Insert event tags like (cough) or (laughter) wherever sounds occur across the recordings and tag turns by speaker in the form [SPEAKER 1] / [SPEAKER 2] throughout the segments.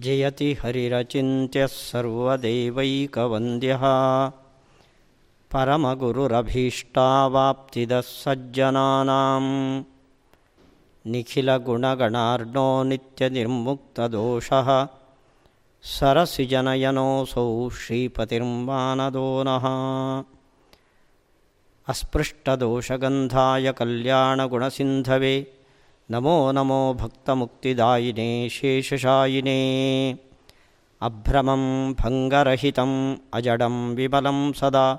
[SPEAKER 1] जयति हरिरचिन्त्यः सर्वदेवैकवन्द्यः। परमगुरुरभीष्टावाप्तिदः सज्जनानां निखिलगुणगणार्णो नित्यनिर्मुक्तदोषः। सरसिजनयनोऽसौ श्रीपतिर्मानदो नः। अस्पृष्टदोषगन्धाय कल्याणगुणसिन्धवे नमो नमो भक्तमुक्तिदायिने शेषशायिने। अभ्रमं भङ्गरहितम् अजडं विमलं सदा।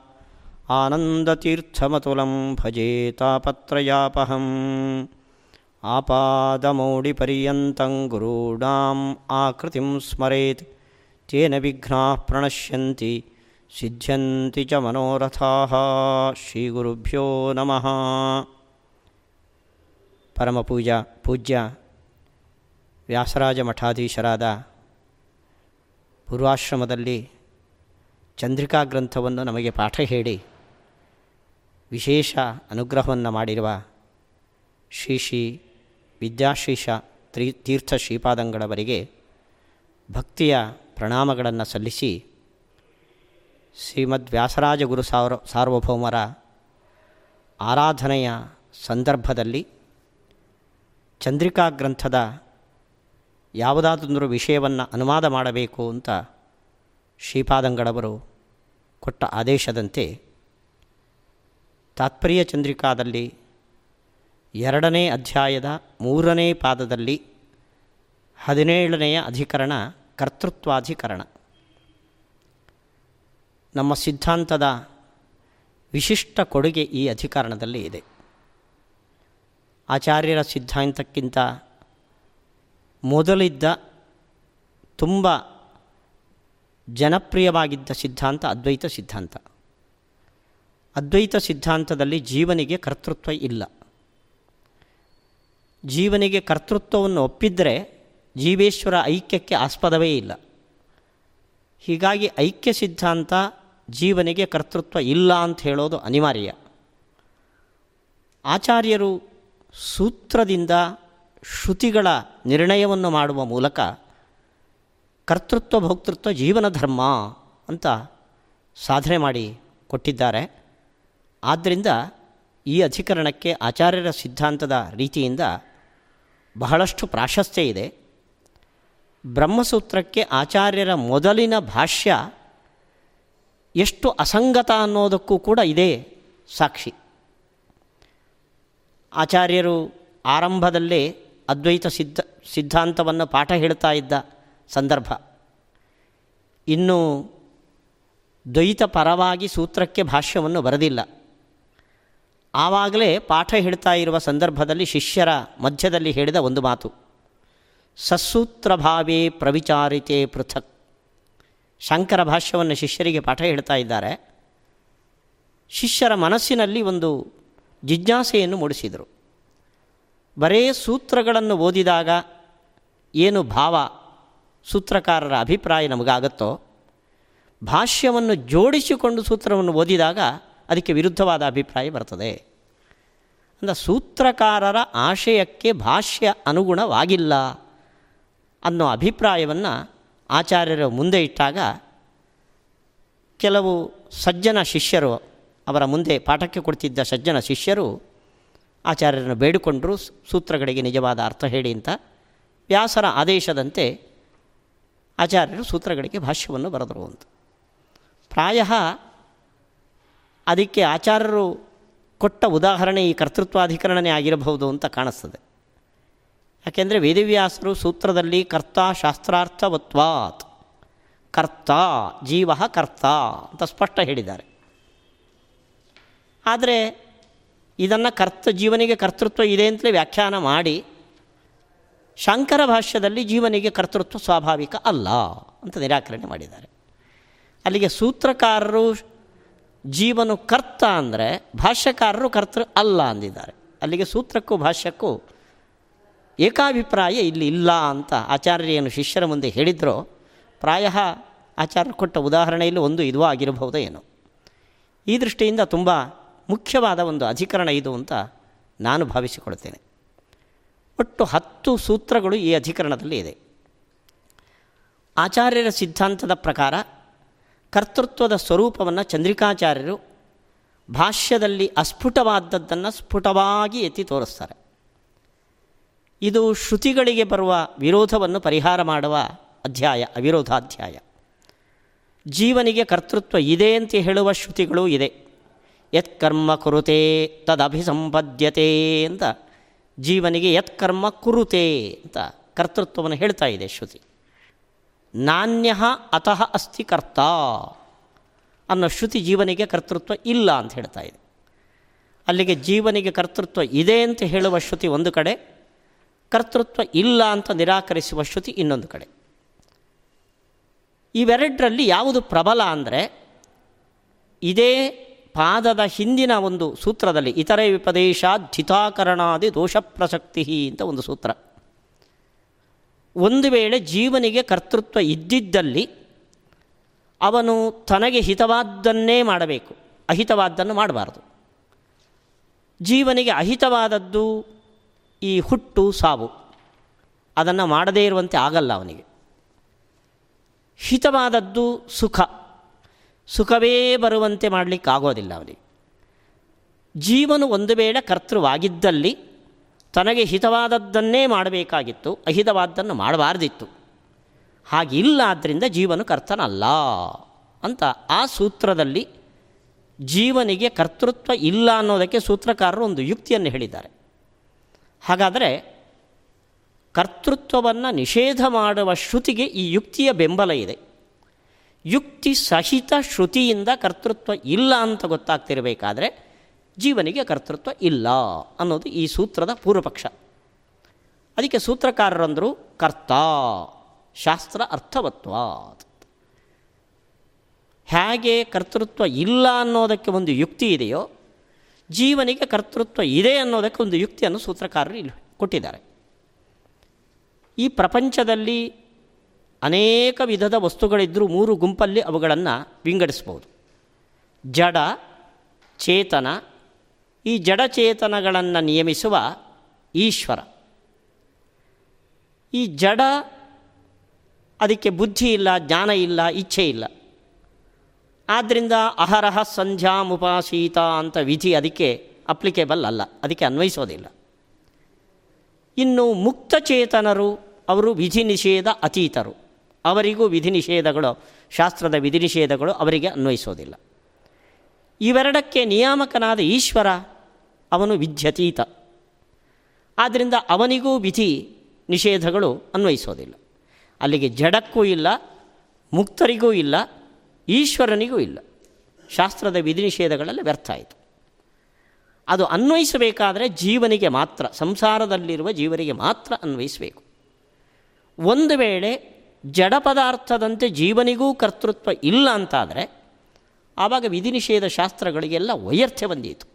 [SPEAKER 1] आनन्दतीर्थमतुलं भजे तापत्रयापहम्। आपादमौडिपर्यन्तं गुरूणाम् आकृतिं स्मरेत्। तेन विघ्नाः प्रणश्यन्ति सिद्ध्यन्ति च मनोरथाः। श्रीगुरुभ्यो नमः ಪರಮಪೂಜಾ ಪೂಜ್ಯ ವ್ಯಾಸರಾಜ ಮಠಾಧೀಶರಾದ ಪೂರ್ವಾಶ್ರಮದಲ್ಲಿ ಚಂದ್ರಿಕಾ ಗ್ರಂಥವನ್ನು ನಮಗೆ ಪಾಠ ಹೇಳಿ ವಿಶೇಷ ಅನುಗ್ರಹವನ್ನು ಮಾಡಿರುವ ಶ್ರೀ ಶ್ರೀ ವಿದ್ಯಾಶ್ರೀಷ ತ್ರೀ ತೀರ್ಥ ಶ್ರೀಪಾದಂಗಳವರಿಗೆ ಭಕ್ತಿಯ ಪ್ರಣಾಮಗಳನ್ನು ಸಲ್ಲಿಸಿ ಶ್ರೀಮದ್ ವ್ಯಾಸರಾಜ ಗುರು ಸಾರ್ವ ಸಾರ್ವಭೌಮರ ಆರಾಧನೆಯ ಸಂದರ್ಭದಲ್ಲಿ ಚಂದ್ರಿಕಾ ಗ್ರಂಥದ ಯಾವುದಾದೊಂದು ವಿಷಯವನ್ನು ಅನುವಾದ ಮಾಡಬೇಕು ಅಂತ ಶ್ರೀಪಾದಂಗಳವರು ಕೊಟ್ಟ ಆದೇಶದಂತೆ ತಾತ್ಪರ್ಯ ಚಂದ್ರಿಕಾದಲ್ಲಿ ಎರಡನೇ ಅಧ್ಯಾಯದ ಮೂರನೇ ಪಾದದಲ್ಲಿ ಹದಿನೇಳನೆಯ ಅಧಿಕರಣ ಕರ್ತೃತ್ವಾಧಿಕರಣ. ನಮ್ಮ ಸಿದ್ಧಾಂತದ ವಿಶಿಷ್ಟ ಕೊಡುಗೆ ಈ ಅಧಿಕರಣದಲ್ಲಿ ಇದೆ. ಆಚಾರ್ಯರ ಸಿದ್ಧಾಂತಕ್ಕಿಂತ ಮೊದಲಿದ್ದ ತುಂಬ ಜನಪ್ರಿಯವಾಗಿದ್ದ ಸಿದ್ಧಾಂತ ಅದ್ವೈತ ಸಿದ್ಧಾಂತ. ಅದ್ವೈತ ಸಿದ್ಧಾಂತದಲ್ಲಿ ಜೀವನಿಗೆ ಕರ್ತೃತ್ವ ಇಲ್ಲ. ಜೀವನಿಗೆ ಕರ್ತೃತ್ವವನ್ನು ಒಪ್ಪಿದರೆ ಜೀವೇಶ್ವರ ಐಕ್ಯಕ್ಕೆ ಆಸ್ಪದವೇ ಇಲ್ಲ. ಹೀಗಾಗಿ ಐಕ್ಯ ಸಿದ್ಧಾಂತ ಜೀವನಿಗೆ ಕರ್ತೃತ್ವ ಇಲ್ಲ ಅಂತ ಹೇಳೋದು ಅನಿವಾರ್ಯ. ಆಚಾರ್ಯರು ಸೂತ್ರದಿಂದ ಶ್ರುತಿಗಳ ನಿರ್ಣಯವನ್ನು ಮಾಡುವ ಮೂಲಕ ಕರ್ತೃತ್ವ, ಭೋಕ್ತೃತ್ವ, ಜೀವನ, ಧರ್ಮ ಅಂತ ಸಾಧನೆ ಮಾಡಿ ಕೊಟ್ಟಿದ್ದಾರೆ. ಆದ್ದರಿಂದ ಈ ಅಧಿಕರಣಕ್ಕೆ ಆಚಾರ್ಯರ ಸಿದ್ಧಾಂತದ ರೀತಿಯಿಂದ ಬಹಳಷ್ಟು ಪ್ರಾಶಸ್ತ್ಯ ಇದೆ. ಬ್ರಹ್ಮಸೂತ್ರಕ್ಕೆ ಆಚಾರ್ಯರ ಮೊದಲಿನ ಭಾಷ್ಯ ಎಷ್ಟು ಅಸಂಗತ ಅನ್ನೋದಕ್ಕೂ ಕೂಡ ಇದೇ ಸಾಕ್ಷಿ. ಆಚಾರ್ಯರು ಆರಂಭದಲ್ಲೇ ಅದ್ವೈತ ಸಿದ್ಧ, ಸಿದ್ಧಾಂತವನ್ನು ಪಾಠ ಹೇಳ್ತಾ ಇದ್ದ ಸಂದರ್ಭ. ಇನ್ನು ದ್ವೈತ ಪರವಾಗಿ ಸೂತ್ರಕ್ಕೆ ಭಾಷ್ಯವನ್ನು ಬರೆದಿಲ್ಲ. ಆವಾಗಲೇ ಪಾಠ ಹೇಳ್ತಾ ಇರುವ ಸಂದರ್ಭದಲ್ಲಿ ಶಿಷ್ಯರ ಮಧ್ಯದಲ್ಲಿ ಹೇಳಿದ ಒಂದು ಮಾತು. ಸಸೂತ್ರ ಭಾವೇ ಪ್ರವಿಚಾರಿತೆ ಪೃಥಕ್. ಶಂಕರ ಭಾಷ್ಯವನ್ನು ಶಿಷ್ಯರಿಗೆ ಪಾಠ ಹೇಳ್ತಾ ಇದ್ದಾರೆ. ಶಿಷ್ಯರ ಮನಸ್ಸಿನಲ್ಲಿ ಒಂದು ಜಿಜ್ಞಾಸೆಯನ್ನು ಮೂಡಿಸಿದರು. ಬರೇ ಸೂತ್ರಗಳನ್ನು ಓದಿದಾಗ ಏನು ಭಾವ ಸೂತ್ರಕಾರರ ಅಭಿಪ್ರಾಯ ನಮಗಾಗತ್ತೋ, ಭಾಷ್ಯವನ್ನು ಜೋಡಿಸಿಕೊಂಡು ಸೂತ್ರವನ್ನು ಓದಿದಾಗ ಅದಕ್ಕೆ ವಿರುದ್ಧವಾದ ಅಭಿಪ್ರಾಯ ಬರ್ತದೆ. ಅಂದರೆ ಸೂತ್ರಕಾರರ ಆಶಯಕ್ಕೆ ಭಾಷ್ಯ ಅನುಗುಣವಾಗಿಲ್ಲ ಅನ್ನೋ ಅಭಿಪ್ರಾಯವನ್ನು ಆಚಾರ್ಯರು ಮುಂದೆ ಇಟ್ಟಾಗ ಕೆಲವು ಸಜ್ಜನ ಶಿಷ್ಯರು ಅವರ ಮುಂದೆ ಪಾಠಕ್ಕೆ ಕೊಡ್ತಿದ್ದ ಸಜ್ಜನ ಶಿಷ್ಯರು ಆಚಾರ್ಯರನ್ನು ಬೇಡಿಕೊಂಡರು ಸೂತ್ರಗಳಿಗೆ ನಿಜವಾದ ಅರ್ಥ ಹೇಳಿ ಅಂತ ವ್ಯಾಸರ ಆದೇಶದಂತೆ ಆಚಾರ್ಯರು ಸೂತ್ರಗಳಿಗೆ ಭಾಷ್ಯವನ್ನು ಬರೆದರು ಅಂತ. ಪ್ರಾಯ ಅದಕ್ಕೆ ಆಚಾರ್ಯರು ಕೊಟ್ಟ ಉದಾಹರಣೆ ಈ ಕರ್ತೃತ್ವಾಧಿಕರಣನೇ ಆಗಿರಬಹುದು ಅಂತ ಕಾಣಿಸ್ತದೆ. ಯಾಕೆಂದರೆ ವೇದವ್ಯಾಸರು ಸೂತ್ರದಲ್ಲಿ ಕರ್ತ ಶಾಸ್ತ್ರಾರ್ಥವತ್ವಾತ್, ಕರ್ತ ಜೀವ ಕರ್ತ ಅಂತ ಸ್ಪಷ್ಟ ಹೇಳಿದ್ದಾರೆ. ಆದರೆ ಇದನ್ನು ಕರ್ತ, ಜೀವನಿಗೆ ಕರ್ತೃತ್ವ ಇದೆ ಅಂತಲೇ ವ್ಯಾಖ್ಯಾನ ಮಾಡಿ, ಶಂಕರ ಭಾಷ್ಯದಲ್ಲಿ ಜೀವನಿಗೆ ಕರ್ತೃತ್ವ ಸ್ವಾಭಾವಿಕ ಅಲ್ಲ ಅಂತ ನಿರಾಕರಣೆ ಮಾಡಿದ್ದಾರೆ. ಅಲ್ಲಿಗೆ ಸೂತ್ರಕಾರರು ಜೀವನು ಕರ್ತ ಅಂದರೆ ಭಾಷ್ಯಕಾರರು ಕರ್ತೃ ಅಲ್ಲ ಅಂದಿದ್ದಾರೆ. ಅಲ್ಲಿಗೆ ಸೂತ್ರಕ್ಕೂ ಭಾಷ್ಯಕ್ಕೂ ಏಕಾಭಿಪ್ರಾಯ ಇಲ್ಲಿ ಇಲ್ಲ ಅಂತ ಆಚಾರ್ಯನು ಶಿಷ್ಯರ ಮುಂದೆ ಹೇಳಿದ್ರೋ, ಪ್ರಾಯ ಆಚಾರ್ಯರು ಕೊಟ್ಟ ಉದಾಹರಣೆಯಲ್ಲಿ ಒಂದು ಇದು ಆಗಿರಬಹುದೋ ಏನೋ ಈ ದೃಷ್ಟಿಯಿಂದ ತುಂಬ ಮುಖ್ಯವಾದ ಒಂದು ಅಧಿಕರಣ ಇದು ಅಂತ ನಾನು ಭಾವಿಸಿಕೊಳ್ತೇನೆ. ಒಟ್ಟು ಹತ್ತು ಸೂತ್ರಗಳು ಈ ಅಧಿಕರಣದಲ್ಲಿ ಇದೆ. ಆಚಾರ್ಯರ ಸಿದ್ಧಾಂತದ ಪ್ರಕಾರ ಕರ್ತೃತ್ವದ ಸ್ವರೂಪವನ್ನು ಚಂದ್ರಿಕಾಚಾರ್ಯರು ಭಾಷ್ಯದಲ್ಲಿ ಅಸ್ಫುಟವಾದದ್ದನ್ನು ಸ್ಫುಟವಾಗಿ ಎತ್ತಿ ತೋರಿಸ್ತಾರೆ. ಇದು ಶ್ರುತಿಗಳಿಗೆ ಬರುವ ವಿರೋಧವನ್ನು ಪರಿಹಾರ ಮಾಡುವ ಅಧ್ಯಾಯ, ಅವಿರೋಧಾಧ್ಯಾಯ. ಜೀವನಿಗೆ ಕರ್ತೃತ್ವ ಇದೆ ಅಂತ ಹೇಳುವ ಶ್ರುತಿಗಳು ಇದೆ. ಯತ್ಕರ್ಮ ಕುರುತೆ, ತದಭಿಸಂಪದ್ಯತೆ ಅಂತ. ಜೀವನಿಗೆ ಯತ್ಕರ್ಮ ಕುರುತೆ ಅಂತ ಕರ್ತೃತ್ವವನ್ನು ಹೇಳ್ತಾ ಇದೆ ಶ್ರುತಿ. ನಾಣ್ಯ ಅತಃ ಅಸ್ತಿ ಕರ್ತ ಅನ್ನೋ ಶ್ರುತಿ ಜೀವನಿಗೆ ಕರ್ತೃತ್ವ ಇಲ್ಲ ಅಂತ ಹೇಳ್ತಾ ಇದೆ. ಅಲ್ಲಿಗೆ ಜೀವನಿಗೆ ಕರ್ತೃತ್ವ ಇದೆ ಅಂತ ಹೇಳುವ ಶ್ರುತಿ ಒಂದು ಕಡೆ, ಕರ್ತೃತ್ವ ಇಲ್ಲ ಅಂತ ನಿರಾಕರಿಸುವ ಶ್ರುತಿ ಇನ್ನೊಂದು ಕಡೆ. ಇವೆರಡರಲ್ಲಿ ಯಾವುದು ಪ್ರಬಲ ಅಂದರೆ, ಇದೇ ಪಾದದ ಹಿಂದಿನ ಒಂದು ಸೂತ್ರದಲ್ಲಿ ಇತರೆ ವಿಪದೇಶ ಧಿತಾಕರಣಾದಿ ದೋಷ ಪ್ರಸಕ್ತಿ ಅಂತ ಒಂದು ಸೂತ್ರ. ಒಂದು ವೇಳೆ ಜೀವನಿಗೆ ಕರ್ತೃತ್ವ ಇದ್ದಿದ್ದಲ್ಲಿ ಅವನು ತನಗೆ ಹಿತವಾದ್ದನ್ನೇ ಮಾಡಬೇಕು. ಅಹಿತವಾದ್ದನ್ನು ಮಾಡಬಾರ್ದು. ಜೀವನಿಗೆ ಅಹಿತವಾದದ್ದು ಈ ಹುಟ್ಟು ಸಾವು. ಅದನ್ನು ಮಾಡದೇ ಇರುವಂತೆ ಆಗಲ್ಲ ಅವನಿಗೆ. ಹಿತವಾದದ್ದು ಸುಖ. ಸುಖವೇ ಬರುವಂತೆ ಮಾಡಲಿಕ್ಕಾಗೋದಿಲ್ಲ ಅವನಿಗೆ. ಜೀವನು ಒಂದು ವೇಳೆ ಕರ್ತೃವಾಗಿದ್ದಲ್ಲಿ ತನಗೆ ಹಿತವಾದದ್ದನ್ನೇ ಮಾಡಬೇಕಾಗಿತ್ತು, ಅಹಿತವಾದ್ದನ್ನು ಮಾಡಬಾರ್ದಿತ್ತು. ಹಾಗಿಲ್ಲ ಆದ್ದರಿಂದ ಜೀವನು ಕರ್ತನಲ್ಲ ಅಂತ ಆ ಸೂತ್ರದಲ್ಲಿ ಜೀವನಿಗೆ ಕರ್ತೃತ್ವ ಇಲ್ಲ ಅನ್ನೋದಕ್ಕೆ ಸೂತ್ರಕಾರರು ಒಂದು ಯುಕ್ತಿಯನ್ನು ಹೇಳಿದ್ದಾರೆ. ಹಾಗಾದರೆ ಕರ್ತೃತ್ವವನ್ನು ನಿಷೇಧ ಮಾಡುವ ಶ್ರುತಿಗೆ ಈ ಯುಕ್ತಿಯ ಬೆಂಬಲ ಇದೆ. ಯುಕ್ತಿ ಸಹಿತ ಶ್ರುತಿಯಿಂದ ಕರ್ತೃತ್ವ ಇಲ್ಲ ಅಂತ ಗೊತ್ತಾಗ್ತಿರಬೇಕಾದ್ರೆ ಜೀವನಿಗೆ ಕರ್ತೃತ್ವ ಇಲ್ಲ ಅನ್ನೋದು ಈ ಸೂತ್ರದ ಪೂರ್ವಪಕ್ಷ. ಅದಕ್ಕೆ ಸೂತ್ರಕಾರರಂದರು ಕರ್ತ, ಶಾಸ್ತ್ರ ಅರ್ಥವತ್ವ ಹೇಗೆ ಕರ್ತೃತ್ವ ಇಲ್ಲ ಅನ್ನೋದಕ್ಕೆ ಒಂದು ಯುಕ್ತಿ ಇದೆಯೋ, ಜೀವನಿಗೆ ಕರ್ತೃತ್ವ ಇದೆ ಅನ್ನೋದಕ್ಕೆ ಒಂದು ಯುಕ್ತಿಯನ್ನು ಸೂತ್ರಕಾರರು ಇಲ್ಲಿ ಕೊಟ್ಟಿದ್ದಾರೆ. ಈ ಪ್ರಪಂಚದಲ್ಲಿ ಅನೇಕ ವಿಧದ ವಸ್ತುಗಳಿದ್ದರೂ ಮೂರು ಗುಂಪಲ್ಲಿ ಅವುಗಳನ್ನು ವಿಂಗಡಿಸ್ಬೋದು. ಜಡ, ಚೇತನ, ಈ ಜಡಚೇತನಗಳನ್ನು ನಿಯಮಿಸುವ ಈಶ್ವರ. ಈ ಜಡ ಅದಕ್ಕೆ ಬುದ್ಧಿ ಇಲ್ಲ, ಜ್ಞಾನ ಇಲ್ಲ, ಇಚ್ಛೆ ಇಲ್ಲ. ಆದ್ದರಿಂದ ಅಹರಹ ಸಂಧ್ಯಾ ಮುಪಾಸೀತ ಅಂತ ವಿಧಿ ಅದಕ್ಕೆ ಅಪ್ಲಿಕೇಬಲ್ ಅಲ್ಲ, ಅದಕ್ಕೆ ಅನ್ವಯಿಸೋದಿಲ್ಲ. ಇನ್ನು ಮುಕ್ತಚೇತನರು ಅವರು ವಿಧಿ ನಿಷೇಧ ಅತೀತರು. ಅವರಿಗೂ ವಿಧಿ ನಿಷೇಧಗಳು ಶಾಸ್ತ್ರದ ವಿಧಿ ನಿಷೇಧಗಳು ಅವರಿಗೆ ಅನ್ವಯಿಸೋದಿಲ್ಲ. ಇವೆರಡಕ್ಕೆ ನಿಯಾಮಕನಾದ ಈಶ್ವರ ಅವನು ವಿದ್ಯತೀತ. ಆದ್ದರಿಂದ ಅವನಿಗೂ ವಿಧಿ ನಿಷೇಧಗಳು ಅನ್ವಯಿಸೋದಿಲ್ಲ. ಅಲ್ಲಿಗೆ ಜಡಕ್ಕೂ ಇಲ್ಲ, ಮುಕ್ತರಿಗೂ ಇಲ್ಲ, ಈಶ್ವರನಿಗೂ ಇಲ್ಲ. ಶಾಸ್ತ್ರದ ವಿಧಿ ನಿಷೇಧಗಳಲ್ಲಿ ವ್ಯರ್ಥ ಆಯಿತು. ಅದು ಅನ್ವಯಿಸಬೇಕಾದರೆ ಜೀವನಿಗೆ ಮಾತ್ರ, ಸಂಸಾರದಲ್ಲಿರುವ ಜೀವನಿಗೆ ಮಾತ್ರ ಅನ್ವಯಿಸಬೇಕು. ಒಂದು ವೇಳೆ ಜಡ ಪದಾರ್ಥದಂತೆ ಜೀವನಿಗೂ ಕರ್ತೃತ್ವ ಇಲ್ಲ ಅಂತಾದರೆ ಆವಾಗ ವಿಧಿ ನಿಷೇಧ ಶಾಸ್ತ್ರಗಳಿಗೆಲ್ಲ ವೈಯರ್ಥ್ಯ ಬಂದೀತು.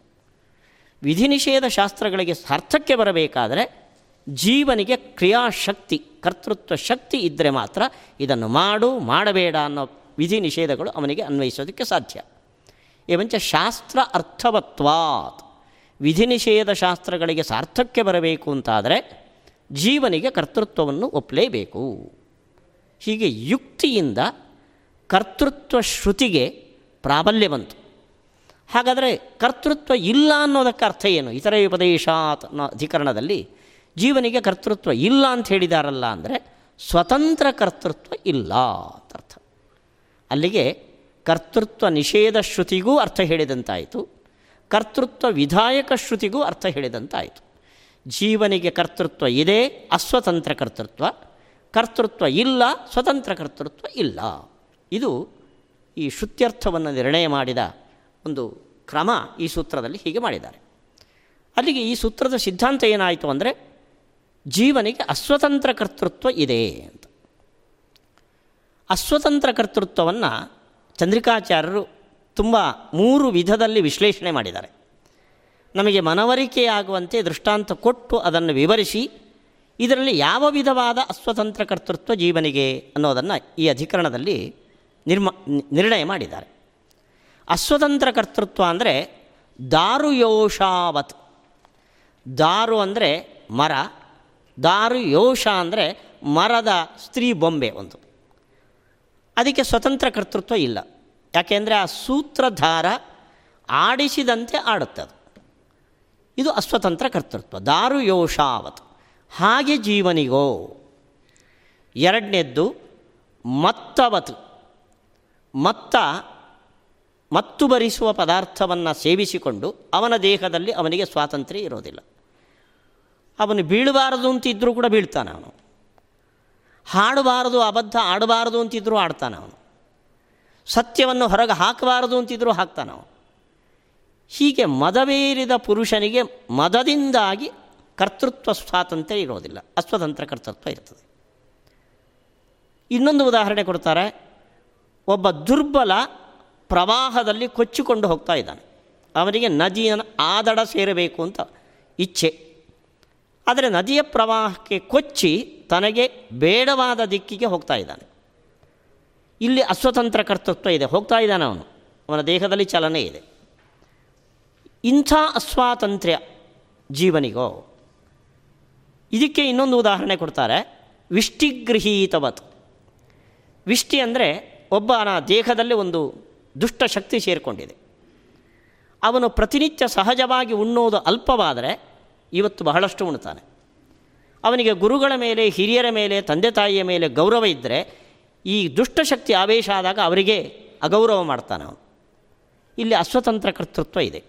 [SPEAKER 1] ವಿಧಿ ನಿಷೇಧ ಶಾಸ್ತ್ರಗಳಿಗೆ ಸಾರ್ಥಕ್ಕೆ ಬರಬೇಕಾದರೆ ಜೀವನಿಗೆ ಕ್ರಿಯಾಶಕ್ತಿ, ಕರ್ತೃತ್ವ ಶಕ್ತಿ ಇದ್ದರೆ ಮಾತ್ರ ಇದನ್ನು ಮಾಡು, ಮಾಡಬೇಡ ಅನ್ನೋ ವಿಧಿ ನಿಷೇಧಗಳು ಅವನಿಗೆ ಅನ್ವಯಿಸೋದಕ್ಕೆ ಸಾಧ್ಯ. ಏವಂಚ ಶಾಸ್ತ್ರ ಅರ್ಥವತ್ವಾತ್. ವಿಧಿ ನಿಷೇಧ ಶಾಸ್ತ್ರಗಳಿಗೆ ಸಾರ್ಥಕ್ಕೆ ಬರಬೇಕು ಅಂತಾದರೆ ಜೀವನಿಗೆ ಕರ್ತೃತ್ವವನ್ನು ಒಪ್ಪಲೇಬೇಕು ಹೀಗೆ ಯುಕ್ತಿಯಿಂದ ಕರ್ತೃತ್ವ ಶ್ರುತಿಗೆ ಪ್ರಾಬಲ್ಯ ಬಂತು. ಹಾಗಾದರೆ ಕರ್ತೃತ್ವ ಇಲ್ಲ ಅನ್ನೋದಕ್ಕೆ ಅರ್ಥ ಏನು? ಇತರ ಉಪದೇಶಾತ್ ಅಧಿಕರಣದಲ್ಲಿ ಜೀವನಿಗೆ ಕರ್ತೃತ್ವ ಇಲ್ಲ ಅಂತ ಹೇಳಿದಾರಲ್ಲ ಅಂದರೆ ಸ್ವತಂತ್ರ ಕರ್ತೃತ್ವ ಇಲ್ಲ ಅಂತ ಅರ್ಥ. ಅಲ್ಲಿಗೆ ಕರ್ತೃತ್ವ ನಿಷೇಧ ಶ್ರುತಿಗೂ ಅರ್ಥ ಹೇಳಿದಂತಾಯಿತು. ಕರ್ತೃತ್ವ ವಿಧಾಯಕ ಶ್ರುತಿಗೂ ಅರ್ಥ ಹೇಳಿದಂತಾಯಿತು. ಜೀವನಿಗೆ ಕರ್ತೃತ್ವ ಇದೆ, ಅಸ್ವತಂತ್ರ ಕರ್ತೃತ್ವ. ಕರ್ತೃತ್ವ ಇಲ್ಲ, ಸ್ವತಂತ್ರ ಕರ್ತೃತ್ವ ಇಲ್ಲ. ಇದು ಈ ಶುತ್ಯರ್ಥವನ್ನು ನಿರ್ಣಯ ಮಾಡಿದ ಒಂದು ಕ್ರಮ ಈ ಸೂತ್ರದಲ್ಲಿ ಹೀಗೆ ಮಾಡಿದ್ದಾರೆ. ಅಲ್ಲಿಗೆ ಈ ಸೂತ್ರದ ಸಿದ್ಧಾಂತ ಏನಾಯಿತು ಅಂದರೆ, ಜೀವನಿಗೆ ಅಸ್ವತಂತ್ರ ಕರ್ತೃತ್ವ ಇದೆ ಅಂತ. ಅಸ್ವತಂತ್ರ ಕರ್ತೃತ್ವವನ್ನು ಚಂದ್ರಿಕಾಚಾರ್ಯರು ತುಂಬ ಮೂರು ವಿಧದಲ್ಲಿ ವಿಶ್ಲೇಷಣೆ ಮಾಡಿದ್ದಾರೆ. ನಮಗೆ ಮನವರಿಕೆಯಾಗುವಂತೆ ದೃಷ್ಟಾಂತ ಕೊಟ್ಟು ಅದನ್ನು ವಿವರಿಸಿ ಇದರಲ್ಲಿ ಯಾವ ವಿಧವಾದ ಅಸ್ವತಂತ್ರ ಕರ್ತೃತ್ವ ಜೀವನಿಗೆ ಅನ್ನೋದನ್ನು ಈ ಅಧಿಕರಣದಲ್ಲಿ ನಿರ್ಮ, ನಿರ್ಣಯ ಮಾಡಿದ್ದಾರೆ. ಅಸ್ವತಂತ್ರ ಕರ್ತೃತ್ವ ಅಂದರೆ ದಾರು ಯೋಷಾವತ್ ದಾರು ಅಂದರೆ ಮರ ದಾರು ಯೋಷ ಅಂದರೆ ಮರದ ಸ್ತ್ರೀ ಬೊಂಬೆ ಒಂದು. ಅದಕ್ಕೆ ಸ್ವತಂತ್ರ ಕರ್ತೃತ್ವ ಇಲ್ಲ ಯಾಕೆಂದರೆ ಆ ಸೂತ್ರಧಾರ ಆಡಿಸಿದಂತೆ ಆಡುತ್ತದೆ. ಇದು ಅಸ್ವತಂತ್ರ ಕರ್ತೃತ್ವ ದಾರು ಯೋಷಾವತ್ ಹಾಗೆ ಜೀವನಿಗೋ. ಎರಡನೇದ್ದು ಮತ್ತವತ್ತು ಮತ್ತ, ಮತ್ತು ಭರಿಸುವ ಪದಾರ್ಥವನ್ನು ಸೇವಿಸಿಕೊಂಡು ಅವನ ದೇಹದಲ್ಲಿ ಅವನಿಗೆ ಸ್ವಾತಂತ್ರ್ಯ ಇರೋದಿಲ್ಲ. ಅವನು ಬೀಳಬಾರದು ಅಂತಿದ್ದರೂ ಕೂಡ ಬೀಳ್ತಾನೆ ಅವನು. ಹಾಡಬಾರದು, ಅಬದ್ಧ ಆಡಬಾರದು ಅಂತಿದ್ದರೂ ಆಡ್ತಾನೆ ಅವನು. ಸತ್ಯವನ್ನು ಹೊರಗೆ ಹಾಕಬಾರದು ಅಂತಿದ್ದರೂ ಹಾಕ್ತಾನೆ ಅವನು. ಹೀಗೆ ಮದವೇರಿದ ಪುರುಷನಿಗೆ ಮದದಿಂದಾಗಿ ಕರ್ತೃತ್ವ ಸ್ವಾತಂತ್ರ್ಯ ಇರೋದಿಲ್ಲ. ಅಸ್ವತಂತ್ರ ಕರ್ತೃತ್ವ ಇರ್ತದೆ. ಇನ್ನೊಂದು ಉದಾಹರಣೆ ಕೊಡ್ತಾರೆ. ಒಬ್ಬ ದುರ್ಬಲ ಪ್ರವಾಹದಲ್ಲಿ ಕೊಚ್ಚಿಕೊಂಡು ಹೋಗ್ತಾ ಇದ್ದಾನೆ. ಅವನಿಗೆ ನದಿಯ ಆದಡ ಸೇರಬೇಕು ಅಂತ ಇಚ್ಛೆ. ಆದರೆ ನದಿಯ ಪ್ರವಾಹಕ್ಕೆ ಕೊಚ್ಚಿ ತನಗೆ ಬೇಡವಾದ ದಿಕ್ಕಿಗೆ ಹೋಗ್ತಾ ಇದ್ದಾನೆ. ಇಲ್ಲಿ ಅಸ್ವತಂತ್ರ ಕರ್ತೃತ್ವ ಇದೆ. ಹೋಗ್ತಾ ಇದ್ದಾನೆ ಅವನು. ಅವನ ದೇಹದಲ್ಲಿ ಚಲನೆ ಇದೆ. ಇಂಥ ಅಸ್ವಾತಂತ್ರ್ಯ ಜೀವನಿಗೋ ಇದಕ್ಕೆ ಇನ್ನೊಂದು ಉದಾಹರಣೆ ಕೊಡ್ತಾರೆ. ವಿಷ್ಟಿಗೃಹೀತವತ್ ವಿಷ್ಟಿ ಅಂದರೆ ಒಬ್ಬನ ದೇಹದಲ್ಲಿ ಒಂದು ದುಷ್ಟ ಶಕ್ತಿ ಸೇರಿಕೊಂಡಿದೆ. ಅವನು ಪ್ರತಿನಿತ್ಯ ಸಹಜವಾಗಿ ಉಣ್ಣೋದು ಅಲ್ಪವಾದರೆ ಇವತ್ತು ಬಹಳಷ್ಟು ಉಣ್ತಾನೆ. ಅವನಿಗೆ ಗುರುಗಳ ಮೇಲೆ, ಹಿರಿಯರ ಮೇಲೆ, ತಂದೆ ತಾಯಿಯ ಮೇಲೆ ಗೌರವ ಇದ್ದರೆ ಈ ದುಷ್ಟಶಕ್ತಿ ಆವೇಶ ಆದಾಗ ಅವರಿಗೆ ಅಗೌರವ ಮಾಡ್ತಾನೆ ಅವನು. ಇಲ್ಲಿ ಅಸ್ವತಂತ್ರ ಕರ್ತೃತ್ವ ಇದೆ.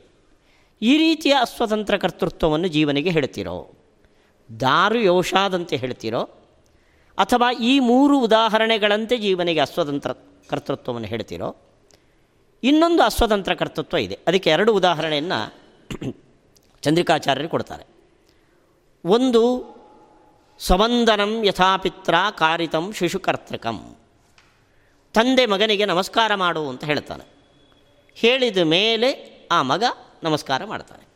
[SPEAKER 1] ಈ ರೀತಿಯ ಅಸ್ವತಂತ್ರ ಕರ್ತೃತ್ವವನ್ನು ಜೀವನಿಗೆ ಹೇಳ್ತಿರೋ ದಾರು ಯೋಷಾದಂತೆ ಹೇಳ್ತೀರೋ ಅಥವಾ ಈ ಮೂರು ಉದಾಹರಣೆಗಳಂತೆ ಜೀವನಿಗೆ ಅಸ್ವತಂತ್ರ ಕರ್ತೃತ್ವವನ್ನು ಹೇಳ್ತೀರೋ, ಇನ್ನೊಂದು ಅಸ್ವತಂತ್ರ ಕರ್ತೃತ್ವ ಇದೆ. ಅದಕ್ಕೆ ಎರಡು ಉದಾಹರಣೆಯನ್ನು (clears throat) ಚಂದ್ರಿಕಾಚಾರ್ಯರು ಕೊಡ್ತಾರೆ. ಒಂದು ಸವಂದನಂ ಯಥಾಪಿತ್ರ ಕಾರಿತಂ ಶಿಶುಕರ್ತೃಕಂ. ತಂದೆ ಮಗನಿಗೆ ನಮಸ್ಕಾರ ಮಾಡು ಅಂತ ಹೇಳ್ತಾನೆ. ಹೇಳಿದ ಮೇಲೆ ಆ ಮಗ ನಮಸ್ಕಾರ ಮಾಡ್ತಾನೆ.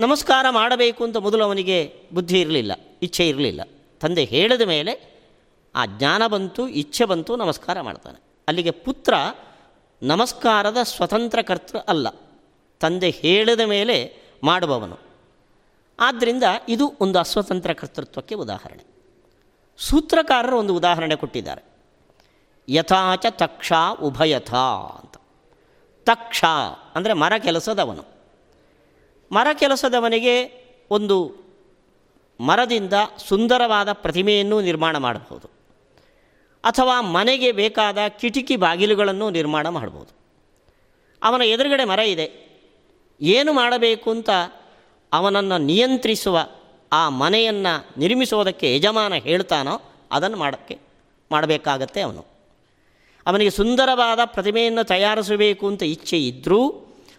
[SPEAKER 1] ನಮಸ್ಕಾರ ಮಾಡಬೇಕು ಅಂತ ಮೊದಲು ಅವನಿಗೆ ಬುದ್ಧಿ ಇರಲಿಲ್ಲ, ಇಚ್ಛೆ ಇರಲಿಲ್ಲ. ತಂದೆ ಹೇಳಿದ ಮೇಲೆ ಆ ಜ್ಞಾನ ಬಂತು, ಇಚ್ಛೆ ಬಂತು, ನಮಸ್ಕಾರ ಮಾಡ್ತಾನೆ. ಅಲ್ಲಿಗೆ ಪುತ್ರ ನಮಸ್ಕಾರದ ಸ್ವತಂತ್ರ ಕರ್ತೃ ಅಲ್ಲ. ತಂದೆ ಹೇಳಿದ ಮೇಲೆ ಮಾಡುವವನು. ಆದ್ದರಿಂದ ಇದು ಒಂದು ಅಸ್ವತಂತ್ರ ಕರ್ತೃತ್ವಕ್ಕೆ ಉದಾಹರಣೆ. ಸೂತ್ರಕಾರರು ಒಂದು ಉದಾಹರಣೆ ಕೊಟ್ಟಿದ್ದಾರೆ. ಯಥಾಚ ತಕ್ಷ ಉಭಯಥ ಅಂತ. ತಕ್ಷ ಅಂದರೆ ಮರ ಕೆಲಸದವನು. ಮರ ಕೆಲಸದವನಿಗೆ ಒಂದು ಮರದಿಂದ ಸುಂದರವಾದ ಪ್ರತಿಮೆಯನ್ನು ನಿರ್ಮಾಣ ಮಾಡಬಹುದು. ಅಥವಾ ಮನೆಗೆ ಬೇಕಾದ ಕಿಟಕಿ ಬಾಗಿಲುಗಳನ್ನು ನಿರ್ಮಾಣ ಮಾಡ್ಬೋದು ಅವನ ಎದುರುಗಡೆ ಮರ ಇದೆ. ಏನು ಮಾಡಬೇಕು ಅಂತ ಅವನನ್ನು ನಿಯಂತ್ರಿಸುವ ಆ ಮನೆಯನ್ನು ನಿರ್ಮಿಸೋದಕ್ಕೆ ಯಜಮಾನ ಹೇಳ್ತಾನೋ ಅದನ್ನು ಮಾಡೋಕ್ಕೆ, ಮಾಡಬೇಕಾಗತ್ತೆ ಅವನು. ಅವನಿಗೆ ಸುಂದರವಾದ ಪ್ರತಿಮೆಯನ್ನು ತಯಾರಿಸಬೇಕು ಅಂತ ಇಚ್ಛೆ ಇದ್ದರೂ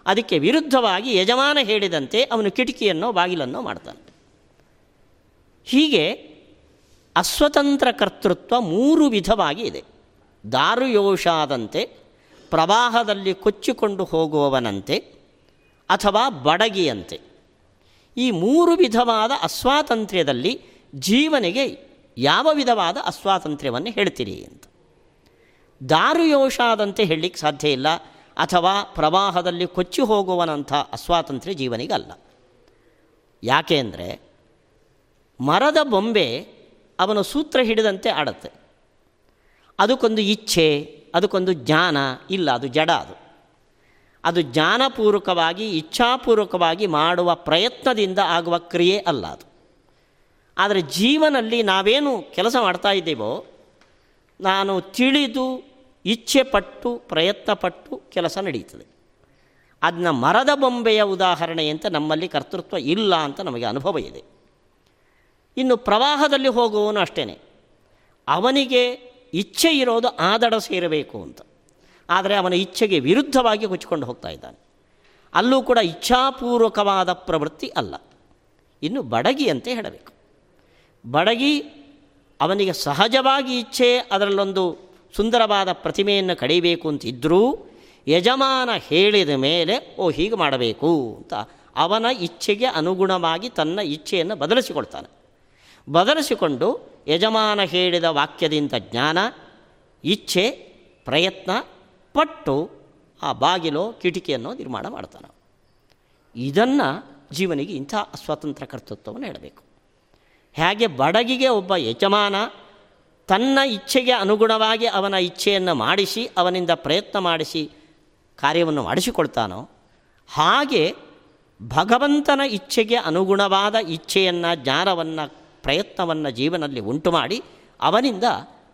[SPEAKER 1] ಅದಕ್ಕೆ ವಿರುದ್ಧವಾಗಿ ಯಜಮಾನ ಹೇಳಿದಂತೆ ಅವನು ಕಿಟಕಿಯನ್ನೋ ಬಾಗಿಲನ್ನೋ ಮಾಡ್ತಾನೆ. ಹೀಗೆ ಅಸ್ವತಂತ್ರ ಕರ್ತೃತ್ವ ಮೂರು ವಿಧವಾಗಿ ಇದೆ. ದಾರುಯೋಷಾದಂತೆ, ಪ್ರವಾಹದಲ್ಲಿ ಕೊಚ್ಚಿಕೊಂಡು ಹೋಗುವವನಂತೆ, ಅಥವಾ ಬಡಗಿಯಂತೆ. ಈ ಮೂರು ವಿಧವಾದ ಅಸ್ವಾತಂತ್ರ್ಯದಲ್ಲಿ ಜೀವನಿಗೆ ಯಾವ ವಿಧವಾದ ಅಸ್ವಾತಂತ್ರ್ಯವನ್ನು ಹೇಳ್ತೀರಿ ಅಂತ. ದಾರುಯೋಷಾದಂತೆ ಹೇಳಲಿಕ್ಕೆ ಸಾಧ್ಯ ಇಲ್ಲ. ಅಥವಾ ಪ್ರವಾಹದಲ್ಲಿ ಕೊಚ್ಚಿ ಹೋಗುವನಂಥ ಅಸ್ವಾತಂತ್ರ್ಯ ಜೀವನಿಗಲ್ಲ. ಯಾಕೆ ಅಂದರೆ ಮರದ ಬೊಂಬೆ ಅವನು ಸೂತ್ರ ಹಿಡಿದಂತೆ ಆಡುತ್ತೆ. ಅದಕ್ಕೊಂದು ಇಚ್ಛೆ, ಅದಕ್ಕೊಂದು ಜ್ಞಾನ ಇಲ್ಲ, ಅದು ಜಡ ಅದು. ಅದು ಜ್ಞಾನಪೂರ್ವಕವಾಗಿ, ಇಚ್ಛಾಪೂರ್ವಕವಾಗಿ ಮಾಡುವ ಪ್ರಯತ್ನದಿಂದ ಆಗುವ ಕ್ರಿಯೆ ಅಲ್ಲ ಅದು. ಆದರೆ ಜೀವನಲ್ಲಿ ನಾವೇನು ಕೆಲಸ ಮಾಡ್ತಾ ಇದ್ದೀವೋ, ನಾನು ತಿಳಿದು ಇಚ್ಛೆ ಪಟ್ಟು ಪ್ರಯತ್ನಪಟ್ಟು ಕೆಲಸ ನಡೀತದೆ. ಅದನ್ನ ಮರದ ಬೊಂಬೆಯ ಉದಾಹರಣೆ ಅಂತ ನಮ್ಮಲ್ಲಿ ಕರ್ತೃತ್ವ ಇಲ್ಲ ಅಂತ ನಮಗೆ ಅನುಭವ ಇದೆ. ಇನ್ನು ಪ್ರವಾಹದಲ್ಲಿ ಹೋಗುವವನು ಅಷ್ಟೇ ಅವನಿಗೆ ಇಚ್ಛೆ ಇರೋದು ಆದಡ ಸೇರಬೇಕು ಅಂತ. ಆದರೆ ಅವನ ಇಚ್ಛೆಗೆ ವಿರುದ್ಧವಾಗಿ ಕೊಚ್ಚಿಕೊಂಡು ಹೋಗ್ತಾ ಇದ್ದಾನೆ. ಅಲ್ಲೂ ಕೂಡ ಇಚ್ಛಾಪೂರ್ವಕವಾದ ಪ್ರವೃತ್ತಿ ಅಲ್ಲ. ಇನ್ನು ಬಡಗಿ ಅಂತ ಹೇಳಬೇಕು. ಬಡಗಿ ಅವನಿಗೆ ಸಹಜವಾಗಿ ಇಚ್ಛೆ ಅದರಲ್ಲೊಂದು ಸುಂದರವಾದ ಪ್ರತಿಮೆಯನ್ನು ಕಡಿಬೇಕು ಅಂತಿದ್ದರೂ ಯಜಮಾನ ಹೇಳಿದ ಮೇಲೆ, ಓ, ಹೀಗೆ ಮಾಡಬೇಕು ಅಂತ ಅವನ ಇಚ್ಛೆಗೆ ಅನುಗುಣವಾಗಿ ತನ್ನ ಇಚ್ಛೆಯನ್ನು ಬದಲಿಸಿಕೊಳ್ತಾನೆ ಬದಲಿಸಿಕೊಂಡು ಯಜಮಾನ ಹೇಳಿದ ವಾಕ್ಯದಿಂದ ಜ್ಞಾನ, ಇಚ್ಛೆ, ಪ್ರಯತ್ನ, ಪಟ್ಟು ಆ ಬಾಗಿಲು ಕಿಟಕಿಯನ್ನು ನಿರ್ಮಾಣ ಮಾಡ್ತಾನೆ. ಇದನ್ನು ಜೀವನಿಗೆ ಇಂಥ ಸ್ವತಂತ್ರ ಕರ್ತೃತ್ವವನ್ನು ಹೇಳಬೇಕು. ಹೇಗೆ ಬಡಗಿಗೆ ಒಬ್ಬ ಯಜಮಾನ ತನ್ನ ಇಚ್ಛೆಗೆ ಅನುಗುಣವಾಗಿ ಅವನ ಇಚ್ಛೆಯನ್ನು ಮಾಡಿಸಿ, ಅವನಿಂದ ಪ್ರಯತ್ನ ಮಾಡಿಸಿ ಕಾರ್ಯವನ್ನು ಮಾಡಿಸಿಕೊಳ್ತಾನೋ, ಹಾಗೆ ಭಗವಂತನ ಇಚ್ಛೆಗೆ ಅನುಗುಣವಾದ ಇಚ್ಛೆಯನ್ನು, ಜ್ಞಾನವನ್ನು, ಪ್ರಯತ್ನವನ್ನು ಜೀವನದಲ್ಲಿ ಉಂಟು ಮಾಡಿ ಅವನಿಂದ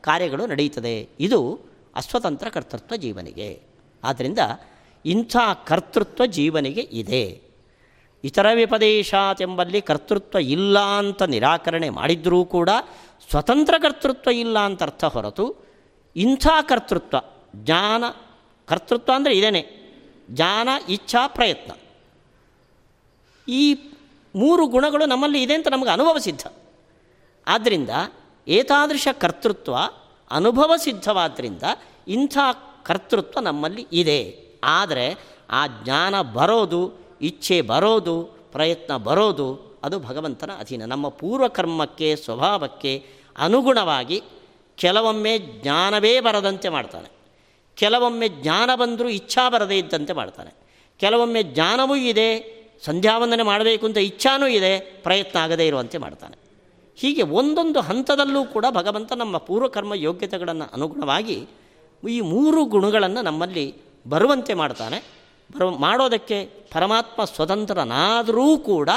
[SPEAKER 1] ಕಾರ್ಯಗಳು ನಡೆಯುತ್ತದೆ. ಇದು ಅಸ್ವತಂತ್ರ ಕರ್ತೃತ್ವ ಜೀವನಿಗೆ. ಆದ್ದರಿಂದ ಇಂಥ ಕರ್ತೃತ್ವ ಜೀವನಿಗೆ ಇದೆ. ಇತರ ವಿಪದೇಶಾತ್ ಎಂಬಲ್ಲಿ ಕರ್ತೃತ್ವ ಇಲ್ಲ ಅಂತ ನಿರಾಕರಣೆ ಮಾಡಿದ್ರೂ ಕೂಡ ಸ್ವತಂತ್ರ ಕರ್ತೃತ್ವ ಇಲ್ಲ ಅಂತ ಅರ್ಥ ಹೊರತು ಇಂಥ ಕರ್ತೃತ್ವ, ಜ್ಞಾನ, ಕರ್ತೃತ್ವ ಅಂದರೆ ಇದೇನೆ ಜ್ಞಾನ, ಇಚ್ಛಾ, ಪ್ರಯತ್ನ. ಈ ಮೂರು ಗುಣಗಳು ನಮ್ಮಲ್ಲಿ ಇದೆ ಅಂತ ನಮಗೆ ಅನುಭವ ಸಿದ್ಧ. ಆದ್ದರಿಂದ ಏತಾದೃಶ ಕರ್ತೃತ್ವ ಅನುಭವ ಸಿದ್ಧವಾದ್ದರಿಂದ ಇಂಥ ಕರ್ತೃತ್ವ ನಮ್ಮಲ್ಲಿ ಇದೆ. ಆದರೆ ಆ ಜ್ಞಾನ ಬರೋದು, ಇಚ್ಛೆ ಬರೋದು, ಪ್ರಯತ್ನ ಬರೋದು ಅದು ಭಗವಂತನ ಅಧೀನ. ನಮ್ಮ ಪೂರ್ವಕರ್ಮಕ್ಕೆ, ಸ್ವಭಾವಕ್ಕೆ ಅನುಗುಣವಾಗಿ ಕೆಲವೊಮ್ಮೆ ಜ್ಞಾನವೇ ಬರದಂತೆ ಮಾಡ್ತಾನೆ. ಕೆಲವೊಮ್ಮೆ ಜ್ಞಾನ ಬಂದರೂ ಇಚ್ಛಾ ಬರದೇ ಇದ್ದಂತೆ ಮಾಡ್ತಾನೆ. ಕೆಲವೊಮ್ಮೆ ಜ್ಞಾನವೂ ಇದೆ, ಸಂಧ್ಯಾವಂದನೆ ಮಾಡಬೇಕು ಅಂತ ಇಚ್ಛಾನೂ ಇದೆ, ಪ್ರಯತ್ನ ಆಗದೇ ಇರುವಂತೆ ಮಾಡ್ತಾನೆ. ಹೀಗೆ ಒಂದೊಂದು ಹಂತದಲ್ಲೂ ಕೂಡ ಭಗವಂತ ನಮ್ಮ ಪೂರ್ವಕರ್ಮ ಯೋಗ್ಯತೆಗಳನ್ನು ಅನುಗುಣವಾಗಿ ಈ ಮೂರು ಗುಣಗಳನ್ನು ನಮ್ಮಲ್ಲಿ ಬರುವಂತೆ ಮಾಡ್ತಾನೆ. ಬರು, ಮಾಡೋದಕ್ಕೆ ಪರಮಾತ್ಮ ಸ್ವತಂತ್ರನಾದರೂ ಕೂಡ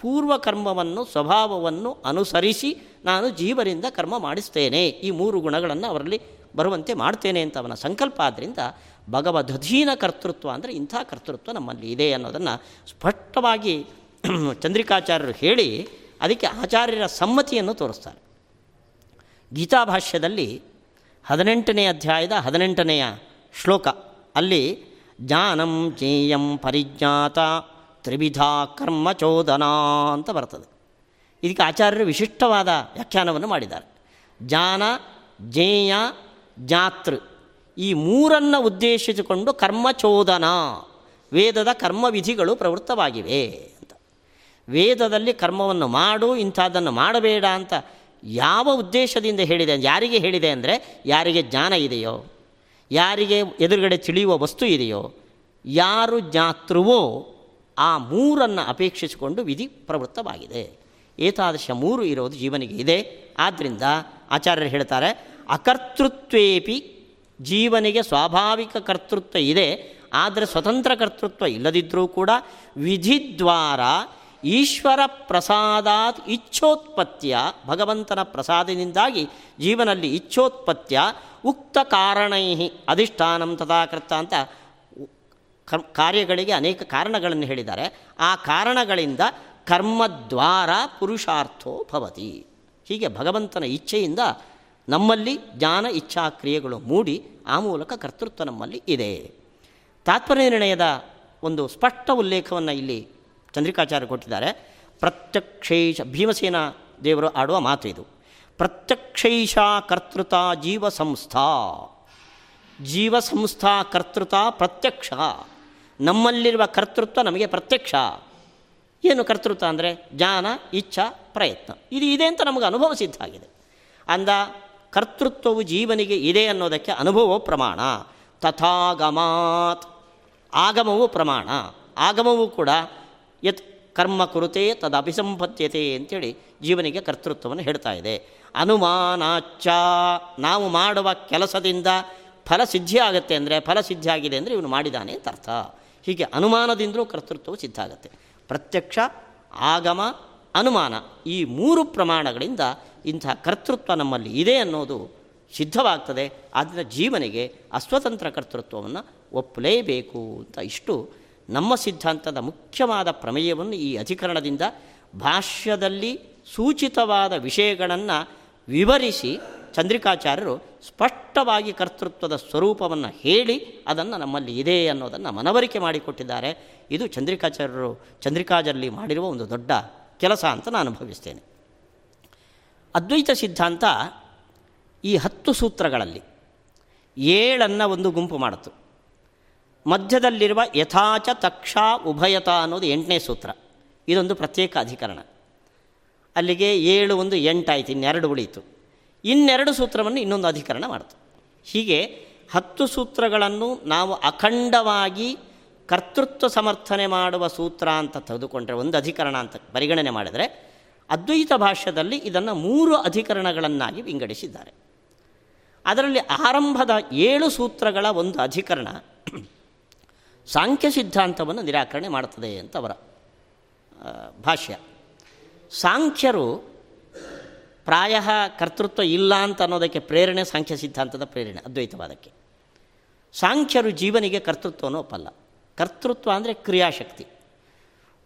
[SPEAKER 1] ಪೂರ್ವಕರ್ಮವನ್ನು, ಸ್ವಭಾವವನ್ನು ಅನುಸರಿಸಿ ನಾನು ಜೀವರಿಂದ ಕರ್ಮ ಮಾಡಿಸ್ತೇನೆ. ಈ ಮೂರು ಗುಣಗಳನ್ನು ಅವರಲ್ಲಿ ಬರುವಂತೆ ಮಾಡ್ತೇನೆ ಅಂತ ಅವನ ಸಂಕಲ್ಪ. ಆದ್ದರಿಂದ ಭಗವದಧೀನ ಕರ್ತೃತ್ವ ಅಂದರೆ ಇಂಥ ಕರ್ತೃತ್ವ ನಮ್ಮಲ್ಲಿ ಇದೆ ಅನ್ನೋದನ್ನು ಸ್ಪಷ್ಟವಾಗಿ (clears throat) ಚಂದ್ರಿಕಾಚಾರ್ಯರು ಹೇಳಿ ಅದಕ್ಕೆ ಆಚಾರ್ಯರ ಸಮ್ಮತಿಯನ್ನು ತೋರಿಸ್ತಾರೆ. ಗೀತಾಭಾಷ್ಯದಲ್ಲಿ ಹದಿನೆಂಟನೇ ಅಧ್ಯಾಯದ ಹದಿನೆಂಟನೆಯ ಶ್ಲೋಕ ಅಲ್ಲಿ ಜ್ಞಾನಂ ಜ್ಞೇಯಂ ಪರಿಜ್ಞಾತ ತ್ರಿವಿಧ ಕರ್ಮಚೋದನಾ ಅಂತ ಬರ್ತದೆ. ಇದಕ್ಕೆ ಆಚಾರ್ಯರು ವಿಶಿಷ್ಟವಾದ ವ್ಯಾಖ್ಯಾನವನ್ನು ಮಾಡಿದ್ದಾರೆ. ಜ್ಞಾನ ಜೇಯ, ಜಾತೃ ಈ ಮೂರನ್ನು ಉದ್ದೇಶಿಸಿಕೊಂಡು ಕರ್ಮಚೋದನ, ವೇದದ ಕರ್ಮವಿಧಿಗಳು ಪ್ರವೃತ್ತವಾಗಿವೆ ಅಂತ. ವೇದದಲ್ಲಿ ಕರ್ಮವನ್ನು ಮಾಡು, ಇಂಥದ್ದನ್ನು ಮಾಡಬೇಡ ಅಂತ ಯಾವ ಉದ್ದೇಶದಿಂದ ಹೇಳಿದೆ ಯಾರಿಗೆ ಹೇಳಿದೆ ಅಂದರೆ ಯಾರಿಗೆ ಜ್ಞಾನ ಇದೆಯೋ, ಯಾರಿಗೆ ಎದುರುಗಡೆ ತಿಳಿಯುವ ವಸ್ತು ಇದೆಯೋ, ಯಾರು ಜ್ಞಾತೃವೋ ಆ ಮೂರನ್ನು ಅಪೇಕ್ಷಿಸಿಕೊಂಡು ವಿಧಿ ಪ್ರವೃತ್ತವಾಗಿದೆ. ಏತಾದೃಶ ಮೂರು ಇರೋದು ಜೀವನಿಗೆ ಇದೆ. ಆದ್ದರಿಂದ ಆಚಾರ್ಯರು ಹೇಳ್ತಾರೆ, ಅಕರ್ತೃತ್ವೇಪಿ ಜೀವನಿಗೆ ಸ್ವಾಭಾವಿಕ ಕರ್ತೃತ್ವ ಇದೆ, ಆದರೆ ಸ್ವತಂತ್ರ ಕರ್ತೃತ್ವ ಇಲ್ಲದಿದ್ದರೂ ಕೂಡ ವಿಧಿದ್ವಾರ ಈಶ್ವರ ಪ್ರಸಾದಾತ್ ಇಚ್ಛೋತ್ಪತ್ತಿಯ ಭಗವಂತನ ಪ್ರಸಾದದಿಂದಾಗಿ ಜೀವನಲ್ಲಿ ಇಚ್ಛೋತ್ಪತ್ತಿಯ ಉಕ್ತ ಕಾರಣೈ ಅಧಿಷ್ಠಾನಂ ತಥಾಕೃತ ಅಂತ ಕಾರ್ಯಗಳಿಗೆ ಅನೇಕ ಕಾರಣಗಳನ್ನು ಹೇಳಿದ್ದಾರೆ. ಆ ಕಾರಣಗಳಿಂದ ಕರ್ಮದ್ವಾರ ಪುರುಷಾರ್ಥೋ ಭವತಿ. ಹೀಗೆ ಭಗವಂತನ ಇಚ್ಛೆಯಿಂದ ನಮ್ಮಲ್ಲಿ ಜ್ಞಾನ ಇಚ್ಛಾ ಕ್ರಿಯೆಗಳು ಮೂಡಿ ಆ ಮೂಲಕ ಕರ್ತೃತ್ವ ನಮ್ಮಲ್ಲಿ ಇದೆ. ತಾತ್ಪರ್ಯ ನಿರ್ಣಯದ ಒಂದು ಸ್ಪಷ್ಟ ಉಲ್ಲೇಖವನ್ನು ಇಲ್ಲಿ ಚಂದ್ರಿಕಾಚಾರ್ಯ ಕೊಟ್ಟಿದ್ದಾರೆ. ಪ್ರತ್ಯಕ್ಷೈಷ, ಭೀಮಸೇನ ದೇವರು ಆಡುವ ಮಾತು ಇದು. ಪ್ರತ್ಯಕ್ಷೈಷ ಕರ್ತೃತ ಜೀವ ಸಂಸ್ಥಾ ಜೀವ ಸಂಸ್ಥಾ ಕರ್ತೃತ ಪ್ರತ್ಯಕ್ಷ. ನಮ್ಮಲ್ಲಿರುವ ಕರ್ತೃತ್ವ ನಮಗೆ ಪ್ರತ್ಯಕ್ಷ. ಏನು ಕರ್ತೃತ್ವ ಅಂದರೆ ಜ್ಞಾನ, ಇಚ್ಛಾ, ಪ್ರಯತ್ನ. ಇದು ಇದೆ ಅಂತ ನಮಗೆ ಅನುಭವ ಸಿದ್ಧ ಆಗಿದೆ. ಅಂದ ಕರ್ತೃತ್ವವು ಜೀವನಿಗೆ ಇದೆ ಅನ್ನೋದಕ್ಕೆ ಅನುಭವವು ಪ್ರಮಾಣ. ತಥಾಗಮಾತ್. ಆಗಮವು ಪ್ರಮಾಣ. ಆಗಮವು ಕೂಡ ಯತ್ ಕರ್ಮ ಕುರುತೆ ತದಭಿಸಂಪತ್ಯತೆ ಅಂತೇಳಿ ಜೀವನಿಗೆ ಕರ್ತೃತ್ವವನ್ನು ಹೇಳ್ತಾ ಇದೆ. ಅನುಮಾನಾಚ ನಾವು ಮಾಡುವ ಕೆಲಸದಿಂದ ಫಲ ಸಿದ್ಧಿ ಆಗುತ್ತೆ ಅಂದರೆ ಫಲ ಸಿದ್ಧಿ ಆಗಿದೆ ಅಂದರೆ ಇವನು ಮಾಡಿದಾನೆ ಅಂತ ಅರ್ಥ. ಹೀಗೆ ಅನುಮಾನದಿಂದಲೂ ಕರ್ತೃತ್ವವು ಸಿದ್ಧ ಆಗುತ್ತೆ ಪ್ರತ್ಯಕ್ಷ, ಆಗಮ, ಅನುಮಾನ ಈ ಮೂರು ಪ್ರಮಾಣಗಳಿಂದ ಇಂತಹ ಕರ್ತೃತ್ವ ನಮ್ಮಲ್ಲಿ ಇದೆ ಅನ್ನೋದು ಸಿದ್ಧವಾಗ್ತದೆ. ಆದ್ದರಿಂದ ಜೀವನಿಗೆ ಅಸ್ವತಂತ್ರ ಕರ್ತೃತ್ವವನ್ನು ಒಪ್ಪಲೇಬೇಕು ಅಂತ ಇಷ್ಟು ನಮ್ಮ ಸಿದ್ಧಾಂತದ ಮುಖ್ಯವಾದ ಪ್ರಮೇಯವನ್ನು ಈ ಅಧಿಕರಣದಿಂದ ಭಾಷ್ಯದಲ್ಲಿ ಸೂಚಿತವಾದ ವಿಷಯಗಳನ್ನು ವಿವರಿಸಿ ಚಂದ್ರಿಕಾಚಾರ್ಯರು ಸ್ಪಷ್ಟವಾಗಿ ಕರ್ತೃತ್ವದ ಸ್ವರೂಪವನ್ನು ಹೇಳಿ ಅದನ್ನು ನಮ್ಮಲ್ಲಿ ಇದೆ ಅನ್ನೋದನ್ನು ಮನವರಿಕೆ ಮಾಡಿಕೊಟ್ಟಿದ್ದಾರೆ. ಇದು ಚಂದ್ರಿಕಾಚಾರ್ಯರು ಚಂದ್ರಿಕಾಜರಲ್ಲಿ ಮಾಡಿರುವ ಒಂದು ದೊಡ್ಡ ಕೆಲಸ ಅಂತ ನಾನು ಅನುಭವಿಸ್ತೇನೆ ಅದ್ವೈತ ಸಿದ್ಧಾಂತ ಈ ಹತ್ತು ಸೂತ್ರಗಳಲ್ಲಿ ಏಳನ್ನು ಒಂದು ಗುಂಪು ಮಾಡಿತು ಮಧ್ಯದಲ್ಲಿರುವ ಯಥಾಚ ತಕ್ಷ ಉಭಯತ ಅನ್ನೋದು ಎಂಟನೇ ಸೂತ್ರ. ಇದೊಂದು ಪ್ರತ್ಯೇಕ ಅಧಿಕರಣ. ಅಲ್ಲಿಗೆ ಏಳು ಒಂದು ಎಂಟಾಯ್ತು ಇನ್ನೆರಡು ಉಳೀತು ಇನ್ನೆರಡು ಸೂತ್ರವನ್ನು ಇನ್ನೊಂದು ಅಧಿಕರಣ ಮಾಡ್ತು ಹೀಗೆ ಹತ್ತು ಸೂತ್ರಗಳನ್ನು ನಾವು ಅಖಂಡವಾಗಿ ಕರ್ತೃತ್ವ ಸಮರ್ಥನೆ ಮಾಡುವ ಸೂತ್ರ ಅಂತ ತೆಗೆದುಕೊಂಡ್ರೆ ಒಂದು ಅಧಿಕರಣ ಅಂತ ಪರಿಗಣನೆ ಮಾಡಿದರೆ ಅದ್ವೈತ ಭಾಷ್ಯದಲ್ಲಿ ಇದನ್ನು ಮೂರು ಅಧಿಕರಣಗಳನ್ನಾಗಿ ವಿಂಗಡಿಸಿದ್ದಾರೆ. ಅದರಲ್ಲಿ ಆರಂಭದ ಏಳು ಸೂತ್ರಗಳ ಒಂದು ಅಧಿಕರಣ ಸಾಂಖ್ಯ ಸಿದ್ಧಾಂತವನ್ನು ನಿರಾಕರಣೆ ಮಾಡುತ್ತದೆ ಅಂತ ಅವರ ಭಾಷ್ಯ. ಸಾಂಖ್ಯರು ಪ್ರಾಯ ಕರ್ತೃತ್ವ ಇಲ್ಲ ಅಂತ ಅನ್ನೋದಕ್ಕೆ ಪ್ರೇರಣೆ ಸಾಂಖ್ಯ ಸಿದ್ಧಾಂತದ ಪ್ರೇರಣೆ, ಅದ್ವೈತವಾದಕ್ಕೆ. ಸಾಂಖ್ಯರು ಜೀವನಿಗೆ ಕರ್ತೃತ್ವನೂ ಒಪ್ಪಲ್ಲ. ಕರ್ತೃತ್ವ ಅಂದರೆ ಕ್ರಿಯಾಶಕ್ತಿ.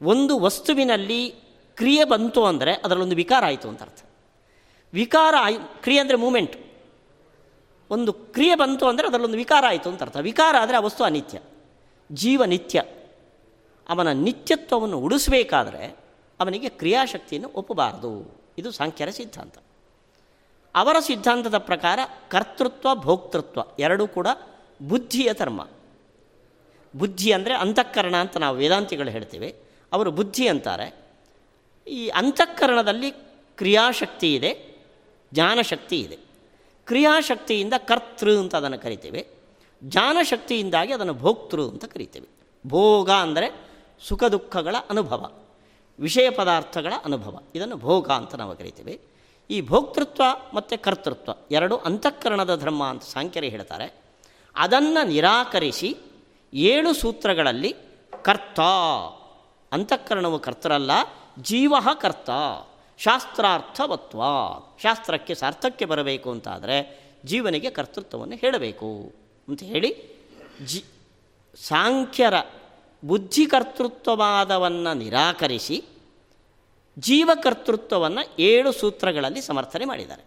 [SPEAKER 1] ಒಂದು ವಸ್ತುವಿನಲ್ಲಿ ಕ್ರಿಯೆ ಬಂತು ಅಂದರೆ ಅದರಲ್ಲೊಂದು ವಿಕಾರ ಆಯಿತು ಅಂತ ಅರ್ಥ. ವಿಕಾರ ಆಯ್, ಕ್ರಿಯೆ ಅಂದರೆ ಮೂಮೆಂಟ್. ಒಂದು ಕ್ರಿಯೆ ಬಂತು ಅಂದರೆ ಅದರಲ್ಲೊಂದು ವಿಕಾರ ಆಯಿತು ಅಂತ ಅರ್ಥ. ವಿಕಾರ ಆದರೆ ಆ ವಸ್ತು ಅನಿತ್ಯ. ಜೀವ ನಿತ್ಯ. ಅವನ ನಿತ್ಯತ್ವವನ್ನು ಉಳಿಸಬೇಕಾದರೆ ಅವನಿಗೆ ಕ್ರಿಯಾಶಕ್ತಿಯನ್ನು ಒಪ್ಪಬಾರದು. ಇದು ಸಾಂಖ್ಯರ ಸಿದ್ಧಾಂತ. ಅವರ ಸಿದ್ಧಾಂತದ ಪ್ರಕಾರ ಕರ್ತೃತ್ವ, ಭೋಕ್ತೃತ್ವ ಎರಡೂ ಕೂಡ ಬುದ್ಧಿಯ ಧರ್ಮ. ಬುದ್ಧಿ ಅಂದರೆ ಅಂತಃಕರಣ ಅಂತ ನಾವು ವೇದಾಂತಿಗಳು ಹೇಳ್ತೇವೆ. ಅವರು ಬುದ್ಧಿ ಅಂತಾರೆ. ಈ ಅಂತಃಕರಣದಲ್ಲಿ ಕ್ರಿಯಾಶಕ್ತಿ ಇದೆ, ಜ್ಞಾನಶಕ್ತಿ ಇದೆ. ಕ್ರಿಯಾಶಕ್ತಿಯಿಂದ ಕರ್ತೃ ಅಂತ ಅದನ್ನು ಕರಿತೇವೆ. ಜ್ಞಾನಶಕ್ತಿಯಿಂದಾಗಿ ಅದನ್ನು ಭೋಕ್ತೃ ಅಂತ ಕರಿತೇವೆ. ಭೋಗ ಅಂದರೆ ಸುಖ ದುಃಖಗಳ ಅನುಭವ. ವಿಷಯ ಪದಾರ್ಥಗಳ ಅನುಭವ. ಇದನ್ನು ಭೋಗ ಅಂತ ನಾವು ಕರಿತೀವಿ. ಈ ಭೋಕ್ತೃತ್ವ ಮತ್ತು ಕರ್ತೃತ್ವ ಎರಡು ಅಂತಃಕರಣದ ಧರ್ಮ ಅಂತ ಸಾಂಖ್ಯರು ಹೇಳ್ತಾರೆ. ಅದನ್ನು ನಿರಾಕರಿಸಿ ಏಳು ಸೂತ್ರಗಳಲ್ಲಿ ಕರ್ತ, ಅಂತಃಕರಣವು ಕರ್ತರಲ್ಲ, ಜೀವ ಕರ್ತ, ಶಾಸ್ತ್ರಾರ್ಥವತ್ವ, ಶಾಸ್ತ್ರಕ್ಕೆ ಸಾರ್ಥಕ್ಕೆ ಬರಬೇಕು ಅಂತಾದರೆ ಜೀವನಿಗೆ ಕರ್ತೃತ್ವವನ್ನು ಹೇಳಬೇಕು ಅಂತ ಹೇಳಿ ಜಿ ಸಾಂಖ್ಯರ ಬುದ್ಧಿಕರ್ತೃತ್ವವಾದವನ್ನು ನಿರಾಕರಿಸಿ ಜೀವಕರ್ತೃತ್ವವನ್ನು ಏಳು ಸೂತ್ರಗಳಲ್ಲಿ ಸಮರ್ಥನೆ ಮಾಡಿದ್ದಾರೆ.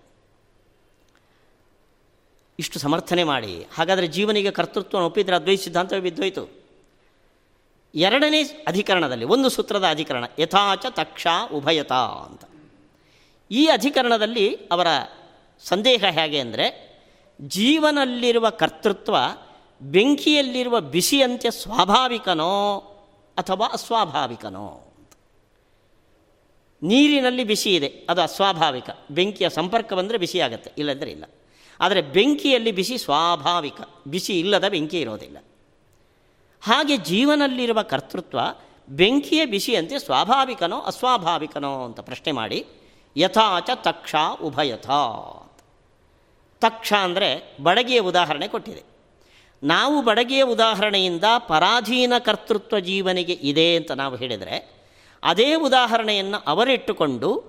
[SPEAKER 1] ಇಷ್ಟು ಸಮರ್ಥನೆ ಮಾಡಿ, ಹಾಗಾದರೆ ಜೀವನಿಗೆ ಕರ್ತೃತ್ವವನ್ನು ಒಪ್ಪಿದರೆ ಅದ್ವೈತ ಸಿದ್ಧಾಂತವೇ ಬಿದ್ದೋಯ್ತು. ಎರಡನೇ ಅಧಿಕರಣದಲ್ಲಿ, ಒಂದು ಸೂತ್ರದ ಅಧಿಕರಣ, ಯಥಾಚ ತಕ್ಷ ಉಭಯತ ಅಂತ. ಈ ಅಧಿಕರಣದಲ್ಲಿ ಅವರ ಸಂದೇಹ ಹೇಗೆ ಅಂದರೆ, ಜೀವನಲ್ಲಿರುವ ಕರ್ತೃತ್ವ ಬೆಂಕಿಯಲ್ಲಿರುವ ಬಿಸಿಯಂತೆ ಸ್ವಾಭಾವಿಕನೋ ಅಥವಾ ಅಸ್ವಾಭಾವಿಕನೋ? ನೀರಿನಲ್ಲಿ ಬಿಸಿ ಇದೆ, ಅದು ಅಸ್ವಾಭಾವಿಕ. ಬೆಂಕಿಯ ಸಂಪರ್ಕ ಬಂದರೆ ಬಿಸಿ ಆಗುತ್ತೆ, ಇಲ್ಲಂದರೆ ಇಲ್ಲ. ಆದರೆ ಬೆಂಕಿಯಲ್ಲಿ ಬಿಸಿ ಸ್ವಾಭಾವಿಕ. ಬಿಸಿ ಇಲ್ಲದ ಬೆಂಕಿ ಇರೋದಿಲ್ಲ. ಹಾಗೆ ಜೀವನಲ್ಲಿರುವ ಕರ್ತೃತ್ವ ಬೆಂಕಿಯ ಬಿಸಿಯಂತೆ ಸ್ವಾಭಾವಿಕನೋ, ಅಸ್ವಾಭಾವಿಕನೋ ಅಂತ ಪ್ರಶ್ನೆ ಮಾಡಿ, ಯಥಾಚ ತಕ್ಷ ಉಭಯಥ ತಕ್ಷ ಅಂದರೆ ಬಡಗಿಯ ಉದಾಹರಣೆ ಕೊಟ್ಟಿದೆ. ನಾವು ಬಡಗಿಯ ಉದಾಹರಣೆಯಿಂದ ಪರಾಧೀನ ಕರ್ತೃತ್ವ ಜೀವನಿಗೆ ಇದೆ ಅಂತ ನಾವು ಹೇಳಿದರೆ, ಅದೇ ಉದಾಹರಣೆಯನ್ನು ಅವರಿಟ್ಟುಕೊಂಡು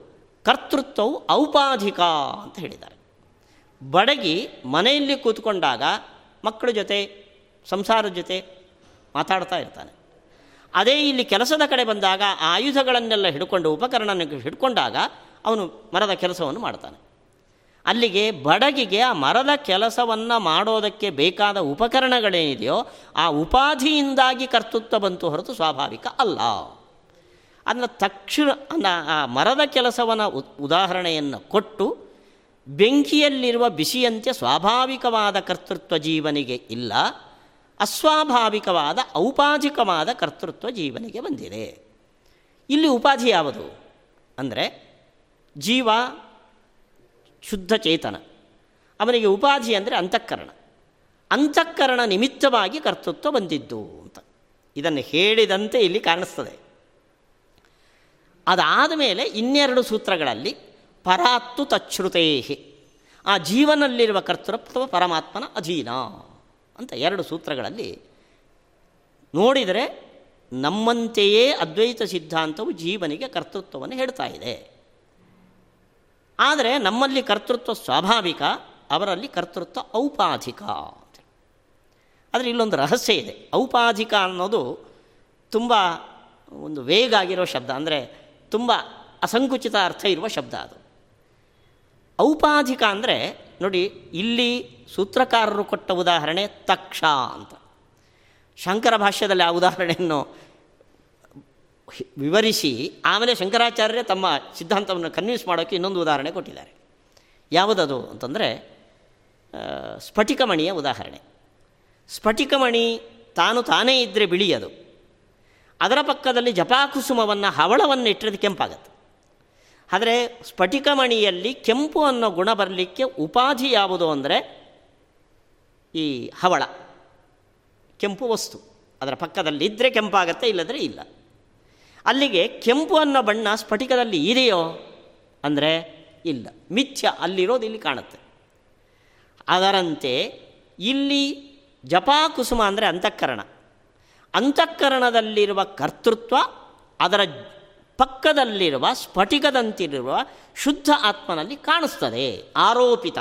[SPEAKER 1] ಕರ್ತೃತ್ವವು ಔಪಾಧಿಕ ಅಂತ ಹೇಳಿದ್ದಾರೆ. ಬಡಗಿ ಮನೆಯಲ್ಲಿ ಕೂತ್ಕೊಂಡಾಗ ಮಕ್ಕಳ ಜೊತೆ ಸಂಸಾರದ ಜೊತೆ ಮಾತಾಡ್ತಾ ಇರ್ತಾನೆ. ಅದೇ ಇಲ್ಲಿ ಕೆಲಸದ ಕಡೆ ಬಂದಾಗ ಆಯುಧಗಳನ್ನೆಲ್ಲ ಹಿಡ್ಕೊಂಡು ಉಪಕರಣ ಹಿಡ್ಕೊಂಡಾಗ ಅವನು ಮರದ ಕೆಲಸವನ್ನು ಮಾಡ್ತಾನೆ. ಅಲ್ಲಿಗೆ ಬಡಗಿಗೆ ಆ ಮರದ ಕೆಲಸವನ್ನು ಮಾಡೋದಕ್ಕೆ ಬೇಕಾದ ಉಪಕರಣಗಳೇನಿದೆಯೋ ಆ ಉಪಾಧಿಯಿಂದಾಗಿ ಕರ್ತೃತ್ವ ಬಂತು ಹೊರತು ಸ್ವಾಭಾವಿಕ ಅಲ್ಲ. ಅದನ್ನು ತಕ್ಷಣ ಆ ಮರದ ಕೆಲಸವನ್ನು ಉದಾಹರಣೆಯನ್ನು ಕೊಟ್ಟು ಬೆಂಕಿಯಲ್ಲಿರುವ ಬಿಸಿಯಂತೆ ಸ್ವಾಭಾವಿಕವಾದ ಕರ್ತೃತ್ವ ಜೀವನಿಗೆ ಇಲ್ಲ, ಅಸ್ವಾಭಾವಿಕವಾದ ಔಪಾಧಿಕವಾದ ಕರ್ತೃತ್ವ ಜೀವನಿಗೆ ಬಂದಿದೆ. ಇಲ್ಲಿ ಉಪಾಧಿ ಯಾವುದು? ಅಂದರೆ ಜೀವ ಶುದ್ಧ ಚೇತನ. ಅವನಿಗೆ ಉಪಾಧಿ ಅಂದರೆ ಅಂತಃಕರಣ. ಅಂತಃಕರಣ ನಿಮಿತ್ತವಾಗಿ ಕರ್ತೃತ್ವ ಬಂದಿದ್ದು ಅಂತ. ಇದನ್ನು ಹೇಳಿದಂತೆ ಇಲ್ಲಿ ಕಾಣಿಸ್ತದೆ. ಅದಾದ ಮೇಲೆ ಇನ್ನೆರಡು ಸೂತ್ರಗಳಲ್ಲಿ ಪರಾತ್ತು ತಚ್ಛ್ರುತೇಹಿ ಆ ಜೀವನಲ್ಲಿರುವ ಕರ್ತೃತ್ವ ಪರಮಾತ್ಮನ ಅಧೀನ ಅಂತ ಎರಡು ಸೂತ್ರಗಳಲ್ಲಿ ನೋಡಿದರೆ ನಮ್ಮಂತೆಯೇ ಅದ್ವೈತ ಸಿದ್ಧಾಂತವು ಜೀವನಿಗೆ ಕರ್ತೃತ್ವವನ್ನು ಹೇಳ್ತಾ ಇದೆ. ಆದರೆ ನಮ್ಮಲ್ಲಿ ಕರ್ತೃತ್ವ ಸ್ವಾಭಾವಿಕ, ಅವರಲ್ಲಿ ಕರ್ತೃತ್ವ ಔಪಾಧಿಕ ಆದರೆ ಇಲ್ಲೊಂದು ರಹಸ್ಯ ಇದೆ. ಔಪಾಧಿಕ ಅನ್ನೋದು ತುಂಬ ಒಂದು ವೇಗ ಆಗಿರೋ ಶಬ್ದ. ಅಂದರೆ ತುಂಬ ಅಸಂಕುಚಿತ ಅರ್ಥ ಇರುವ ಶಬ್ದ ಅದು. ಔಪಾಧಿಕ ಅಂದರೆ ನೋಡಿ, ಇಲ್ಲಿ ಸೂತ್ರಕಾರರು ಕೊಟ್ಟ ಉದಾಹರಣೆ ತಕ್ಷ ಅಂತ. ಶಂಕರ ಭಾಷ್ಯದಲ್ಲಿ ಆ ಉದಾಹರಣೆಯನ್ನು ವಿವರಿಸಿ ಆಮೇಲೆ ಶಂಕರಾಚಾರ್ಯರೇ ತಮ್ಮ ಸಿದ್ಧಾಂತವನ್ನು ಕನ್ವಿನ್ಸ್ ಮಾಡೋಕ್ಕೆ ಇನ್ನೊಂದು ಉದಾಹರಣೆ ಕೊಟ್ಟಿದ್ದಾರೆ. ಯಾವುದದು ಅಂತಂದರೆ ಸ್ಫಟಿಕಮಣಿಯ ಉದಾಹರಣೆ. ಸ್ಫಟಿಕಮಣಿ ತಾನು ತಾನೇ ಇದ್ದರೆ ಬಿಳಿಯದು. ಅದರ ಪಕ್ಕದಲ್ಲಿ ಜಪಾಕುಸುಮವನ್ನು ಹವಳವನ್ನು ಇಟ್ಟರೆ ಕೆಂಪಾಗತ್ತೆ. ಆದರೆ ಸ್ಫಟಿಕಮಣಿಯಲ್ಲಿ ಕೆಂಪು ಅನ್ನೋ ಗುಣ ಬರಲಿಕ್ಕೆ ಉಪಾಧಿ ಯಾವುದು ಅಂದರೆ, ಈ ಹವಳ. ಕೆಂಪು ವಸ್ತು. ಅದರ ಪಕ್ಕದಲ್ಲಿ ಇದ್ದರೆ ಕೆಂಪಾಗತ್ತೆ, ಇಲ್ಲದ್ರೆ ಇಲ್ಲ. ಅಲ್ಲಿಗೆ ಕೆಂಪು ಅನ್ನೋ ಬಣ್ಣ ಸ್ಫಟಿಕದಲ್ಲಿ ಇದೆಯೋ? ಅಂದರೆ ಇಲ್ಲ. ಮಿಥ್ಯ ಅಲ್ಲಿರೋದು ಇಲ್ಲಿ ಕಾಣುತ್ತೆ. ಅದರಂತೆ ಇಲ್ಲಿ ಜಪಾಕುಸುಮ ಅಂದರೆ ಅಂತಃಕರಣ. ಅಂತಃಕರಣದಲ್ಲಿರುವ ಕರ್ತೃತ್ವ, ಅದರ ಪಕ್ಕದಲ್ಲಿರುವ ಸ್ಫಟಿಕದಂತಿರುವ ಶುದ್ಧ ಆತ್ಮನಲ್ಲಿ ಕಾಣಿಸ್ತದೆ. ಆರೋಪಿತ.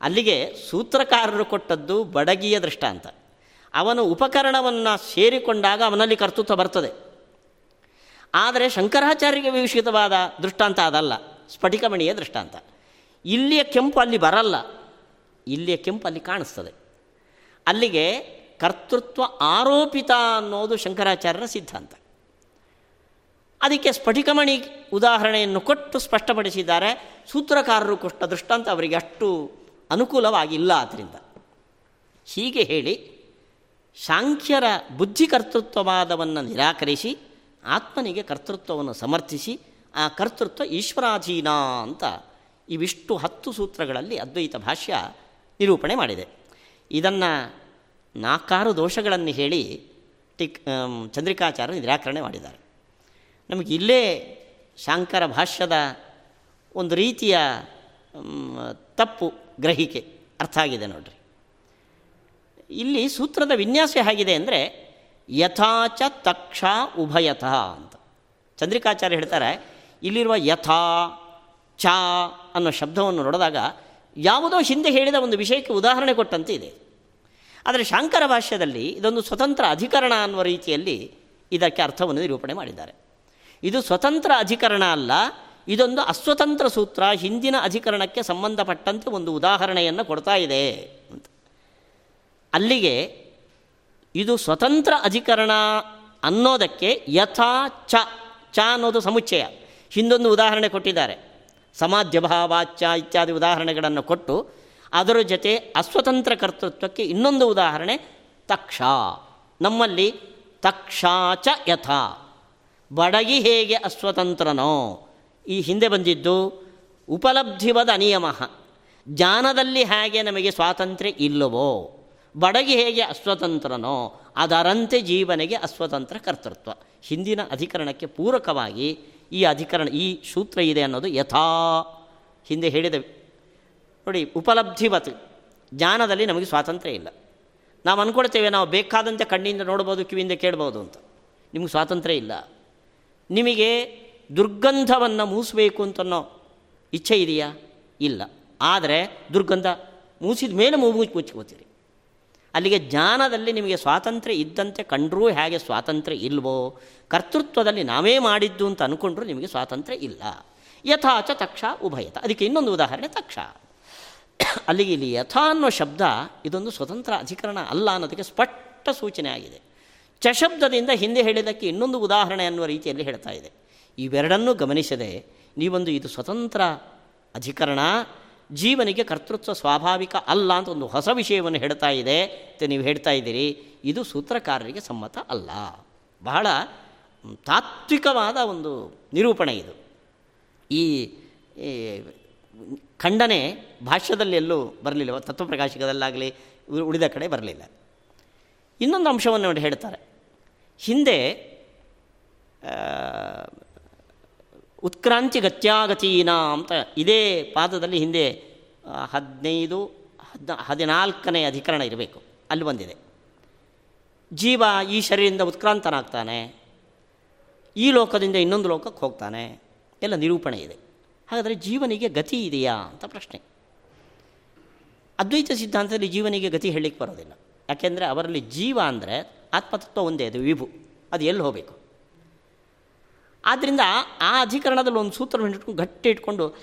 [SPEAKER 1] ಅಲ್ಲಿಗೆ ಸೂತ್ರಕಾರರು ಕೊಟ್ಟದ್ದು ಬಡಗಿಯ ದೃಷ್ಟಾಂತ ಅವನು ಉಪಕರಣವನ್ನು ಸೇರಿಕೊಂಡಾಗ ಅವನಲ್ಲಿ ಕರ್ತೃತ್ವ ಬರ್ತದೆ. ಆದರೆ ಶಂಕರಾಚಾರ್ಯರಿಗೆ ವಿಷಿತವಾದ ದೃಷ್ಟಾಂತ ಅದಲ್ಲ, ಸ್ಫಟಿಕಮಣಿಯ ದೃಷ್ಟಾಂತ. ಇಲ್ಲಿಯ ಕೆಂಪು ಅಲ್ಲಿ ಬರಲ್ಲ, ಇಲ್ಲಿಯ ಕೆಂಪು ಅಲ್ಲಿ ಕಾಣಿಸ್ತದೆ. ಅಲ್ಲಿಗೆ ಕರ್ತೃತ್ವ ಆರೋಪಿತ ಅನ್ನೋದು ಶಂಕರಾಚಾರ್ಯರ ಸಿದ್ಧಾಂತ. ಅದಕ್ಕೆ ಸ್ಫಟಿಕಮಣಿ ಉದಾಹರಣೆಯನ್ನು ಕೊಟ್ಟು ಸ್ಪಷ್ಟಪಡಿಸಿದ್ದಾರೆ. ಸೂತ್ರಕಾರರು ಕೊಟ್ಟ ದೃಷ್ಟಾಂತ ಅವರಿಗೆ ಅಷ್ಟು ಅನುಕೂಲವಾಗಿಲ್ಲ ಆದ್ದರಿಂದ ಹೀಗೆ ಹೇಳಿ ಸಾಂಖ್ಯರ ಬುದ್ಧಿಕರ್ತೃತ್ವವಾದವನ್ನು ನಿರಾಕರಿಸಿ ಆತ್ಮನಿಗೆ ಕರ್ತೃತ್ವವನ್ನು ಸಮರ್ಥಿಸಿ, ಆ ಕರ್ತೃತ್ವ ಈಶ್ವರಾಧೀನ ಅಂತ ಇವಿಷ್ಟು ಹತ್ತು ಸೂತ್ರಗಳಲ್ಲಿ ಅದ್ವೈತ ಭಾಷ್ಯ ನಿರೂಪಣೆ ಮಾಡಿದೆ. ಇದನ್ನು ನಾಲ್ಕಾರು ದೋಷಗಳನ್ನು ಹೇಳಿ ಟಿಕ್ ಚಂದ್ರಿಕಾಚಾರ್ಯ ನಿರಾಕರಣೆ ಮಾಡಿದ್ದಾರೆ. ನಮಗೆ ಇಲ್ಲೇ ಶಾಂಕರ ಭಾಷ್ಯದ ಒಂದು ರೀತಿಯ ತಪ್ಪು ಗ್ರಹಿಕೆ ಅರ್ಥ ಆಗಿದೆ ನೋಡ್ರಿ. ಇಲ್ಲಿ ಸೂತ್ರದ ವಿನ್ಯಾಸ ಹೇಗಿದೆ ಅಂದರೆ ಯಥಾಚ ತಕ್ಷ ಉಭಯತಃ ಅಂತ. ಚಂದ್ರಿಕಾಚಾರ್ಯ ಹೇಳ್ತಾರೆ, ಇಲ್ಲಿರುವ ಯಥಾ, ಚ ಅನ್ನೋ ಶಬ್ದವನ್ನು ನೋಡಿದಾಗ ಯಾವುದೋ ಹಿಂದೆ ಹೇಳಿದ ಒಂದು ವಿಷಯಕ್ಕೆ ಉದಾಹರಣೆ ಕೊಟ್ಟಂತೆ ಇದೆ. ಆದರೆ ಶಾಂಕರ ಭಾಷ್ಯದಲ್ಲಿ ಇದೊಂದು ಸ್ವತಂತ್ರ ಅಧಿಕರಣ ಅನ್ನುವ ರೀತಿಯಲ್ಲಿ ಇದಕ್ಕೆ ಅರ್ಥವನ್ನು ನಿರೂಪಣೆ ಮಾಡಿದ್ದಾರೆ. ಇದು ಸ್ವತಂತ್ರ ಅಧಿಕರಣ ಅಲ್ಲ, ಇದೊಂದು ಅಸ್ವತಂತ್ರ ಸೂತ್ರ, ಹಿಂದಿನ ಅಧಿಕರಣಕ್ಕೆ ಸಂಬಂಧಪಟ್ಟಂತೆ ಒಂದು ಉದಾಹರಣೆಯನ್ನು ಕೊಡ್ತಾ ಇದೆ ಅಂತ. ಅಲ್ಲಿಗೆ ಇದು ಸ್ವತಂತ್ರ ಅಧಿಕರಣ ಅನ್ನೋದಕ್ಕೆ ಯಥಾ ಚ ಚ ಅನ್ನೋದು ಸಮುಚ್ಚಯ. ಹಿಂದೊಂದು ಉದಾಹರಣೆ ಕೊಟ್ಟಿದ್ದಾರೆ. ಸಮಾಧ್ಯಭಾವಾಚ್ಯ ಇತ್ಯಾದಿ ಉದಾಹರಣೆಗಳನ್ನು ಕೊಟ್ಟು ಅದರ ಜೊತೆ ಅಸ್ವತಂತ್ರ ಕರ್ತೃತ್ವಕ್ಕೆ ಇನ್ನೊಂದು ಉದಾಹರಣೆ, ತಕ್ಷ. ನಮ್ಮಲ್ಲಿ ತಕ್ಷಾಚ ಯಥಾ. ಬಡಗಿ ಹೇಗೆ ಅಸ್ವತಂತ್ರನೋ, ಈ ಹಿಂದೆ ಬಂದಿದ್ದು ಉಪಲಬ್ಧಿವದ ಅನಿಯಮ. ಜ್ಞಾನದಲ್ಲಿ ಹೇಗೆ ನಮಗೆ ಸ್ವಾತಂತ್ರ್ಯ ಇಲ್ಲವೋ ಬಡಗಿ ಹೇಗೆ ಅಸ್ವತಂತ್ರನೋ ಅದರಂತೆ ಜೀವನಿಗೆ ಅಸ್ವತಂತ್ರ ಕರ್ತೃತ್ವ. ಹಿಂದಿನ ಅಧಿಕರಣಕ್ಕೆ ಪೂರಕವಾಗಿ ಈ ಅಧಿಕರಣ, ಈ ಸೂತ್ರ ಇದೆ ಅನ್ನೋದು ಯಥಾ. ಹಿಂದೆ ಹೇಳಿದೆ, ನೋಡಿ, ಉಪಲಬ್ಧಿವತ್, ಜ್ಞಾನದಲ್ಲಿ ನಮಗೆ ಸ್ವಾತಂತ್ರ್ಯ ಇಲ್ಲ. ನಾವು ಅಂದ್ಕೊಳ್ತೇವೆ ನಾವು ಬೇಕಾದಂತೆ ಕಣ್ಣಿಂದ ನೋಡ್ಬೋದು, ಕಿವಿಯಿಂದ ಕೇಳ್ಬೋದು ಅಂತ. ನಿಮಗೆ ಸ್ವಾತಂತ್ರ್ಯ ಇಲ್ಲ. ನಿಮಗೆ ದುರ್ಗಂಧವನ್ನು ಮೂಸಬೇಕು ಅಂತನೋ ಇಚ್ಛೆ ಇದೆಯಾ? ಇಲ್ಲ. ಆದರೆ ದುರ್ಗಂಧ ಮೂಸಿದ ಮೇಲೆ ಮೂಗು ಮುಚ್ಕೋತೀರಿ. ಅಲ್ಲಿಗೆ ಜ್ಞಾನದಲ್ಲಿ ನಿಮಗೆ ಸ್ವಾತಂತ್ರ್ಯ ಇದ್ದಂತೆ ಕಂಡರೂ ಹೇಗೆ ಸ್ವಾತಂತ್ರ್ಯ ಇಲ್ವೋ, ಕರ್ತೃತ್ವದಲ್ಲಿ ನಾವೇ ಮಾಡಿದ್ದು ಅಂತ ಅಂದ್ಕೊಂಡ್ರೂ ನಿಮಗೆ ಸ್ವಾತಂತ್ರ್ಯ ಇಲ್ಲ. ಯಥಾಚ ತಕ್ಷ ಉಭಯತ. ಅದಕ್ಕೆ ಇನ್ನೊಂದು ಉದಾಹರಣೆ ತಕ್ಷ. ಅಲ್ಲಿಗೆ ಇಲ್ಲಿ ಯಥಾ ಅನ್ನೋ ಶಬ್ದ ಇದೊಂದು ಸ್ವತಂತ್ರ ಅಧಿಕರಣ ಅಲ್ಲ ಅನ್ನೋದಕ್ಕೆ ಸ್ಪಷ್ಟ ಸೂಚನೆ ಆಗಿದೆ. ಚಶಬ್ದದಿಂದ ಹಿಂದೆ ಹೇಳಿದ್ದಕ್ಕೆ ಇನ್ನೊಂದು ಉದಾಹರಣೆ ಅನ್ನುವ ರೀತಿಯಲ್ಲಿ ಹೇಳ್ತಾ ಇದೆ. ಇವೆರಡನ್ನೂ ಗಮನಿಸದೆ ನೀವೊಂದು ಇದು ಸ್ವತಂತ್ರ ಅಧಿಕರಣ ಜೀವನಿಗೆ ಕರ್ತೃತ್ವ ಸ್ವಾಭಾವಿಕ ಅಲ್ಲ ಅಂತ ಒಂದು ಹೊಸ ವಿಷಯವನ್ನು ಹೇಳ್ತಾ ಇದೆ ಅಂತ ನೀವು ಹೇಳ್ತಾ ಇದ್ದೀರಿ. ಇದು ಸೂತ್ರಕಾರರಿಗೆ ಸಮ್ಮತ ಅಲ್ಲ. ಬಹಳ ತಾತ್ವಿಕವಾದ ಒಂದು ನಿರೂಪಣೆ ಇದು. ಈ ಖಂಡನೆ ಭಾಷ್ಯದಲ್ಲಿ ಎಲ್ಲೂ ಬರಲಿಲ್ಲ, ತತ್ವಪ್ರಕಾಶಿಕದಲ್ಲಾಗಲಿ ಉಳಿದ ಕಡೆ ಬರಲಿಲ್ಲ. ಇನ್ನೊಂದು ಅಂಶವನ್ನು ಹೇಳ್ತಾರೆ. ಹಿಂದೆ ಉತ್ಕ್ರಾಂತಿ ಗತ್ಯಾಗತೀನ ಅಂತ ಇದೇ ಪಾದದಲ್ಲಿ ಹಿಂದೆ ಹದಿನೈದು, ಹದ್ನ, ಹದಿನಾಲ್ಕನೇ ಅಧಿಕರಣ ಇರಬೇಕು. ಅಲ್ಲಿ ಬಂದಿದೆ. ಜೀವ ಈ ಶರೀರದಿಂದ ಉತ್ಕ್ರಾಂತನಾಗ್ತಾನೆ. ಈ ಲೋಕದಿಂದ ಇನ್ನೊಂದು ಲೋಕಕ್ಕೆ ಹೋಗ್ತಾನೆ. ಎಲ್ಲ ನಿರೂಪಣೆ ಇದೆ. ಹಾಗಾದರೆ ಜೀವನಿಗೆ ಗತಿ ಇದೆಯಾ ಅಂತ ಪ್ರಶ್ನೆ. ಅದ್ವೈತ ಸಿದ್ಧಾಂತದಲ್ಲಿ ಜೀವನಿಗೆ ಗತಿ ಹೇಳಲಿಕ್ಕೆ ಬರೋದಿಲ್ಲ. ಯಾಕೆಂದರೆ ಅವರಲ್ಲಿ ಜೀವ ಅಂದರೆ ಆತ್ಮತತ್ವ ಒಂದೇ, ಅದು ವಿಭು. ಅದು ಎಲ್ಲಿ ಹೋಗಬೇಕು? ಆದ್ದರಿಂದ ಆ ಅಧಿಕರಣದಲ್ಲಿ ಒಂದು ಸೂತ್ರವನ್ನು ಇಟ್ಕೊಂಡು ಗಟ್ಟಿ ಇಟ್ಕೊಂಡು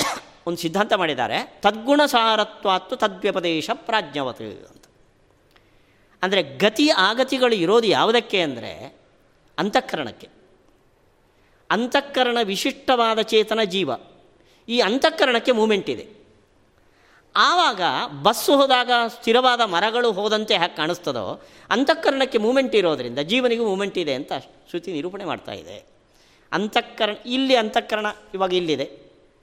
[SPEAKER 1] (coughs) ಒಂದು ಸಿದ್ಧಾಂತ ಮಾಡಿದ್ದಾರೆ. ತದ್ಗುಣ ಸಾರತ್ವಾತ್ತು ತದ್ವ್ಯಪದೇಶ ಪ್ರಾಜ್ಞವತ್ ಅಂತ. ಅಂದರೆ ಗತಿ ಆಗತಿಗಳು ಇರೋದು ಯಾವುದಕ್ಕೆ ಅಂದರೆ ಅಂತಃಕರಣಕ್ಕೆ. ಅಂತಃಕರಣ ವಿಶಿಷ್ಟವಾದ ಚೇತನ ಜೀವ. ಈ ಅಂತಃಕರಣಕ್ಕೆ ಮೂಮೆಂಟ್ ಇದೆ. ಆವಾಗ ಬಸ್ಸು ಹೋದಾಗ ಸ್ಥಿರವಾದ ಮರಗಳು ಹೋದಂತೆ ಹ್ಯಾಕೆ ಕಾಣಿಸ್ತದೋ ಅಂತಃಕರಣಕ್ಕೆ ಮೂಮೆಂಟ್ ಇರೋದರಿಂದ ಜೀವನಿಗೂ ಮೂಮೆಂಟ್ ಇದೆ ಅಂತ ಶ್ರುತಿ ನಿರೂಪಣೆ ಮಾಡ್ತಾ ಇದೆ. ಅಂತಃಕರಣ, ಇಲ್ಲಿ ಅಂತಃಕರಣ ಇವಾಗ ಇಲ್ಲಿದೆ.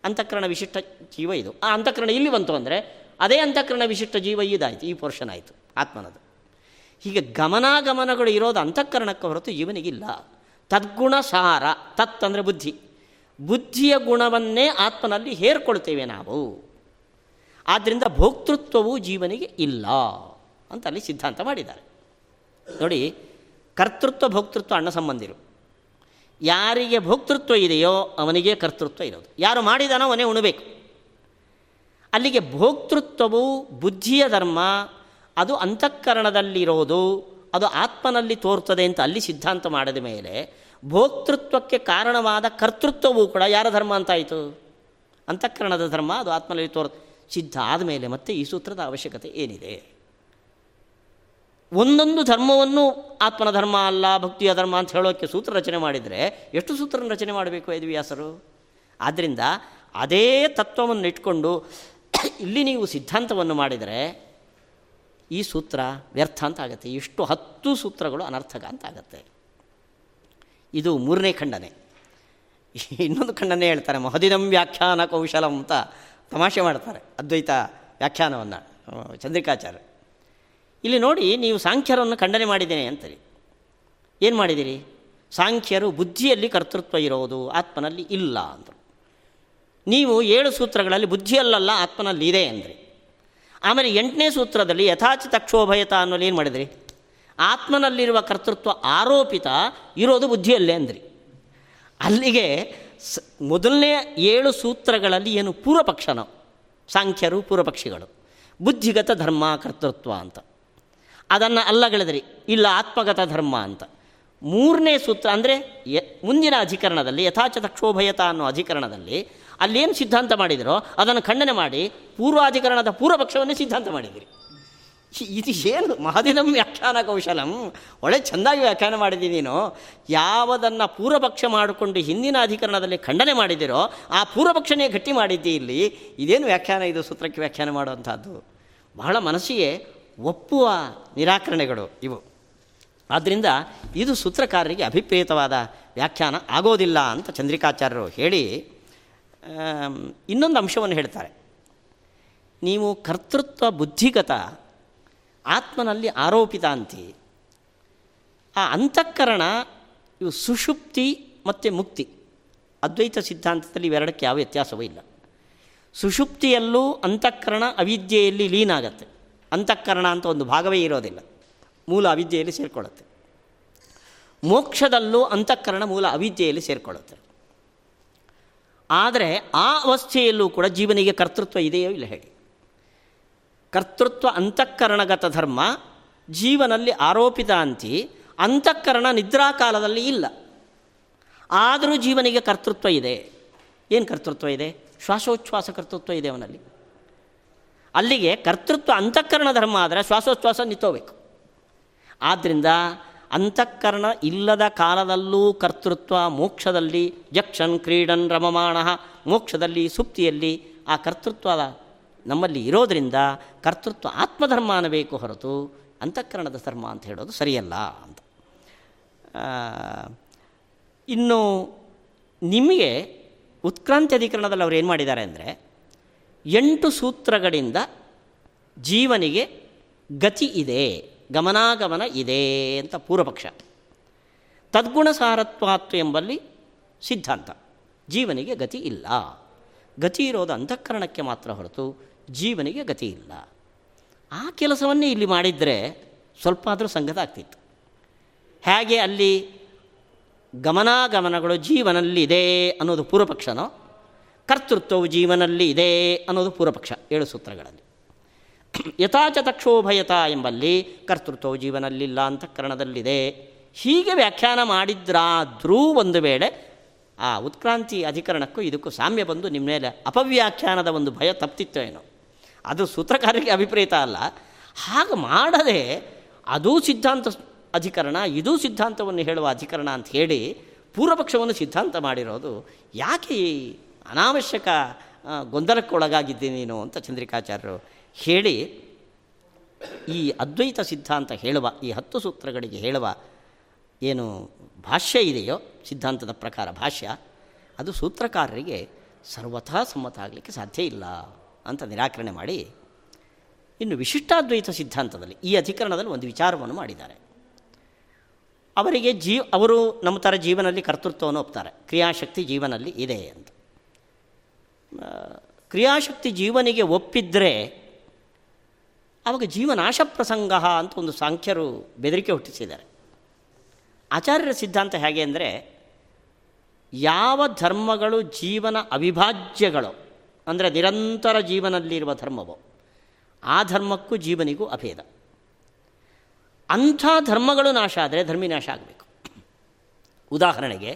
[SPEAKER 1] ಅಂತಃಕರಣ ವಿಶಿಷ್ಟ ಜೀವ ಇದು. ಆ ಅಂತಃಕರಣ ಇಲ್ಲಿ ಬಂತು ಅಂದರೆ ಅದೇ ಅಂತಃಕರಣ ವಿಶಿಷ್ಟ ಜೀವ ಇದಾಯಿತು, ಈ ಪೋರ್ಷನ್ ಆಯಿತು, ಆತ್ಮನದು. ಹೀಗೆ ಗಮನಾಗಮನಗಳು ಇರೋದು ಅಂತಃಕರಣಕ್ಕೆ ಹೊರತು ಜೀವನಿಗಿಲ್ಲ. ತದ್ಗುಣ ಸಾರ ತತ್ ಅಂದರೆ ಬುದ್ಧಿ. ಬುದ್ಧಿಯ ಗುಣವನ್ನೇ ಆತ್ಮನಲ್ಲಿ ಹೇರ್ಕೊಳ್ತೇವೆ ನಾವು. ಆದ್ದರಿಂದ ಭೋಕ್ತೃತ್ವವು ಜೀವನಿಗೆ ಇಲ್ಲ ಅಂತ ಅಲ್ಲಿ ಸಿದ್ಧಾಂತ ಮಾಡಿದ್ದಾರೆ. ನೋಡಿ, ಕರ್ತೃತ್ವ, ಭೋಕ್ತೃತ್ವ ಅಣ್ಣ ಸಂಬಂಧಿರು. ಯಾರಿಗೆ ಭೋಕ್ತೃತ್ವ ಇದೆಯೋ ಅವನಿಗೆ ಕರ್ತೃತ್ವ ಇರೋದು. ಯಾರು ಮಾಡಿದಾನೋ ಅವನೇ ಉಣಬೇಕು. ಅಲ್ಲಿಗೆ ಭೋಕ್ತೃತ್ವವು ಬುದ್ಧಿಯ ಧರ್ಮ, ಅದು ಅಂತಃಕರಣದಲ್ಲಿರೋದು, ಅದು ಆತ್ಮನಲ್ಲಿ ತೋರ್ತದೆ ಅಂತ ಅಲ್ಲಿ ಸಿದ್ಧಾಂತ ಮಾಡಿದ ಮೇಲೆ ಭೋಕ್ತೃತ್ವಕ್ಕೆ ಕಾರಣವಾದ ಕರ್ತೃತ್ವವೂ ಕೂಡ ಯಾರ ಧರ್ಮ ಅಂತಾಯಿತು ಅಂತಃಕರಣದ ಧರ್ಮ, ಅದು ಆತ್ಮನಲ್ಲಿ ತೋರ್, ಸಿದ್ಧ ಆದಮೇಲೆ ಮತ್ತೆ ಈ ಸೂತ್ರದ ಅವಶ್ಯಕತೆ ಏನಿದೆ? ಒಂದೊಂದು ಧರ್ಮವನ್ನು ಆತ್ಮನ ಧರ್ಮ ಅಲ್ಲ, ಭಕ್ತಿಯ ಧರ್ಮ ಅಂತ ಹೇಳೋಕ್ಕೆ ಸೂತ್ರ ರಚನೆ ಮಾಡಿದರೆ ಎಷ್ಟು ಸೂತ್ರ ರಚನೆ ಮಾಡಬೇಕು ವೇದವ್ಯಾಸರು ಆದ್ದರಿಂದ ಅದೇ ತತ್ವವನ್ನು ಇಟ್ಕೊಂಡು ಇಲ್ಲಿ ನೀವು ಸಿದ್ಧಾಂತವನ್ನು ಮಾಡಿದರೆ ಈ ಸೂತ್ರ ವ್ಯರ್ಥ ಅಂತ ಆಗುತ್ತೆ. ಇಷ್ಟು ಹತ್ತು ಸೂತ್ರಗಳು ಅನರ್ಥಕ ಅಂತ ಆಗುತ್ತೆ. ಇದು ಮೂರನೇ ಖಂಡನೆ. ಇನ್ನೊಂದು ಖಂಡನೆ ಹೇಳ್ತಾರೆ, ಮಹದಿನಂ ವ್ಯಾಖ್ಯಾನ ಕೌಶಲಂ ಅಂತ ತಮಾಷೆ ಮಾಡ್ತಾರೆ, ಅದ್ವೈತ ವ್ಯಾಖ್ಯಾನವನ್ನು, ಚಂದ್ರಿಕಾಚಾರ್ಯ. ಇಲ್ಲಿ ನೋಡಿ ನೀವು ಸಾಂಖ್ಯರನ್ನು ಖಂಡನೆ ಮಾಡಿದ್ದೇನೆ ಅಂತೀರಿ ಏನು ಮಾಡಿದಿರಿ ಸಾಂಖ್ಯರು ಬುದ್ಧಿಯಲ್ಲಿ ಕರ್ತೃತ್ವ ಇರೋದು, ಆತ್ಮನಲ್ಲಿ ಇಲ್ಲ ಅಂದರು. ನೀವು ಏಳು ಸೂತ್ರಗಳಲ್ಲಿ ಬುದ್ಧಿಯಲ್ಲಲ್ಲ, ಆತ್ಮನಲ್ಲಿ ಇದೆ ಅಂದ್ರಿ. ಆಮೇಲೆ ಎಂಟನೇ ಸೂತ್ರದಲ್ಲಿ ಯಥಾಚಿತ ಕ್ಷೋಭಯತ ಅನ್ನೋಲ್ಲಿ ಏನು ಮಾಡಿದ್ರಿ? ಆತ್ಮನಲ್ಲಿರುವ ಕರ್ತೃತ್ವ ಆರೋಪಿತ ಇರೋದು ಬುದ್ಧಿಯಲ್ಲೇ ಅಂದ್ರಿ. ಅಲ್ಲಿಗೆ ಸ, ಮೊದಲನೇ ಏಳು ಸೂತ್ರಗಳಲ್ಲಿ ಏನು ಪೂರ್ವಪಕ್ಷನೋ, ಸಾಂಖ್ಯರು ಪೂರ್ವಪಕ್ಷಿಗಳು, ಬುದ್ಧಿಗತ ಧರ್ಮ ಕರ್ತೃತ್ವ ಅಂತ. ಅದನ್ನು ಅಲ್ಲಗಳಿದ್ರಿ, ಇಲ್ಲ ಆತ್ಮಗತ ಧರ್ಮ ಅಂತ. ಮೂರನೇ ಸೂತ್ರ ಅಂದರೆ ಮುಂದಿನ ಅಧಿಕರಣದಲ್ಲಿ ಯಥಾಚ ಕ್ಷೋಭಯತ ಅನ್ನೋ ಅಧಿಕರಣದಲ್ಲಿ ಅಲ್ಲೇನು ಸಿದ್ಧಾಂತ ಮಾಡಿದರೋ ಅದನ್ನು ಖಂಡನೆ ಮಾಡಿ ಪೂರ್ವಾಧಿಕರಣದ ಪೂರ್ವಪಕ್ಷವನ್ನೇ ಸಿದ್ಧಾಂತ ಮಾಡಿದಿರಿ. ಇದು ಏನು ಮಹದಿನಂ ವ್ಯಾಖ್ಯಾನ ಕೌಶಲಂ? ಒಳ್ಳೆ ಚೆಂದಾಗಿ ವ್ಯಾಖ್ಯಾನ ಮಾಡಿದ್ದೀನಿ ನೀನು ಯಾವುದನ್ನು ಪೂರ್ವಪಕ್ಷ ಮಾಡಿಕೊಂಡು ಹಿಂದಿನ ಅಧಿಕರಣದಲ್ಲಿ ಖಂಡನೆ ಮಾಡಿದಿರೋ ಆ ಪೂರ್ವಪಕ್ಷನೇ ಗಟ್ಟಿ ಮಾಡಿದ್ದಿ ಇಲ್ಲಿ. ಇದೇನು ವ್ಯಾಖ್ಯಾನ ಇದು ಸೂತ್ರಕ್ಕೆ ವ್ಯಾಖ್ಯಾನ ಮಾಡುವಂಥದ್ದು? ಬಹಳ ಮನಸ್ಸಿಗೆ ಒಪ್ಪುವ ನಿರಾಕರಣೆಗಳು ಇವು. ಆದ್ದರಿಂದ ಇದು ಸೂತ್ರಕಾರರಿಗೆ ಅಭಿಪ್ರೇತವಾದ ವ್ಯಾಖ್ಯಾನ ಆಗೋದಿಲ್ಲ ಅಂತ ಚಂದ್ರಿಕಾಚಾರ್ಯರು ಹೇಳಿ ಇನ್ನೊಂದು ಅಂಶವನ್ನು ಹೇಳ್ತಾರೆ. ನೀವು ಕರ್ತೃತ್ವ ಬುದ್ಧಿಗತ, ಆತ್ಮನಲ್ಲಿ ಆರೋಪಿತ ಅಂತಿ ಆ ಅಂತಃಕರಣ ಇವು ಸುಷುಪ್ತಿ ಮತ್ತು ಮುಕ್ತಿ. ಅದ್ವೈತ ಸಿದ್ಧಾಂತದಲ್ಲಿ ಇವೆರಡಕ್ಕೆ ಯಾವ ವ್ಯತ್ಯಾಸವೂ ಇಲ್ಲ. ಸುಷುಪ್ತಿಯಲ್ಲೂ ಅಂತಃಕರಣ ಅವಿದ್ಯೆಯಲ್ಲಿ ಲೀನ ಆಗತ್ತೆ ಅಂತಃಕರಣ ಅಂತ ಒಂದು ಭಾಗವೇ ಇರೋದಿಲ್ಲ. ಮೂಲ ಅವಿದ್ಯೆಯಲ್ಲಿ ಸೇರಿಕೊಳ್ಳುತ್ತೆ. ಮೋಕ್ಷದಲ್ಲೂ ಅಂತಃಕರಣ ಮೂಲ ಅವಿದ್ಯೆಯಲ್ಲಿ ಸೇರಿಕೊಳ್ಳುತ್ತೆ. ಆದರೆ ಆ ಅವಸ್ಥೆಯಲ್ಲೂ ಕೂಡ ಜೀವನಿಗೆ ಕರ್ತೃತ್ವ ಇದೆಯೋ ಇಲ್ಲ ಹೇಳಿ ಕರ್ತೃತ್ವ ಅಂತಃಕರಣಗತ ಧರ್ಮ, ಜೀವನಲ್ಲಿ ಆರೋಪಿತ ಅಂತಿ, ಅಂತಃಕರಣ ನಿದ್ರಾಕಾಲದಲ್ಲಿ ಇಲ್ಲ. ಆದರೂ ಜೀವನಿಗೆ ಕರ್ತೃತ್ವ ಇದೆ. ಏನು ಕರ್ತೃತ್ವ ಇದೆ? ಶ್ವಾಸೋಚ್ಛ್ವಾಸ ಕರ್ತೃತ್ವ ಇದೆ ಅವನಲ್ಲಿ. ಅಲ್ಲಿಗೆ ಕರ್ತೃತ್ವ ಅಂತಃಕರಣ ಧರ್ಮ ಆದರೆ ಶ್ವಾಸೋಚ್ಛ್ವಾಸ ನಿಂತೋಬೇಕು ಆದ್ದರಿಂದ ಅಂತಃಕರಣ ಇಲ್ಲದ ಕಾಲದಲ್ಲೂ ಕರ್ತೃತ್ವ ಮೋಕ್ಷದಲ್ಲಿ ಜಕ್ಷನ್ ಕ್ರೀಡನ್ ರಮಮಾಣ ಮೋಕ್ಷದಲ್ಲಿ ಸುಪ್ತಿಯಲ್ಲಿ ಆ ಕರ್ತೃತ್ವದ ನಮ್ಮಲ್ಲಿ ಇರೋದರಿಂದ ಕರ್ತೃತ್ವ ಆತ್ಮಧರ್ಮ ಅನ್ನಬೇಕು ಹೊರತು ಅಂತಃಕರಣದ ಧರ್ಮ ಅಂತ ಹೇಳೋದು ಸರಿಯಲ್ಲ ಅಂತ. ಇನ್ನು ನಿಮಗೆ ಉತ್ಕ್ರಾಂತಿ ಅಧಿಕರಣದಲ್ಲಿ ಅವ್ರು ಏನು ಮಾಡಿದ್ದಾರೆ ಅಂದರೆ ಎಂಟು ಸೂತ್ರಗಳಿಂದ ಜೀವನಿಗೆ ಗತಿ ಇದೆ, ಗಮನಾಗಮನ ಇದೆ ಅಂತ ಪೂರ್ವಪಕ್ಷ. ತದ್ಗುಣ ಸಾರತ್ವಾತ್ವ ಎಂಬಲ್ಲಿ ಸಿದ್ಧಾಂತ. ಜೀವನಿಗೆ ಗತಿ ಇಲ್ಲ. ಗತಿ ಇರೋದು ಅಂತಃಕರಣಕ್ಕೆ ಮಾತ್ರ ಹೊರತು ಜೀವನಿಗೆ ಗತಿ ಇಲ್ಲ. ಆ ಕೆಲಸವನ್ನೇ ಇಲ್ಲಿ ಮಾಡಿದರೆ ಸ್ವಲ್ಪ ಆದರೂ ಸಂಗತ ಆಗ್ತಿತ್ತು. ಹೇಗೆ ಅಲ್ಲಿ ಗಮನಾಗಮನಗಳು ಜೀವನಲ್ಲಿದೆ ಅನ್ನೋದು ಪೂರ್ವಪಕ್ಷನೋ ಕರ್ತೃತ್ವವು ಜೀವನಲ್ಲಿ ಇದೆ ಅನ್ನೋದು ಪೂರ್ವಪಕ್ಷ, ಏಳು ಸೂತ್ರಗಳಲ್ಲಿ. ಯಥಾಚ ತಕ್ಷೋಭಯತ ಎಂಬಲ್ಲಿ ಕರ್ತೃತ್ವವು ಜೀವನಲ್ಲಿಲ್ಲ ಅಂತಃಕರಣದಲ್ಲಿದೆ ಹೀಗೆ ವ್ಯಾಖ್ಯಾನ ಮಾಡಿದ್ರಾದರೂ ಒಂದು ವೇಳೆ ಆ ಉತ್ಕ್ರಾಂತಿ ಅಧಿಕರಣಕ್ಕೂ ಇದಕ್ಕೂ ಸಾಮ್ಯ ಬಂದು ನಿಮ್ಮ ಮೇಲೆ ಅಪವ್ಯಾಖ್ಯಾನದ ಒಂದು ಭಯ ತಪ್ತಿತ್ತು ಏನೋ. ಅದು ಸೂತ್ರಕಾರರಿಗೆ ಅಭಿಪ್ರೇತ ಅಲ್ಲ. ಹಾಗೆ ಮಾಡದೆ ಅದೂ ಸಿದ್ಧಾಂತ ಅಧಿಕರಣ, ಇದೂ ಸಿದ್ಧಾಂತವನ್ನು ಹೇಳುವ ಅಧಿಕರಣ ಅಂತ ಹೇಳಿ ಪೂರ್ವಪಕ್ಷವನ್ನು ಸಿದ್ಧಾಂತ ಮಾಡಿರೋದು ಯಾಕೆ ಅನಾವಶ್ಯಕ ಗೊಂದಲಕ್ಕೊಳಗಾಗಿದ್ದೆ ನೀನು ಅಂತ ಚಂದ್ರಿಕಾಚಾರ್ಯರು ಹೇಳಿ, ಈ ಅದ್ವೈತ ಸಿದ್ಧಾಂತ ಹೇಳುವ, ಈ ಹತ್ತು ಸೂತ್ರಗಳಿಗೆ ಹೇಳುವ ಏನು ಭಾಷ್ಯ ಇದೆಯೋ, ಸಿದ್ಧಾಂತದ ಪ್ರಕಾರ ಭಾಷ್ಯ, ಅದು ಸೂತ್ರಕಾರರಿಗೆ ಸರ್ವಥಾ ಸಮ್ಮತ ಆಗಲಿಕ್ಕೆ ಸಾಧ್ಯ ಇಲ್ಲ ಅಂತ ನಿರಾಕರಣೆ ಮಾಡಿ, ಇನ್ನು ವಿಶಿಷ್ಟಾದ್ವೈತ ಸಿದ್ಧಾಂತದಲ್ಲಿ ಈ ಅಧಿಕರಣದಲ್ಲಿ ಒಂದು ವಿಚಾರವನ್ನು ಮಾಡಿದ್ದಾರೆ. ಅವರಿಗೆ ಜೀವ ಅವರು ನಮ್ಮ ಥರ ಜೀವನದಲ್ಲಿ ಕರ್ತೃತ್ವವನ್ನು ಒಪ್ತಾರೆ, ಕ್ರಿಯಾಶಕ್ತಿ ಜೀವನದಲ್ಲಿ ಇದೆ ಅಂತ. ಕ್ರಿಯಾಶಕ್ತಿ ಜೀವನಿಗೆ ಒಪ್ಪಿದ್ರೆ ಆವಾಗ ಜೀವನಾಶ ಪ್ರಸಂಗ ಅಂತ ಒಂದು ಸಾಂಖ್ಯರು ಬೆದರಿಕೆ ಹುಟ್ಟಿಸಿದ್ದಾರೆ. ಆಚಾರ್ಯರ ಸಿದ್ಧಾಂತ ಹೇಗೆ ಅಂದರೆ, ಯಾವ ಧರ್ಮಗಳು ಜೀವನ ಅವಿಭಾಜ್ಯಗಳು, ಅಂದರೆ ನಿರಂತರ ಜೀವನದಲ್ಲಿರುವ ಧರ್ಮವೋ, ಆ ಧರ್ಮಕ್ಕೂ ಜೀವನಿಗೂ ಅಭೇದ. ಅಂಥ ಧರ್ಮಗಳು ನಾಶ ಆದರೆ ಧರ್ಮಿ ನಾಶ ಆಗಬೇಕು. ಉದಾಹರಣೆಗೆ,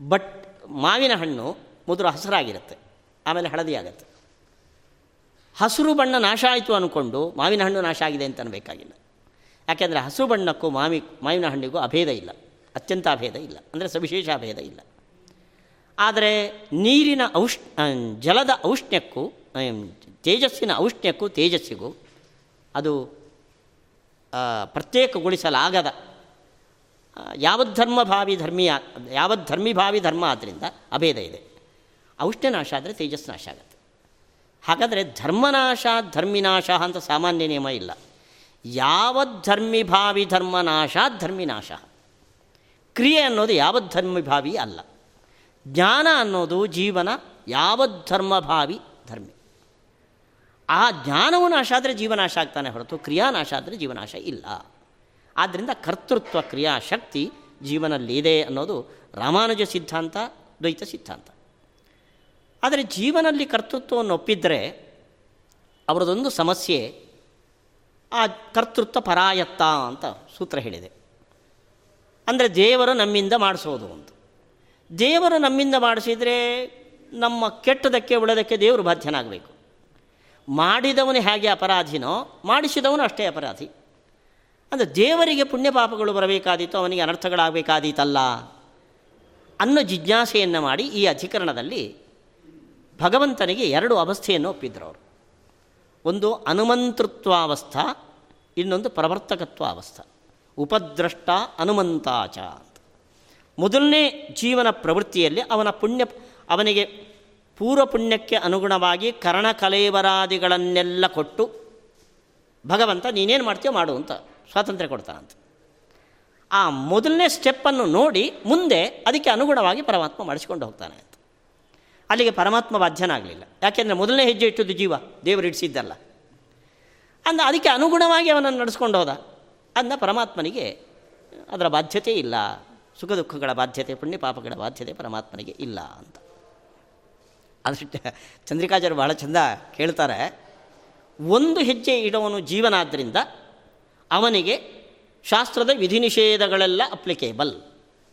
[SPEAKER 1] ಬಟ್ ಮಾವಿನ ಹಣ್ಣು ಮೊದಲು ಹಸಿರಾಗಿರುತ್ತೆ, ಆಮೇಲೆ ಹಳದಿ ಆಗುತ್ತೆ. ಹಸಿರು ಬಣ್ಣ ನಾಶ ಆಯಿತು ಅಂದ್ಕೊಂಡು ಮಾವಿನ ಹಣ್ಣು ನಾಶ ಆಗಿದೆ ಅಂತ ಅನ್ಬೇಕಾಗಿಲ್ಲ. ಯಾಕೆಂದರೆ ಹಸಿರು ಬಣ್ಣಕ್ಕೂ ಮಾವಿ ಮಾವಿನ ಹಣ್ಣಿಗೂ ಅಭೇದ ಇಲ್ಲ, ಅತ್ಯಂತ ಅಭೇದ ಇಲ್ಲ, ಅಂದರೆ ಸವಿಶೇಷ ಅಭೇದ ಇಲ್ಲ. ಆದರೆ ನೀರಿನ ಔಷ್ ಜಲದ ಔಷ್ಣ್ಯಕ್ಕೂ ತೇಜಸ್ಸಿನ ಔಷ್ಣ್ಯಕ್ಕೂ ತೇಜಸ್ಸಿಗೂ ಅದು ಪ್ರತ್ಯೇಕಗೊಳಿಸಲಾಗದ ಯಾವದ್ಧರ್ಮಭಾವಿ ಧರ್ಮೀಯ, ಯಾವದ್ಧರ್ಮಿಭಾವಿ ಧರ್ಮ ಆದ್ದರಿಂದ ಅಭೇದ ಇದೆ. ಔಷ್ಣ್ಯ ನಾಶ ಆದರೆ ತೇಜಸ್ ನಾಶ ಆಗುತ್ತೆ. ಹಾಗಾದರೆ ಧರ್ಮನಾಶ, ಧರ್ಮಿನಾಶ ಅಂತ ಸಾಮಾನ್ಯ ನಿಯಮ ಇಲ್ಲ. ಯಾವದ್ಧರ್ಮಿಭಾವಿ ಧರ್ಮನಾಶ, ಧರ್ಮಿನಾಶ. ಕ್ರಿಯೆ ಅನ್ನೋದು ಯಾವದ್ಧರ್ಮಿಭಾವಿ ಅಲ್ಲ. ಜ್ಞಾನ ಅನ್ನೋದು ಜೀವನ ಯಾವದ್ಧರ್ಮಭಾವಿ ಧರ್ಮಿ ಆ ಜ್ಞಾನವು ನಾಶ ಆದರೆ ಜೀವನಾಶ ಆಗ್ತಾನೆ ಹೊರತು ಕ್ರಿಯಾನಾಶ ಆದರೆ ಜೀವನಾಶ ಇಲ್ಲ. ಆದ್ದರಿಂದ ಕರ್ತೃತ್ವ ಕ್ರಿಯಾಶಕ್ತಿ ಜೀವನಲ್ಲಿದೆ ಅನ್ನೋದು ರಾಮಾನುಜ ಸಿದ್ಧಾಂತ, ದ್ವೈತ ಸಿದ್ಧಾಂತ. ಆದರೆ ಜೀವನದಲ್ಲಿ ಕರ್ತೃತ್ವವನ್ನು ಒಪ್ಪಿದ್ರೆ ಅವರದೊಂದು ಸಮಸ್ಯೆ, ಆ ಕರ್ತೃತ್ವ ಪರಾಯತ್ತ ಅಂತ ಸೂತ್ರ ಹೇಳಿದೆ. ಅಂದರೆ ದೇವರು ನಮ್ಮಿಂದ ಮಾಡಿಸೋದು ಅಂತ. ದೇವರು ನಮ್ಮಿಂದ ಮಾಡಿಸಿದರೆ ನಮ್ಮ ಕೆಟ್ಟದಕ್ಕೆ ಉಳದಕ್ಕೆ ದೇವರು ಬಾಧ್ಯನಾಗಬೇಕು. ಮಾಡಿದವನು ಹೇಗೆ ಅಪರಾಧಿನೋ, ಮಾಡಿಸಿದವನು ಅಷ್ಟೇ ಅಪರಾಧಿ. ಅಂದರೆ ದೇವರಿಗೆ ಪುಣ್ಯ ಪಾಪಗಳು ಬರಬೇಕಾದೀತು, ಅವನಿಗೆ ಅನರ್ಥಗಳಾಗಬೇಕಾದೀತಲ್ಲ ಅನ್ನೋ ಜಿಜ್ಞಾಸೆಯನ್ನು ಮಾಡಿ ಈ ಅಧಿಕರಣದಲ್ಲಿ ಭಗವಂತನಿಗೆ ಎರಡು ಅವಸ್ಥೆಯನ್ನು ಒಪ್ಪಿದ್ರು ಅವರು. ಒಂದು ಅನುಮಂತೃತ್ವಾವಸ್ಥ, ಇನ್ನೊಂದು ಪ್ರವರ್ತಕತ್ವಾವಸ್ಥಾ. ಉಪದ್ರಷ್ಟ ಹನುಮಂತಾಚ ಅಂತ. ಮೊದಲನೇ ಜೀವನ ಪ್ರವೃತ್ತಿಯಲ್ಲಿ ಅವನ ಪುಣ್ಯ, ಅವನಿಗೆ ಪೂರ್ವ ಪುಣ್ಯಕ್ಕೆ ಅನುಗುಣವಾಗಿ ಕರ್ಣಕಲೇವರಾದಿಗಳನ್ನೆಲ್ಲ ಕೊಟ್ಟು, ಭಗವಂತ ನೀನೇನು ಮಾಡ್ತೀಯೋ ಮಾಡು ಅಂತ ಸ್ವಾತಂತ್ರ್ಯ ಕೊಡ್ತಾನಂತ ಆ ಮೊದಲನೇ ಸ್ಟೆಪ್ಪನ್ನು ನೋಡಿ ಮುಂದೆ ಅದಕ್ಕೆ ಅನುಗುಣವಾಗಿ ಪರಮಾತ್ಮ ಮಾಡಿಸಿಕೊಂಡು ಹೋಗ್ತಾನೆ ಅಲ್ಲಿಗೆ ಪರಮಾತ್ಮ ಬಾಧ್ಯನಾಗಲಿಲ್ಲ. ಯಾಕೆಂದರೆ ಮೊದಲನೇ ಹೆಜ್ಜೆ ಇಟ್ಟದ್ದು ಜೀವ, ದೇವರು ಇಡಿಸಿದ್ದಲ್ಲ. ಅಂದ ಅದಕ್ಕೆ ಅನುಗುಣವಾಗಿ ಅವನನ್ನು ನಡೆಸ್ಕೊಂಡು ಹೋದ. ಅಂದ ಪರಮಾತ್ಮನಿಗೆ ಅದರ ಬಾಧ್ಯತೆ ಇಲ್ಲ. ಸುಖ ದುಃಖಗಳ ಬಾಧ್ಯತೆ, ಪುಣ್ಯ ಪಾಪಗಳ ಬಾಧ್ಯತೆ ಪರಮಾತ್ಮನಿಗೆ ಇಲ್ಲ ಅಂತ. ಅದಕ್ಕೆ ಚಂದ್ರಿಕಾಚಾರ್ಯ ಬಹಳ ಚಂದ ಕೇಳ್ತಾರೆ. ಒಂದು ಹೆಜ್ಜೆ ಇಡೋನು ಜೀವನಾದ್ದರಿಂದ ಅವನಿಗೆ ಶಾಸ್ತ್ರದ ವಿಧಿ ನಿಷೇಧಗಳೆಲ್ಲ ಅಪ್ಲಿಕೇಬಲ್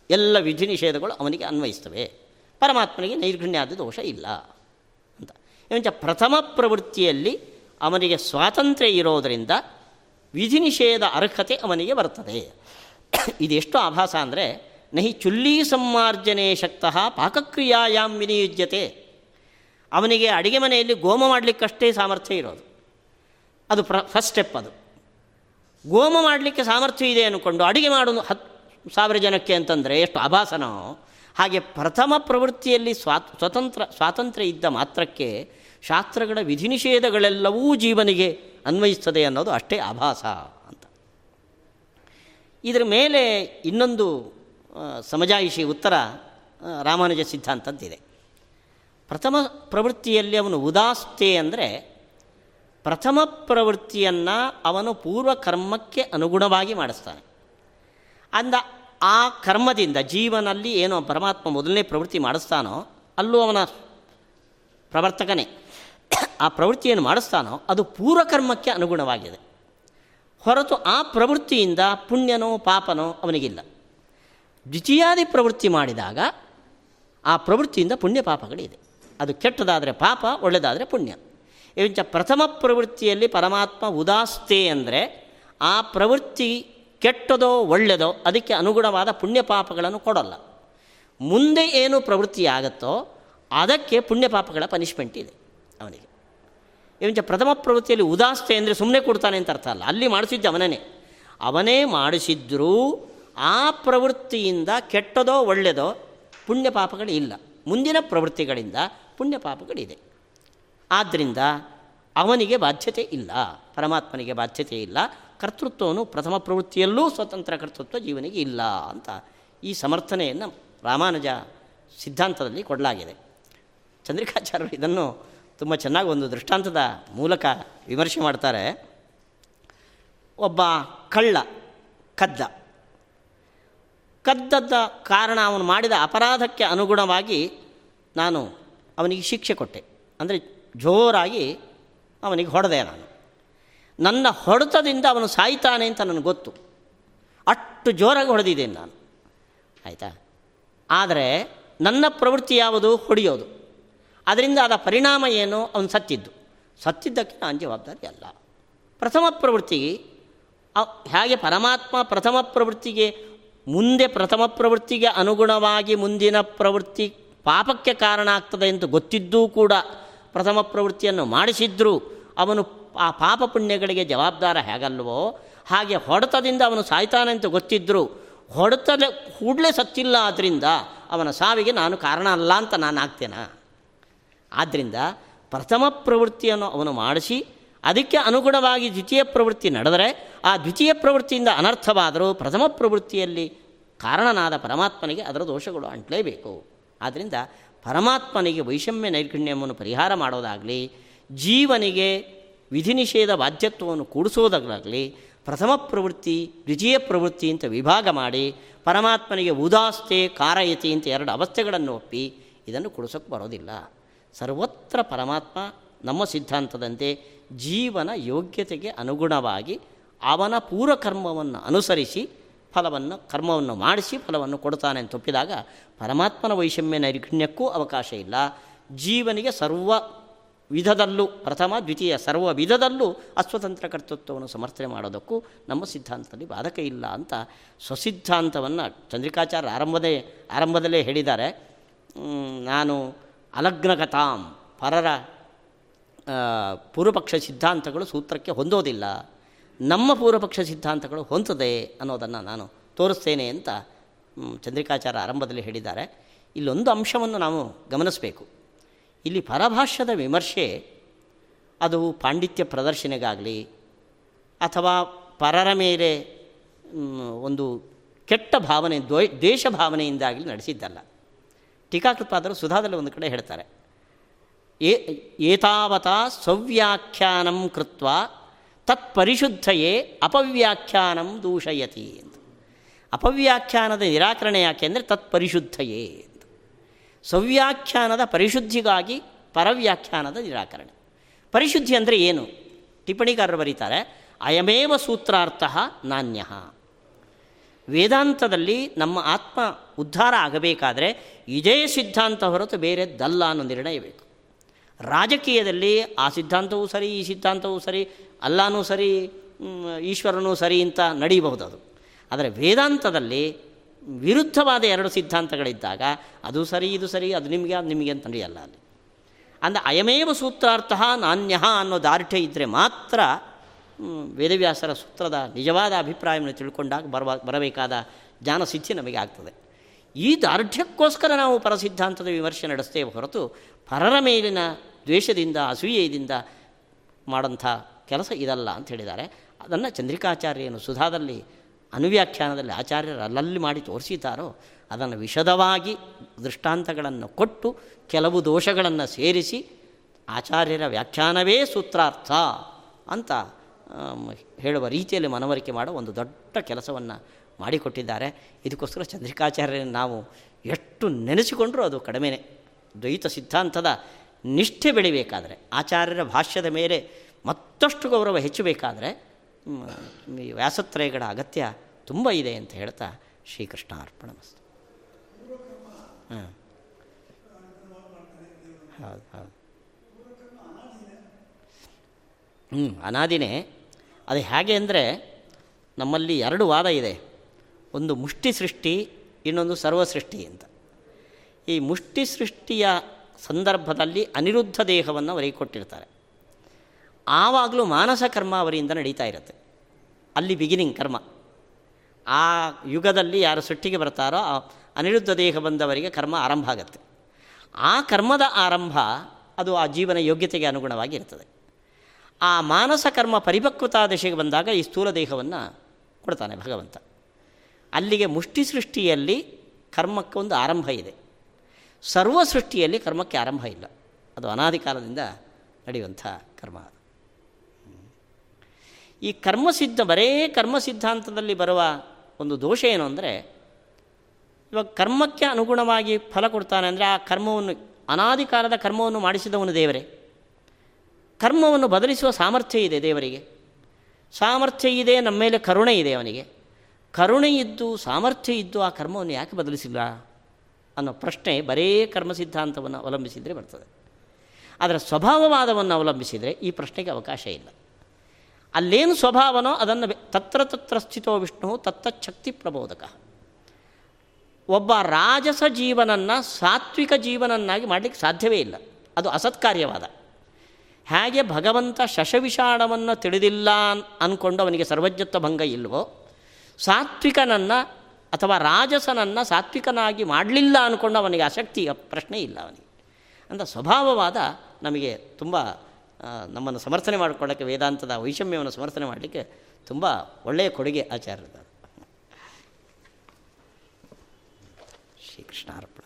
[SPEAKER 1] ಎಲ್ಲ ವಿಧಿ ನಿಷೇಧಗಳು ಅವನಿಗೆ ಅನ್ವಯಿಸ್ತವೆ. ಪರಮಾತ್ಮನಿಗೆ ನೈರ್ಗುಣ್ಯಾದ ದೋಷ ಇಲ್ಲ ಅಂತ. ಏನಂಚ ಪ್ರಥಮ ಪ್ರವೃತ್ತಿಯಲ್ಲಿ ಅವನಿಗೆ ಸ್ವಾತಂತ್ರ್ಯ ಇರೋದರಿಂದ ವಿಧಿ ನಿಷೇಧ ಅರ್ಹತೆ ಅವನಿಗೆ ಬರ್ತದೆ. ಇದೆಷ್ಟು ಆಭಾಸ ಅಂದರೆ, ನಹಿ ಚುಲ್ಲಿ ಸಂಮಾರ್ಜನೆ ಶಕ್ತಃ ಪಾಕಕ್ರಿಯಾಯಾಮ್ ವಿನಿಯುಜ್ಯತೆ. ಅವನಿಗೆ ಅಡುಗೆ ಮನೆಯಲ್ಲಿ ಗೋಮ ಮಾಡಲಿಕ್ಕಷ್ಟೇ ಸಾಮರ್ಥ್ಯ ಇರೋದು. ಅದು ಪ್ರ ಫಸ್ಟ್ ಸ್ಟೆಪ್ ಅದು. ಗೋಮ ಮಾಡಲಿಕ್ಕೆ ಸಾಮರ್ಥ್ಯ ಇದೆ ಅಂದ್ಕೊಂಡು ಅಡುಗೆ ಮಾಡೋದು ಹತ್ತು ಸಾವಿರ ಜನಕ್ಕೆ ಅಂತಂದರೆ ಎಷ್ಟು ಆಭಾಸನೋ ಹಾಗೆ ಪ್ರಥಮ ಪ್ರವೃತ್ತಿಯಲ್ಲಿ ಸ್ವಾತ್, ಸ್ವತಂತ್ರ, ಸ್ವಾತಂತ್ರ್ಯ ಇದ್ದ ಮಾತ್ರಕ್ಕೆ ಶಾಸ್ತ್ರಗಳ ವಿಧಿ ನಿಷೇಧಗಳೆಲ್ಲವೂ ಜೀವನಿಗೆ ಅನ್ವಯಿಸ್ತದೆ ಅನ್ನೋದು ಅಷ್ಟೇ ಆಭಾಸ ಅಂತ. ಇದರ ಮೇಲೆ ಇನ್ನೊಂದು ಸಮಜಾಯಿಷಿ ಉತ್ತರ ರಾಮಾನುಜ ಸಿದ್ಧಾಂತದ್ದಿದೆ. ಪ್ರಥಮ ಪ್ರವೃತ್ತಿಯಲ್ಲಿ ಅವನು ಉದಾಸ್ತೆ ಅಂದರೆ ಪ್ರಥಮ ಪ್ರವೃತ್ತಿಯನ್ನು ಅವನು ಪೂರ್ವ ಕರ್ಮಕ್ಕೆ ಅನುಗುಣವಾಗಿ ಮಾಡಿಸ್ತಾನೆ. ಅಂದ ಆ ಕರ್ಮದಿಂದ ಜೀವನಲ್ಲಿ ಏನೋ ಪರಮಾತ್ಮ ಮೊದಲನೇ ಪ್ರವೃತ್ತಿ ಮಾಡಿಸ್ತಾನೋ, ಅಲ್ಲೂ ಅವನ ಪ್ರವರ್ತಕನೇ. ಆ ಪ್ರವೃತ್ತಿಯನ್ನು ಮಾಡಿಸ್ತಾನೋ, ಅದು ಪೂರ್ವಕರ್ಮಕ್ಕೆ ಅನುಗುಣವಾಗಿದೆ. ಹೊರತು ಆ ಪ್ರವೃತ್ತಿಯಿಂದ ಪುಣ್ಯನೋ, ಪಾಪನೋ ಅವನಿಗಿಲ್ಲ. ದ್ವಿತೀಯಾದಿ ಪ್ರವೃತ್ತಿ ಮಾಡಿದಾಗ ಆ ಪ್ರವೃತ್ತಿಯಿಂದ ಪುಣ್ಯ ಪಾಪಗಳಿದೆ. ಅದು ಕೆಟ್ಟದಾದರೆ ಪಾಪ ಒಳ್ಳೆಯದಾದರೆ ಪುಣ್ಯ. ಇವಂಚ ಪ್ರಥಮ ಪ್ರವೃತ್ತಿಯಲ್ಲಿ ಪರಮಾತ್ಮ ಉದಾಸ್ತೆ ಅಂದರೆ ಆ ಪ್ರವೃತ್ತಿ ಕೆಟ್ಟದೋ ಒಳ್ಳೆಯದೋ ಅದಕ್ಕೆ ಅನುಗುಣವಾದ ಪುಣ್ಯ ಪಾಪಗಳನ್ನು ಕೊಡೋಲ್ಲ. ಮುಂದೆ ಏನು ಪ್ರವೃತ್ತಿ ಆಗುತ್ತೋ ಅದಕ್ಕೆ ಪುಣ್ಯ ಪಾಪಗಳ ಪನಿಷ್ಮೆಂಟ್ ಇದೆ ಅವನಿಗೆ. ಇಂಚ ಪ್ರಥಮ ಪ್ರವೃತ್ತಿಯಲ್ಲಿ ಉದಾಸ್ತೆ ಅಂದರೆ ಸುಮ್ಮನೆ ಕೊಡ್ತಾನೆ ಅಂತ ಅರ್ಥ ಅಲ್ಲ. ಅಲ್ಲಿ ಮಾಡಿಸಿದ್ದು ಅವನೇ ಅವನೇ ಮಾಡಿಸಿದ್ರೂ ಆ ಪ್ರವೃತ್ತಿಯಿಂದ ಕೆಟ್ಟದೋ ಒಳ್ಳೆಯದೋ ಪುಣ್ಯ ಪಾಪಗಳು ಇಲ್ಲ. ಮುಂದಿನ ಪ್ರವೃತ್ತಿಗಳಿಂದ ಪುಣ್ಯ ಪಾಪಗಳಿದೆ ಆದ್ದರಿಂದ ಅವನಿಗೆ ಬಾಧ್ಯತೆ ಇಲ್ಲ. ಪರಮಾತ್ಮನಿಗೆ ಬಾಧ್ಯತೆ ಇಲ್ಲ. ಕರ್ತೃತ್ವವನ್ನು ಪ್ರಥಮ ಪ್ರವೃತ್ತಿಯಲ್ಲೂ ಸ್ವತಂತ್ರ ಕರ್ತೃತ್ವ ಜೀವನಿಗೆ ಇಲ್ಲ ಅಂತ ಈ ಸಮರ್ಥನೆಯನ್ನು ರಾಮಾನುಜ ಸಿದ್ಧಾಂತದಲ್ಲಿ ಕೊಡಲಾಗಿದೆ. ಚಂದ್ರಿಕಾಚಾರ್ಯರು ಇದನ್ನು ತುಂಬ ಚೆನ್ನಾಗಿ ಒಂದು ದೃಷ್ಟಾಂತದ ಮೂಲಕ ವಿಮರ್ಶೆ ಮಾಡ್ತಾರೆ. ಒಬ್ಬ ಕಳ್ಳ, ಕದ್ದ. ಕದ್ದದ ಕಾರಣ ಅವನು ಮಾಡಿದ ಅಪರಾಧಕ್ಕೆ ಅನುಗುಣವಾಗಿ ನಾನು ಅವನಿಗೆ ಶಿಕ್ಷೆ ಕೊಟ್ಟೆ. ಅಂದರೆ ಜೋರಾಗಿ ಅವನಿಗೆ ಹೊಡೆದೆ ನಾನು. ನನ್ನ ಹೊಡೆತದಿಂದ ಅವನು ಸಾಯ್ತಾನೆ ಅಂತ ನನಗೆ ಗೊತ್ತು. ಅಷ್ಟು ಜೋರಾಗಿ ಹೊಡೆದಿದ್ದೇನೆ ನಾನು. ಆಯಿತಾ? ಆದರೆ ನನ್ನ ಪ್ರವೃತ್ತಿ ಯಾವುದು? ಹೊಡೆಯೋದು. ಅದರಿಂದ ಆದ ಪರಿಣಾಮ ಏನು? ಅವನು ಸತ್ತಿದ್ದು. ಸತ್ತಿದ್ದಕ್ಕೆ ನಾನು ಜವಾಬ್ದಾರಿ ಅಲ್ಲ. ಪ್ರಥಮ ಪ್ರವೃತ್ತಿಗೆ ಹೇಗೆ ಪರಮಾತ್ಮ ಪ್ರಥಮ ಪ್ರವೃತ್ತಿಗೆ ಮುಂದೆ ಪ್ರಥಮ ಪ್ರವೃತ್ತಿಗೆ ಅನುಗುಣವಾಗಿ ಮುಂದಿನ ಪ್ರವೃತ್ತಿ ಪಾಪಕ್ಕೆ ಕಾರಣ ಆಗ್ತದೆ ಎಂದು ಗೊತ್ತಿದ್ದೂ ಕೂಡ ಪ್ರಥಮ ಪ್ರವೃತ್ತಿಯನ್ನು ಮಾಡಿಸಿದ್ರೂ ಅವನು ಆ ಪಾಪ ಪುಣ್ಯಗಳಿಗೆ ಜವಾಬ್ದಾರ ಹೇಗಲ್ವೋ ಹಾಗೆ ಹೊಡೆತದಿಂದ ಅವನು ಸಾಯ್ತಾನೆ ಅಂತ ಗೊತ್ತಿದ್ದರೂ ಹೊಡೆತಲೆ ಕೂಡಲೇ ಸತ್ತಿಲ್ಲ ಆದ್ದರಿಂದ ಅವನ ಸಾವಿಗೆ ನಾನು ಕಾರಣ ಅಲ್ಲ ಅಂತ ನಾನು ಆಗ್ತೇನೆ? ಆದ್ದರಿಂದ ಪ್ರಥಮ ಪ್ರವೃತ್ತಿಯನ್ನು ಅವನು ಮಾಡಿಸಿ, ಅದಕ್ಕೆ ಅನುಗುಣವಾಗಿ ದ್ವಿತೀಯ ಪ್ರವೃತ್ತಿ ನಡೆದರೆ ಆ ದ್ವಿತೀಯ ಪ್ರವೃತ್ತಿಯಿಂದ ಅನರ್ಥವಾದರೂ ಪ್ರಥಮ ಪ್ರವೃತ್ತಿಯಲ್ಲಿ ಕಾರಣನಾದ ಪರಮಾತ್ಮನಿಗೆ ಅದರ ದೋಷಗಳು ಅಂಟಲೇಬೇಕು. ಆದ್ದರಿಂದ ಪರಮಾತ್ಮನಿಗೆ ವೈಷಮ್ಯ ನೈರ್ಗುಣ್ಯವನ್ನು ಪರಿಹಾರ ಮಾಡೋದಾಗಲಿ, ಜೀವನಿಗೆ ವಿಧಿ ನಿಷೇಧ ಬಾಧ್ಯತ್ವವನ್ನು ಕೂಡಿಸೋದಾಗಲಿ ಪ್ರಥಮ ಪ್ರವೃತ್ತಿ, ದ್ವಿತೀಯ ಪ್ರವೃತ್ತಿ ಅಂತ ವಿಭಾಗ ಮಾಡಿ ಪರಮಾತ್ಮನಿಗೆ ಉದಾಸ್ತೆ, ಕಾರಯತಿ ಅಂತ ಎರಡು ಅವಸ್ಥೆಗಳನ್ನು ಒಪ್ಪಿ ಇದನ್ನು ಕೊಡಿಸೋಕ್ಕೆ ಬರೋದಿಲ್ಲ. ಸರ್ವತ್ರ ಪರಮಾತ್ಮ ನಮ್ಮ ಸಿದ್ಧಾಂತದಂತೆ ಜೀವನ ಯೋಗ್ಯತೆಗೆ ಅನುಗುಣವಾಗಿ ಅವನ ಪೂರ್ವಕರ್ಮವನ್ನು ಅನುಸರಿಸಿ ಫಲವನ್ನು, ಕರ್ಮವನ್ನು ಮಾಡಿಸಿ ಫಲವನ್ನು ಕೊಡ್ತಾನೆ ಅಂತ ಒಪ್ಪಿದಾಗ ಪರಮಾತ್ಮನ ವೈಷಮ್ಯ ನೈರ್ಗುಣ್ಯಕ್ಕೂ ಅವಕಾಶ ಇಲ್ಲ. ಜೀವನಿಗೆ ಸರ್ವ ವಿಧದಲ್ಲೂ, ಪ್ರಥಮ, ದ್ವಿತೀಯ, ಸರ್ವ ವಿಧದಲ್ಲೂ ಅಸ್ವತಂತ್ರ ಕರ್ತೃತ್ವವನ್ನು ಸಮರ್ಥನೆ ಮಾಡೋದಕ್ಕೂ ನಮ್ಮ ಸಿದ್ಧಾಂತದಲ್ಲಿ ಬಾಧಕ ಇಲ್ಲ ಅಂತ ಸ್ವಸಿದ್ಧಾಂತವನ್ನು ಚಂದ್ರಿಕಾಚಾರ್ಯ ಆರಂಭದೇ, ಆರಂಭದಲ್ಲೇ ಹೇಳಿದ್ದಾರೆ. ನಾನು ಅಲಗ್ನಗತಾಂ, ಪರರ ಪೂರ್ವಪಕ್ಷ ಸಿದ್ಧಾಂತಗಳು ಸೂತ್ರಕ್ಕೆ ಹೊಂದೋದಿಲ್ಲ. ನಮ್ಮ ಪೂರ್ವಪಕ್ಷ ಸಿದ್ಧಾಂತಗಳು ಹೊಂದದೆ ಅನ್ನೋದನ್ನು ನಾನು ತೋರಿಸ್ತೇನೆ ಅಂತ ಚಂದ್ರಿಕಾಚಾರ್ಯ ಆರಂಭದಲ್ಲಿ ಹೇಳಿದ್ದಾರೆ. ಇಲ್ಲೊಂದು ಅಂಶವನ್ನು ನಾವು ಗಮನಿಸಬೇಕು. ಇಲ್ಲಿ ಪರಭಾಷ್ಯದ ವಿಮರ್ಶೆ ಅದು ಪಾಂಡಿತ್ಯ ಪ್ರದರ್ಶನೆಗಾಗಲಿ ಅಥವಾ ಪರರ ಮೇಲೆ ಒಂದು ಕೆಟ್ಟ ಭಾವನೆ, ದ್ವೈ, ದ್ವೇಷ ಭಾವನೆಯಿಂದಾಗಲಿ ನಡೆಸಿದ್ದಲ್ಲ. ಟೀಕಾಕೃತ್ಪಾದರು ಸುಧಾದಲ್ಲಿ ಒಂದು ಕಡೆ ಹೇಳ್ತಾರೆ. ಏತಾವತ ಸವ್ಯಾಖ್ಯಾನಂ ಕೃತ್ವ ತತ್ಪರಿಶುದ್ಧಯೇ ಅಪವ್ಯಾಖ್ಯಾನಂ ದೂಷಯತಿ ಅಂತ. ಅಪವ್ಯಾಖ್ಯಾನದ ನಿರಾಕರಣೆ ಅಂದರೆ ತತ್ಪರಿಶುದ್ಧಯೇ ಸವ್ಯಾಖ್ಯಾನದ ಪರಿಶುದ್ಧಿಗಾಗಿ ಪರವ್ಯಾಖ್ಯಾನದ ನಿರಾಕರಣೆ. ಪರಿಶುದ್ಧಿ ಅಂದರೆ ಏನು? ಟಿಪ್ಪಣಿಕಾರರು ಬರೀತಾರೆ, ಅಯಮೇವ ಸೂತ್ರಾರ್ಥ ನಾಣ್ಯ ವೇದಾಂತದಲ್ಲಿ ನಮ್ಮ ಆತ್ಮ ಉದ್ಧಾರ ಆಗಬೇಕಾದರೆ ಇದೇ ಸಿದ್ಧಾಂತ ಹೊರತು ಬೇರೆದ್ದಲ್ಲ ಅನ್ನೋ ನಿರ್ಣಯ ಬೇಕು. ರಾಜಕೀಯದಲ್ಲಿ ಆ ಸಿದ್ಧಾಂತವೂ ಸರಿ, ಈ ಸಿದ್ಧಾಂತವೂ ಸರಿ, ಅಲ್ಲಾನೂ ಸರಿ ಈಶ್ವರನೂ ಸರಿ ಅಂತ ನಡೀಬಹುದು ಅದು. ಆದರೆ ವೇದಾಂತದಲ್ಲಿ ವಿರುದ್ಧವಾದ ಎರಡು ಸಿದ್ಧಾಂತಗಳಿದ್ದಾಗ, ಅದು ಸರಿ, ಇದು ಸರಿ, ಅದು ನಿಮಗೆ ಅದು ನಿಮಗೆ ಅಂತ ನಡೆಯಲ್ಲ ಅಲ್ಲಿ. ಅಂದರೆ ಅಯಮೇವ ಸೂತ್ರಾರ್ಥ ನಾಣ್ಯ ಅನ್ನೋ ದಾರ್ಢ್ಯ ಇದ್ದರೆ ಮಾತ್ರ ವೇದವ್ಯಾಸರ ಸೂತ್ರದ ನಿಜವಾದ ಅಭಿಪ್ರಾಯವನ್ನು ತಿಳ್ಕೊಂಡಾಗ ಬರಬ ಬರಬೇಕಾದ ಜ್ಞಾನಸಿದ್ಧಿ ನಮಗೆ ಆಗ್ತದೆ. ಈ ದಾರ್ಢ್ಯಕ್ಕೋಸ್ಕರ ನಾವು ಪರಸಿದ್ಧಾಂತದ ವಿಮರ್ಶೆ ನಡೆಸ್ತೇವೆ ಹೊರತು, ಪರರ ಮೇಲಿನ ದ್ವೇಷದಿಂದ, ಅಸೂಯೆಯಿಂದ ಮಾಡೋಂಥ ಕೆಲಸ ಇದಲ್ಲ ಅಂತ ಹೇಳಿದ್ದಾರೆ. ಅದನ್ನು ಚಂದ್ರಿಕಾಚಾರ್ಯನು ಸುಧಾದಲ್ಲಿ ಅನುವ್ಯಾಖ್ಯಾನದಲ್ಲಿ ಆಚಾರ್ಯರು ಅಲ್ಲಲ್ಲಿ ಮಾಡಿ ತೋರಿಸಿದ್ದಾರೋ ಅದನ್ನು ವಿಶದವಾಗಿ ದೃಷ್ಟಾಂತಗಳನ್ನು ಕೊಟ್ಟು ಕೆಲವು ದೋಷಗಳನ್ನು ಸೇರಿಸಿ ಆಚಾರ್ಯರ ವ್ಯಾಖ್ಯಾನವೇ ಸೂತ್ರಾರ್ಥ ಅಂತ ಹೇಳುವ ರೀತಿಯಲ್ಲಿ ಮನವರಿಕೆ ಮಾಡೋ ಒಂದು ದೊಡ್ಡ ಕೆಲಸವನ್ನು ಮಾಡಿಕೊಟ್ಟಿದ್ದಾರೆ. ಇದಕ್ಕೋಸ್ಕರ ಚಂದ್ರಿಕಾಚಾರ್ಯರನ್ನು ನಾವು ಎಷ್ಟು ನೆನೆಸಿಕೊಂಡರೂ ಅದು ಕಡಿಮೆನೇ. ದ್ವೈತ ಸಿದ್ಧಾಂತದ ನಿಷ್ಠೆ ಬೆಳಿಬೇಕಾದರೆ, ಆಚಾರ್ಯರ ಭಾಷ್ಯದ ಮೇಲೆ ಮತ್ತಷ್ಟು ಗೌರವ ಹೆಚ್ಚಬೇಕಾದರೆ ವ್ಯಾಸತ್ರಯಗಳ ಅಗತ್ಯ ತುಂಬ ಇದೆ ಅಂತ ಹೇಳ್ತಾ ಶ್ರೀಕೃಷ್ಣ ಅರ್ಪಣ ಮಸ್ತು ಹಾಂ. ಹೌದು ಹೌದು. ಹ್ಞೂ ಅನಾದಿನೇ. ಅದು ಹೇಗೆ ಅಂದರೆ ನಮ್ಮಲ್ಲಿ ಎರಡು ವಾದ ಇದೆ. ಒಂದು ಮುಷ್ಟಿ ಸೃಷ್ಟಿ, ಇನ್ನೊಂದು ಸರ್ವ ಸೃಷ್ಟಿ ಅಂತ. ಈ ಮುಷ್ಟಿ ಸೃಷ್ಟಿಯ ಸಂದರ್ಭದಲ್ಲಿ ಅನಿರುದ್ಧ ದೇಹವನ್ನು ಕೊಟ್ಟಿರ್ತಾರೆ ಆವಾಗಲೂ ಮಾನಸ ಕರ್ಮ ಅವರಿಂದ ನಡೀತಾ ಇರುತ್ತೆ. ಅಲ್ಲಿ ಬಿಗಿನಿಂಗ್ ಕರ್ಮ. ಆ ಯುಗದಲ್ಲಿ ಯಾರು ಸೃಷ್ಟಿಗೆ ಬರ್ತಾರೋ ಆ ಅನಿರುದ್ಧ ದೇಹ ಬಂದವರಿಗೆ ಕರ್ಮ ಆರಂಭ ಆಗುತ್ತೆ. ಆ ಕರ್ಮದ ಆರಂಭ ಅದು ಆ ಜೀವನ ಯೋಗ್ಯತೆಗೆ ಅನುಗುಣವಾಗಿ ಇರ್ತದೆ. ಆ ಮಾನಸ ಕರ್ಮ ಪರಿಪಕ್ವತಾ ದಶೆಗೆ ಬಂದಾಗ ಈ ಸ್ಥೂಲ ದೇಹವನ್ನು ಕೊಡ್ತಾನೆ ಭಗವಂತ. ಅಲ್ಲಿಗೆ ಮುಷ್ಟಿ ಸೃಷ್ಟಿಯಲ್ಲಿ ಕರ್ಮಕ್ಕೆ ಒಂದು ಆರಂಭ ಇದೆ. ಸರ್ವ ಸೃಷ್ಟಿಯಲ್ಲಿ ಕರ್ಮಕ್ಕೆ ಆರಂಭ ಇಲ್ಲ. ಅದು ಅನಾದಿ ಕಾಲದಿಂದ ನಡೆಯುವಂಥ ಕರ್ಮ ಈ ಕರ್ಮಸಿದ್ಧ, ಬರೇ ಕರ್ಮ ಸಿದ್ಧಾಂತದಲ್ಲಿ ಬರುವ ಒಂದು ದೋಷ ಏನು ಅಂದರೆ, ಇವಾಗ ಕರ್ಮಕ್ಕೆ ಅನುಗುಣವಾಗಿ ಫಲ ಕೊಡ್ತಾನೆ ಅಂದರೆ ಆ ಕರ್ಮವನ್ನು, ಅನಾದಿ ಕಾಲದ ಕರ್ಮವನ್ನು ಮಾಡಿಸಿದವನು ದೇವರೇ. ಕರ್ಮವನ್ನು ಬದಲಿಸುವ ಸಾಮರ್ಥ್ಯ ಇದೆ ದೇವರಿಗೆ. ಸಾಮರ್ಥ್ಯ ಇದೆ, ನಮ್ಮ ಮೇಲೆ ಕರುಣೆ ಇದೆ ಅವನಿಗೆ. ಕರುಣೆ ಇದ್ದು, ಸಾಮರ್ಥ್ಯ ಇದ್ದು ಆ ಕರ್ಮವನ್ನು ಯಾಕೆ ಬದಲಿಸಿಲ್ಲ ಅನ್ನೋ ಪ್ರಶ್ನೆ ಬರೇ ಕರ್ಮ ಸಿದ್ಧಾಂತವನ್ನು ಅವಲಂಬಿಸಿದರೆ ಬರ್ತದೆ. ಅದರ ಸ್ವಭಾವವಾದವನ್ನು ಅವಲಂಬಿಸಿದರೆ ಈ ಪ್ರಶ್ನೆಗೆ ಅವಕಾಶ ಇಲ್ಲ. ಅಲ್ಲೇನು ಸ್ವಭಾವನೋ ಅದನ್ನು ತತ್ರ ತತ್ರ ಸ್ಥಿತೋ ವಿಷ್ಣು ತತ್ತಚ್ಛಕ್ತಿ ಪ್ರಬೋಧಕ. ಒಬ್ಬ ರಾಜಸ ಜೀವನನ್ನು ಸಾತ್ವಿಕ ಜೀವನನ್ನಾಗಿ ಮಾಡಲಿಕ್ಕೆ ಸಾಧ್ಯವೇ ಇಲ್ಲ. ಅದು ಅಸತ್ಕಾರ್ಯವಾದ. ಹೇಗೆ ಭಗವಂತ ಶಶವಿಷಾಣವನ್ನು ತಿಳಿದಿಲ್ಲ ಅಂದ್ಕೊಂಡು ಅವನಿಗೆ ಸರ್ವಜ್ಞತ್ವ ಭಂಗ ಇಲ್ವೋ, ಸಾತ್ವಿಕನನ್ನು ಅಥವಾ ರಾಜಸನನ್ನು ಸಾತ್ವಿಕನಾಗಿ ಮಾಡಲಿಲ್ಲ ಅಂದ್ಕೊಂಡು ಅವನಿಗೆ ಆಸಕ್ತಿ, ಪ್ರಶ್ನೆ ಇಲ್ಲ ಅವನಿಗೆ. ಅಂತ ಸ್ವಭಾವವಾದ ನಮಗೆ ತುಂಬ ನಮ್ಮನ್ನು ಸಮರ್ಥನೆ ಮಾಡಿಕೊಳ್ಳೋಕ್ಕೆ ವೇದಾಂತದ ವೈಷಮ್ಯವನ್ನು ಸಮರ್ಥನೆ ಮಾಡಲಿಕ್ಕೆ ತುಂಬ ಒಳ್ಳೆಯ ಕೊಡುಗೆ ಆಚಾರ್ಯದ ಶ್ರೀಕೃಷ್ಣಾರ್ಪಣ.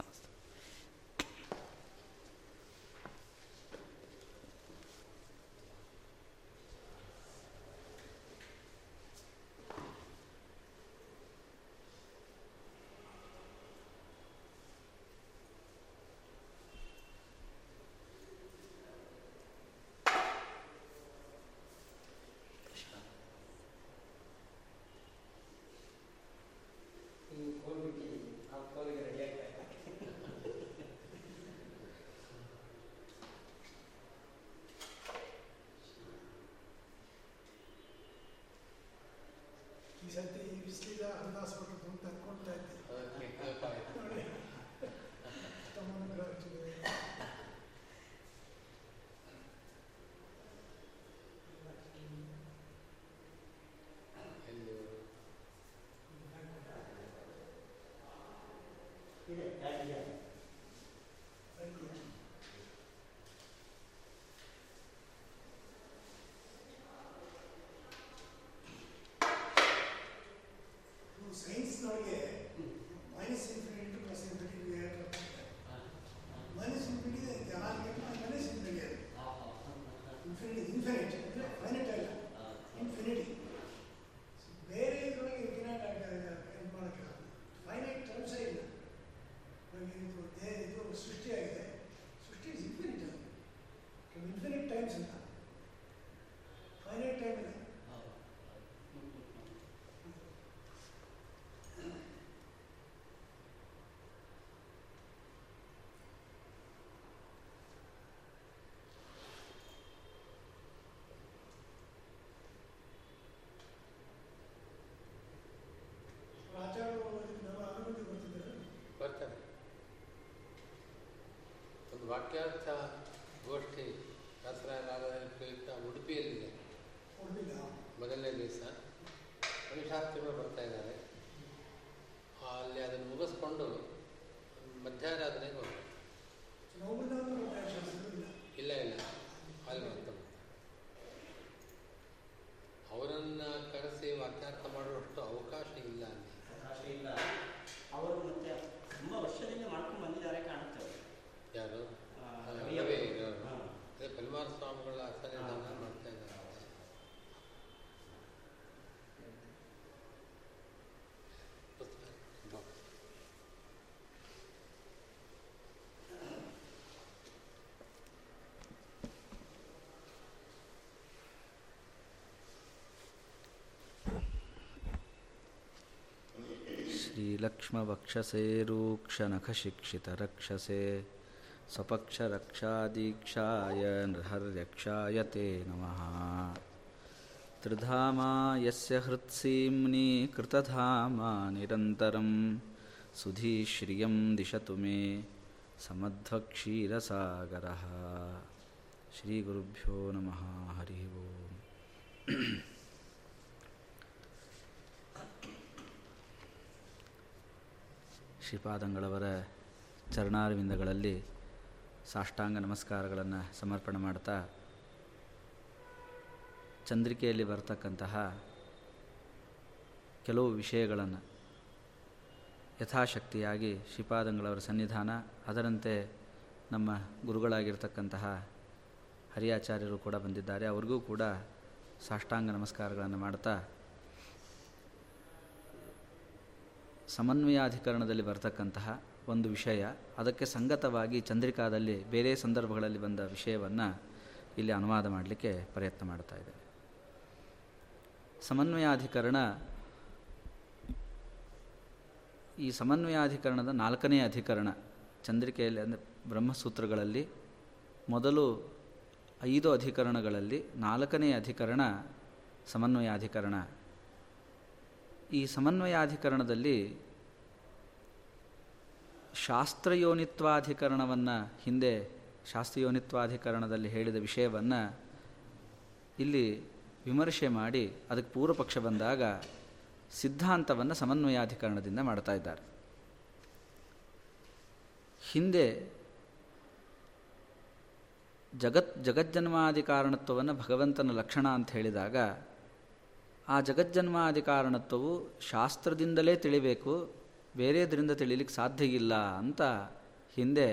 [SPEAKER 2] ವಾಕ್ಯಾರ್ಥ ಗೋಷ್ಠಿ ಶಾಸ್ತ್ರಾಗಾರದಲ್ಲಿ ಪ್ರಯುಕ್ತ ಉಡುಪಿಯಲ್ಲಿದೆ. ಮೊದಲನೇ ದಿವಸ. ಮನುಷ್ಯಾರ್ಥಿಗಳು
[SPEAKER 3] श्रीलक्ष्मवक्षसेरूक्षनखशिक्षितरक्षसे स्वपक्षरक्षादीक्षाय नृहर्यक्षाय ते नमः। त्रिधामा यस्य हृत्सीम्नि कृतधामा निरन्तरं सुधीश्रियं दिशतु मे समध्वक्षीरसागरः। श्रीगुरुभ्यो नमः। हरिः ओम्। ಶ್ರೀಪಾದಂಗಳವರ ಚರಣಾರವಿಂದಗಳಲ್ಲಿ ಸಾಷ್ಟಾಂಗ ನಮಸ್ಕಾರಗಳನ್ನು ಸಮರ್ಪಣೆ ಮಾಡ್ತಾ ಚಂದ್ರಿಕೆಯಲ್ಲಿ ಬರ್ತಕ್ಕಂತಹ ಕೆಲವು ವಿಷಯಗಳನ್ನು ಯಥಾಶಕ್ತಿಯಾಗಿ ಶ್ರೀಪಾದಂಗಳವರ ಸನ್ನಿಧಾನ, ಅದರಂತೆ ನಮ್ಮ ಗುರುಗಳಾಗಿರ್ತಕ್ಕಂತಹ ಹರಿಯಾಚಾರ್ಯರು ಕೂಡ ಬಂದಿದ್ದಾರೆ. ಅವ್ರಿಗೂ ಕೂಡ ಸಾಷ್ಟಾಂಗ ನಮಸ್ಕಾರಗಳನ್ನು ಮಾಡ್ತಾ ಸಮನ್ವಯಾಧಿಕರಣದಲ್ಲಿ ಬರ್ತಕ್ಕಂತಹ ಒಂದು ವಿಷಯ, ಅದಕ್ಕೆ ಸಂಗತವಾಗಿ ಚಂದ್ರಿಕಾದಲ್ಲಿ ಬೇರೆ ಸಂದರ್ಭಗಳಲ್ಲಿ ಬಂದ ವಿಷಯವನ್ನು ಇಲ್ಲಿ ಅನುವಾದ ಮಾಡಲಿಕ್ಕೆ ಪ್ರಯತ್ನ ಮಾಡ್ತಾ ಇದ್ದೇನೆ. ಸಮನ್ವಯಾಧಿಕರಣ, ಈ ಸಮನ್ವಯಾಧಿಕರಣದ ನಾಲ್ಕನೇ ಅಧಿಕರಣ ಚಂದ್ರಿಕೆಯಲ್ಲಿ ಅಂದರೆ ಬ್ರಹ್ಮಸೂತ್ರಗಳಲ್ಲಿ ಮೊದಲು ಐದು ಅಧಿಕರಣಗಳಲ್ಲಿ ನಾಲ್ಕನೇ ಅಧಿಕರಣ ಸಮನ್ವಯಾಧಿಕರಣ ಈ ಸಮನ್ವಯಾಧಿಕರಣದಲ್ಲಿ ಶಾಸ್ತ್ರಯೋನಿತ್ವಾಧಿಕರಣವನ್ನು ಹಿಂದೆ ಶಾಸ್ತ್ರಯೋನಿತ್ವಾಧಿಕರಣದಲ್ಲಿ ಹೇಳಿದ ವಿಷಯವನ್ನು ಇಲ್ಲಿ ವಿಮರ್ಶೆ ಮಾಡಿ ಅದಕ್ಕೆ ಪೂರ್ವಪಕ್ಷ ಬಂದಾಗ ಸಿದ್ಧಾಂತವನ್ನು ಸಮನ್ವಯಾಧಿಕರಣದಿಂದ ಮಾಡ್ತಾ ಇದ್ದಾರೆ. ಹಿಂದೆ ಜಗತ್ ಜಗಜ್ಜನ್ಮಾದಿ ಕಾರಣತ್ವವನ್ನು ಭಗವಂತನ ಲಕ್ಷಣ ಅಂತ ಹೇಳಿದಾಗ ಆ ಜಗಜ್ಜನ್ಮಾದಿ ಕಾರಣತ್ವವು ಶಾಸ್ತ್ರದಿಂದಲೇ ತಿಳಿಬೇಕು, ಬೇರೆದರಿಂದ ತಿಳಿಲಿಕ್ಕೆ ಸಾಧ್ಯ ಇಲ್ಲ ಅಂತ ಹಿಂದೆ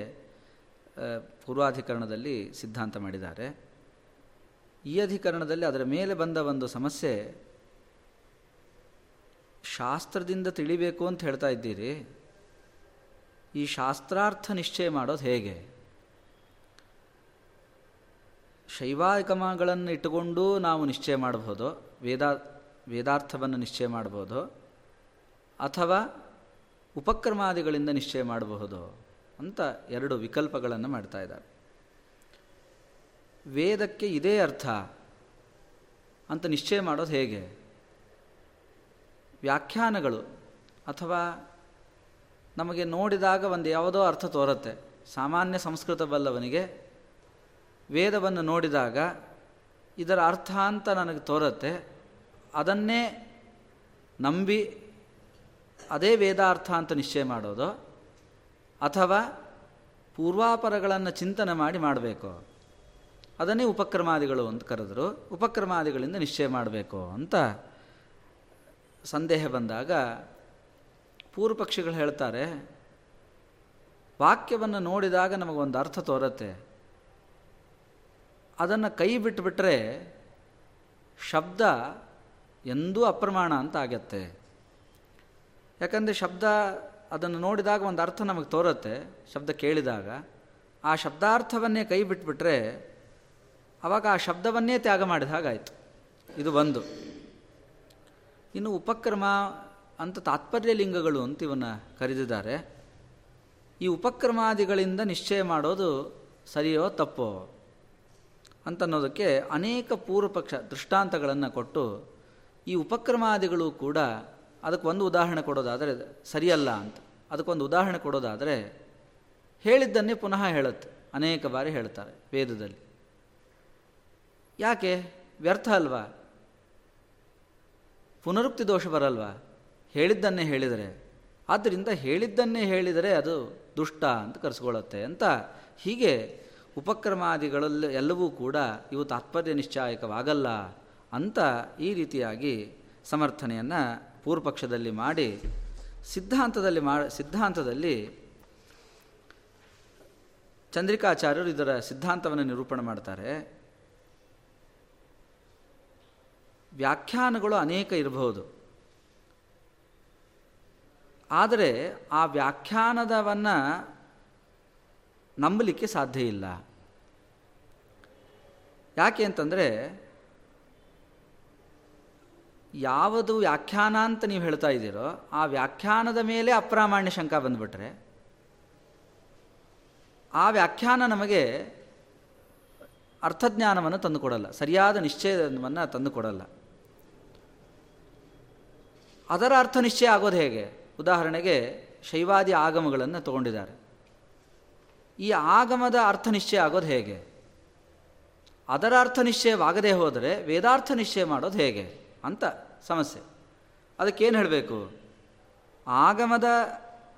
[SPEAKER 3] ಪೂರ್ವಾಧಿಕರಣದಲ್ಲಿ ಸಿದ್ಧಾಂತ ಮಾಡಿದ್ದಾರೆ. ಈ ಅಧಿಕರಣದಲ್ಲಿ ಅದರ ಮೇಲೆ ಬಂದ ಒಂದು ಸಮಸ್ಯೆ, ಶಾಸ್ತ್ರದಿಂದ ತಿಳಿಬೇಕು ಅಂತ ಹೇಳ್ತಾ ಇದ್ದೀರಿ. ಈ ಶಾಸ್ತ್ರಾರ್ಥ ನಿಶ್ಚಯ ಮಾಡೋದು ಹೇಗೆ? ಶೈವಾಗಮಗಳನ್ನು ಇಟ್ಟುಕೊಂಡು ನಾವು ನಿಶ್ಚಯ ಮಾಡಬಹುದು? ವೇದಾ ವೇದಾರ್ಥವನ್ನು ನಿಶ್ಚಯ ಮಾಡಬಹುದು ಅಥವಾ ಉಪಕ್ರಮಾದಿಗಳಿಂದ ನಿಶ್ಚಯ ಮಾಡಬಹುದು ಅಂತ ಎರಡು ವಿಕಲ್ಪಗಳನ್ನು ಮಾಡ್ತಾ ಇದ್ದಾರೆ. ವೇದಕ್ಕೆ ಇದೇ ಅರ್ಥ ಅಂತ ನಿಶ್ಚಯ ಮಾಡೋದು ಹೇಗೆ? ವ್ಯಾಖ್ಯಾನಗಳು ಅಥವಾ ನಮಗೆ ನೋಡಿದಾಗ ಒಂದು ಯಾವುದೋ ಅರ್ಥ ತೋರುತ್ತೆ. ಸಾಮಾನ್ಯ ಸಂಸ್ಕೃತ ಬಲ್ಲವನಿಗೆ ವೇದವನ್ನು ನೋಡಿದಾಗ ಇದರ ಅರ್ಥ ಅಂತ ನನಗೆ ತೋರುತ್ತೆ. ಅದನ್ನೇ ನಂಬಿ ಅದೇ ವೇದಾರ್ಥ ಅಂತ ನಿಶ್ಚಯ ಮಾಡೋದು. ಅಥವಾ ಪೂರ್ವಾಪರಗಳನ್ನು ಚಿಂತನೆ ಮಾಡಿ ಮಾಡಬೇಕು. ಅದನ್ನೇ ಉಪಕ್ರಮಾದಿಗಳು ಅಂತ ಕರೆದರು. ಉಪಕ್ರಮಾದಿಗಳಿಂದ ನಿಶ್ಚಯ ಮಾಡಬೇಕು ಅಂತ ಸಂದೇಹ ಬಂದಾಗ ಪೂರ್ವಪಕ್ಷಿಗಳು ಹೇಳ್ತಾರೆ, ವಾಕ್ಯವನ್ನು ನೋಡಿದಾಗ ನಮಗೊಂದು ಅರ್ಥ ತೋರುತ್ತೆ. ಅದನ್ನು ಕೈ ಬಿಟ್ಟುಬಿಟ್ರೆ ಶಬ್ದ ಎಂದೂ ಅಪ್ರಮಾಣ ಅಂತ ಆಗತ್ತೆ. ಯಾಕಂದರೆ ಶಬ್ದ ಅದನ್ನು ನೋಡಿದಾಗ ಒಂದು ಅರ್ಥ ನಮಗೆ ತೋರುತ್ತೆ, ಶಬ್ದ ಕೇಳಿದಾಗ. ಆ ಶಬ್ದಾರ್ಥವನ್ನೇ ಕೈ ಬಿಟ್ಬಿಟ್ರೆ ಆವಾಗ ಆ ಶಬ್ದವನ್ನೇ ತ್ಯಾಗ ಮಾಡಿದ ಹಾಗಾಯಿತು. ಇದು ಒಂದು. ಇನ್ನು ಉಪಕ್ರಮ ಅಂತ ತಾತ್ಪರ್ಯ ಲಿಂಗಗಳು ಅಂತ ಇವನ್ನ ಕರೆದಿದ್ದಾರೆ. ಈ ಉಪಕ್ರಮಾದಿಗಳಿಂದ ನಿಶ್ಚಯ ಮಾಡೋದು ಸರಿಯೋ ತಪ್ಪೋ ಅಂತನ್ನೋದಕ್ಕೆ ಅನೇಕ ಪೂರ್ವಪಕ್ಷ ದೃಷ್ಟಾಂತಗಳನ್ನು ಕೊಟ್ಟು ಈ ಉಪಕ್ರಮಾದಿಗಳು ಕೂಡ ಅದಕ್ಕೆ ಒಂದು ಉದಾಹರಣೆ ಕೊಡೋದಾದರೆ ಸರಿಯಲ್ಲ ಅಂತ. ಅದಕ್ಕೊಂದು ಉದಾಹರಣೆ ಕೊಡೋದಾದರೆ ಹೇಳಿದ್ದನ್ನೇ ಪುನಃ ಹೇಳುತ್ತೆ. ಅನೇಕ ಬಾರಿ ಹೇಳ್ತಾರೆ ವೇದದಲ್ಲಿ. ಯಾಕೆ? ವ್ಯರ್ಥ ಅಲ್ವಾ? ಪುನರುಕ್ತಿ ದೋಷ ಬರಲ್ವಾ? ಹೇಳಿದ್ದನ್ನೇ ಹೇಳಿದರೆ. ಆದ್ದರಿಂದ ಹೇಳಿದ್ದನ್ನೇ ಹೇಳಿದರೆ ಅದು ದುಷ್ಟ ಅಂತ ಕರೆಸ್ಕೊಳ್ಳುತ್ತೆ ಅಂತ. ಹೀಗೆ ಉಪಕ್ರಮಾದಿಗಳಲ್ಲಿ ಎಲ್ಲವೂ ಕೂಡ ಇವು ತಾತ್ಪರ್ಯ ನಿಶ್ಚಾಯಕವಾಗಲ್ಲ. ಅಂತ ಈ ರೀತಿಯಾಗಿ ಸಮರ್ಥನೆಯನ್ನು ಪೂರ್ವಪಕ್ಷದಲ್ಲಿ ಮಾಡಿ ಸಿದ್ಧಾಂತದಲ್ಲಿ ಮಾ, ಸಿದ್ಧಾಂತದಲ್ಲಿ ಚಂದ್ರಿಕಾಚಾರ್ಯರು ಇದರ ಸಿದ್ಧಾಂತವನ್ನು ನಿರೂಪಣೆ ಮಾಡ್ತಾರೆ. ವ್ಯಾಖ್ಯಾನಗಳು ಅನೇಕ ಇರಬಹುದು. ಆದರೆ ಆ ವ್ಯಾಖ್ಯಾನದವನ್ನು ನಂಬಲಿಕ್ಕೆ ಸಾಧ್ಯ ಇಲ್ಲ. ಯಾಕೆ ಅಂತಂದರೆ ಯಾವುದು ವ್ಯಾಖ್ಯಾನ ಅಂತ ನೀವು ಹೇಳ್ತಾ ಇದ್ದೀರೋ, ಆ ವ್ಯಾಖ್ಯಾನದ ಮೇಲೆ ಅಪ್ರಾಮಾಣ್ಯ ಶಂಕ ಬಂದುಬಿಟ್ರೆ, ಆ ವ್ಯಾಖ್ಯಾನ ನಮಗೆ ಅರ್ಥಜ್ಞಾನವನ್ನು ತಂದುಕೊಡಲ್ಲ ಸರಿಯಾದ ನಿಶ್ಚಯವನ್ನು ತಂದುಕೊಡಲ್ಲ ಅದರ ಅರ್ಥ ನಿಶ್ಚಯ ಆಗೋದು ಹೇಗೆ? ಉದಾಹರಣೆಗೆ, ಶೈವಾದಿ ಆಗಮಗಳನ್ನು ತಗೊಂಡಿದ್ದಾರೆ. ಈ ಆಗಮದ ಅರ್ಥ ನಿಶ್ಚಯ ಆಗೋದು ಹೇಗೆ? ಅದರ ಅರ್ಥ ನಿಶ್ಚಯವಾಗದೇ ಹೋದರೆ, ವೇದಾರ್ಥ ನಿಶ್ಚಯ ಮಾಡೋದು ಹೇಗೆ? ಅಂತ ಸಮಸ್ಯೆ. ಅದಕ್ಕೇನು ಹೇಳಬೇಕು? ಆಗಮದ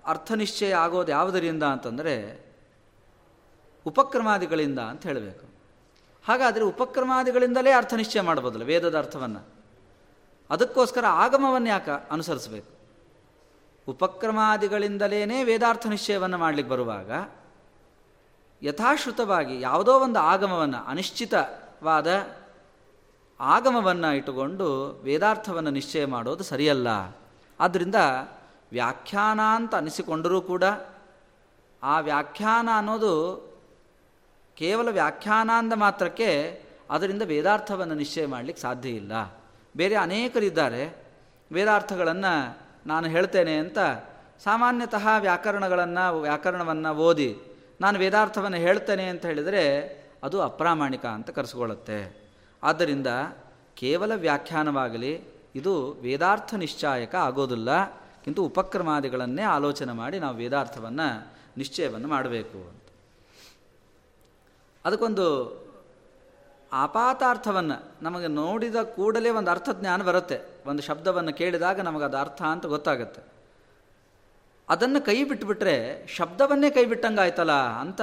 [SPEAKER 3] ಅರ್ಥ ನಿಶ್ಚಯ ಆಗೋದು ಯಾವುದರಿಂದ ಅಂತಂದರೆ ಉಪಕ್ರಮಾದಿಗಳಿಂದ ಅಂತ ಹೇಳಬೇಕು. ಹಾಗಾದರೆ ಉಪಕ್ರಮಾದಿಗಳಿಂದಲೇ ಅರ್ಥ ನಿಶ್ಚಯ ಮಾಡ್ಬೋದಲ್ಲ ವೇದದ ಅರ್ಥವನ್ನು. ಅದಕ್ಕೋಸ್ಕರ ಆಗಮವನ್ನು ಯಾಕೆ ಅನುಸರಿಸಬೇಕು? ಉಪಕ್ರಮಾದಿಗಳಿಂದಲೇ ವೇದಾರ್ಥ ನಿಶ್ಚಯವನ್ನು ಮಾಡಲಿಕ್ಕೆ ಬರುವಾಗ ಯಥಾಶ್ರುತವಾಗಿ ಯಾವುದೋ ಒಂದು ಆಗಮವನ್ನು ಅನಿಶ್ಚಿತವಾದ ಆಗಮವನ್ನು ಇಟ್ಟುಕೊಂಡು ವೇದಾರ್ಥವನ್ನು ನಿಶ್ಚಯ ಮಾಡೋದು ಸರಿಯಲ್ಲ. ಆದ್ದರಿಂದ ವ್ಯಾಖ್ಯಾನ ಅಂತ ಅನಿಸಿಕೊಂಡರೂ ಕೂಡ ಆ ವ್ಯಾಖ್ಯಾನ ಅನ್ನೋದು ಕೇವಲ ವ್ಯಾಖ್ಯಾನ ಅಂದ ಮಾತ್ರಕ್ಕೆ ಅದರಿಂದ ವೇದಾರ್ಥವನ್ನು ನಿಶ್ಚಯ ಮಾಡಲಿಕ್ಕೆ ಸಾಧ್ಯ ಇಲ್ಲ. ಬೇರೆ ಅನೇಕರಿದ್ದಾರೆ. ವೇದಾರ್ಥಗಳನ್ನು ನಾನು ಹೇಳ್ತೇನೆ ಅಂತ ಸಾಮಾನ್ಯತಃ ವ್ಯಾಕರಣಗಳನ್ನು, ವ್ಯಾಕರಣವನ್ನು ಓದಿ ನಾನು ವೇದಾರ್ಥವನ್ನು ಹೇಳ್ತೇನೆ ಅಂತ ಹೇಳಿದರೆ ಅದು ಅಪ್ರಾಮಾಣಿಕ ಅಂತ ಕರೆಸ್ಕೊಳ್ಳುತ್ತೆ. ಆದ್ದರಿಂದ ಕೇವಲ ವ್ಯಾಖ್ಯಾನವಾಗಲಿ, ಇದು ವೇದಾರ್ಥ ನಿಶ್ಚಾಯಕ ಆಗೋದಿಲ್ಲ. ಕಿಂತು ಉಪಕ್ರಮಾದಿಗಳನ್ನೇ ಆಲೋಚನೆ ಮಾಡಿ ನಾವು ವೇದಾರ್ಥವನ್ನು ನಿಶ್ಚಯವನ್ನು ಮಾಡಬೇಕು ಅಂತ. ಅದಕ್ಕೊಂದು ಆಪಾತಾರ್ಥವನ್ನು ನಮಗೆ ನೋಡಿದ ಕೂಡಲೇ ಒಂದು ಅರ್ಥ ಜ್ಞಾನ ಬರುತ್ತೆ. ಒಂದು ಶಬ್ದವನ್ನು ಕೇಳಿದಾಗ ನಮಗೆ ಅದು ಅರ್ಥ ಅಂತ ಗೊತ್ತಾಗುತ್ತೆ. ಅದನ್ನು ಕೈ ಬಿಟ್ಟುಬಿಟ್ರೆ ಶಬ್ದವನ್ನೇ ಕೈ ಬಿಟ್ಟಂಗಾಯ್ತಲ್ಲ ಅಂತ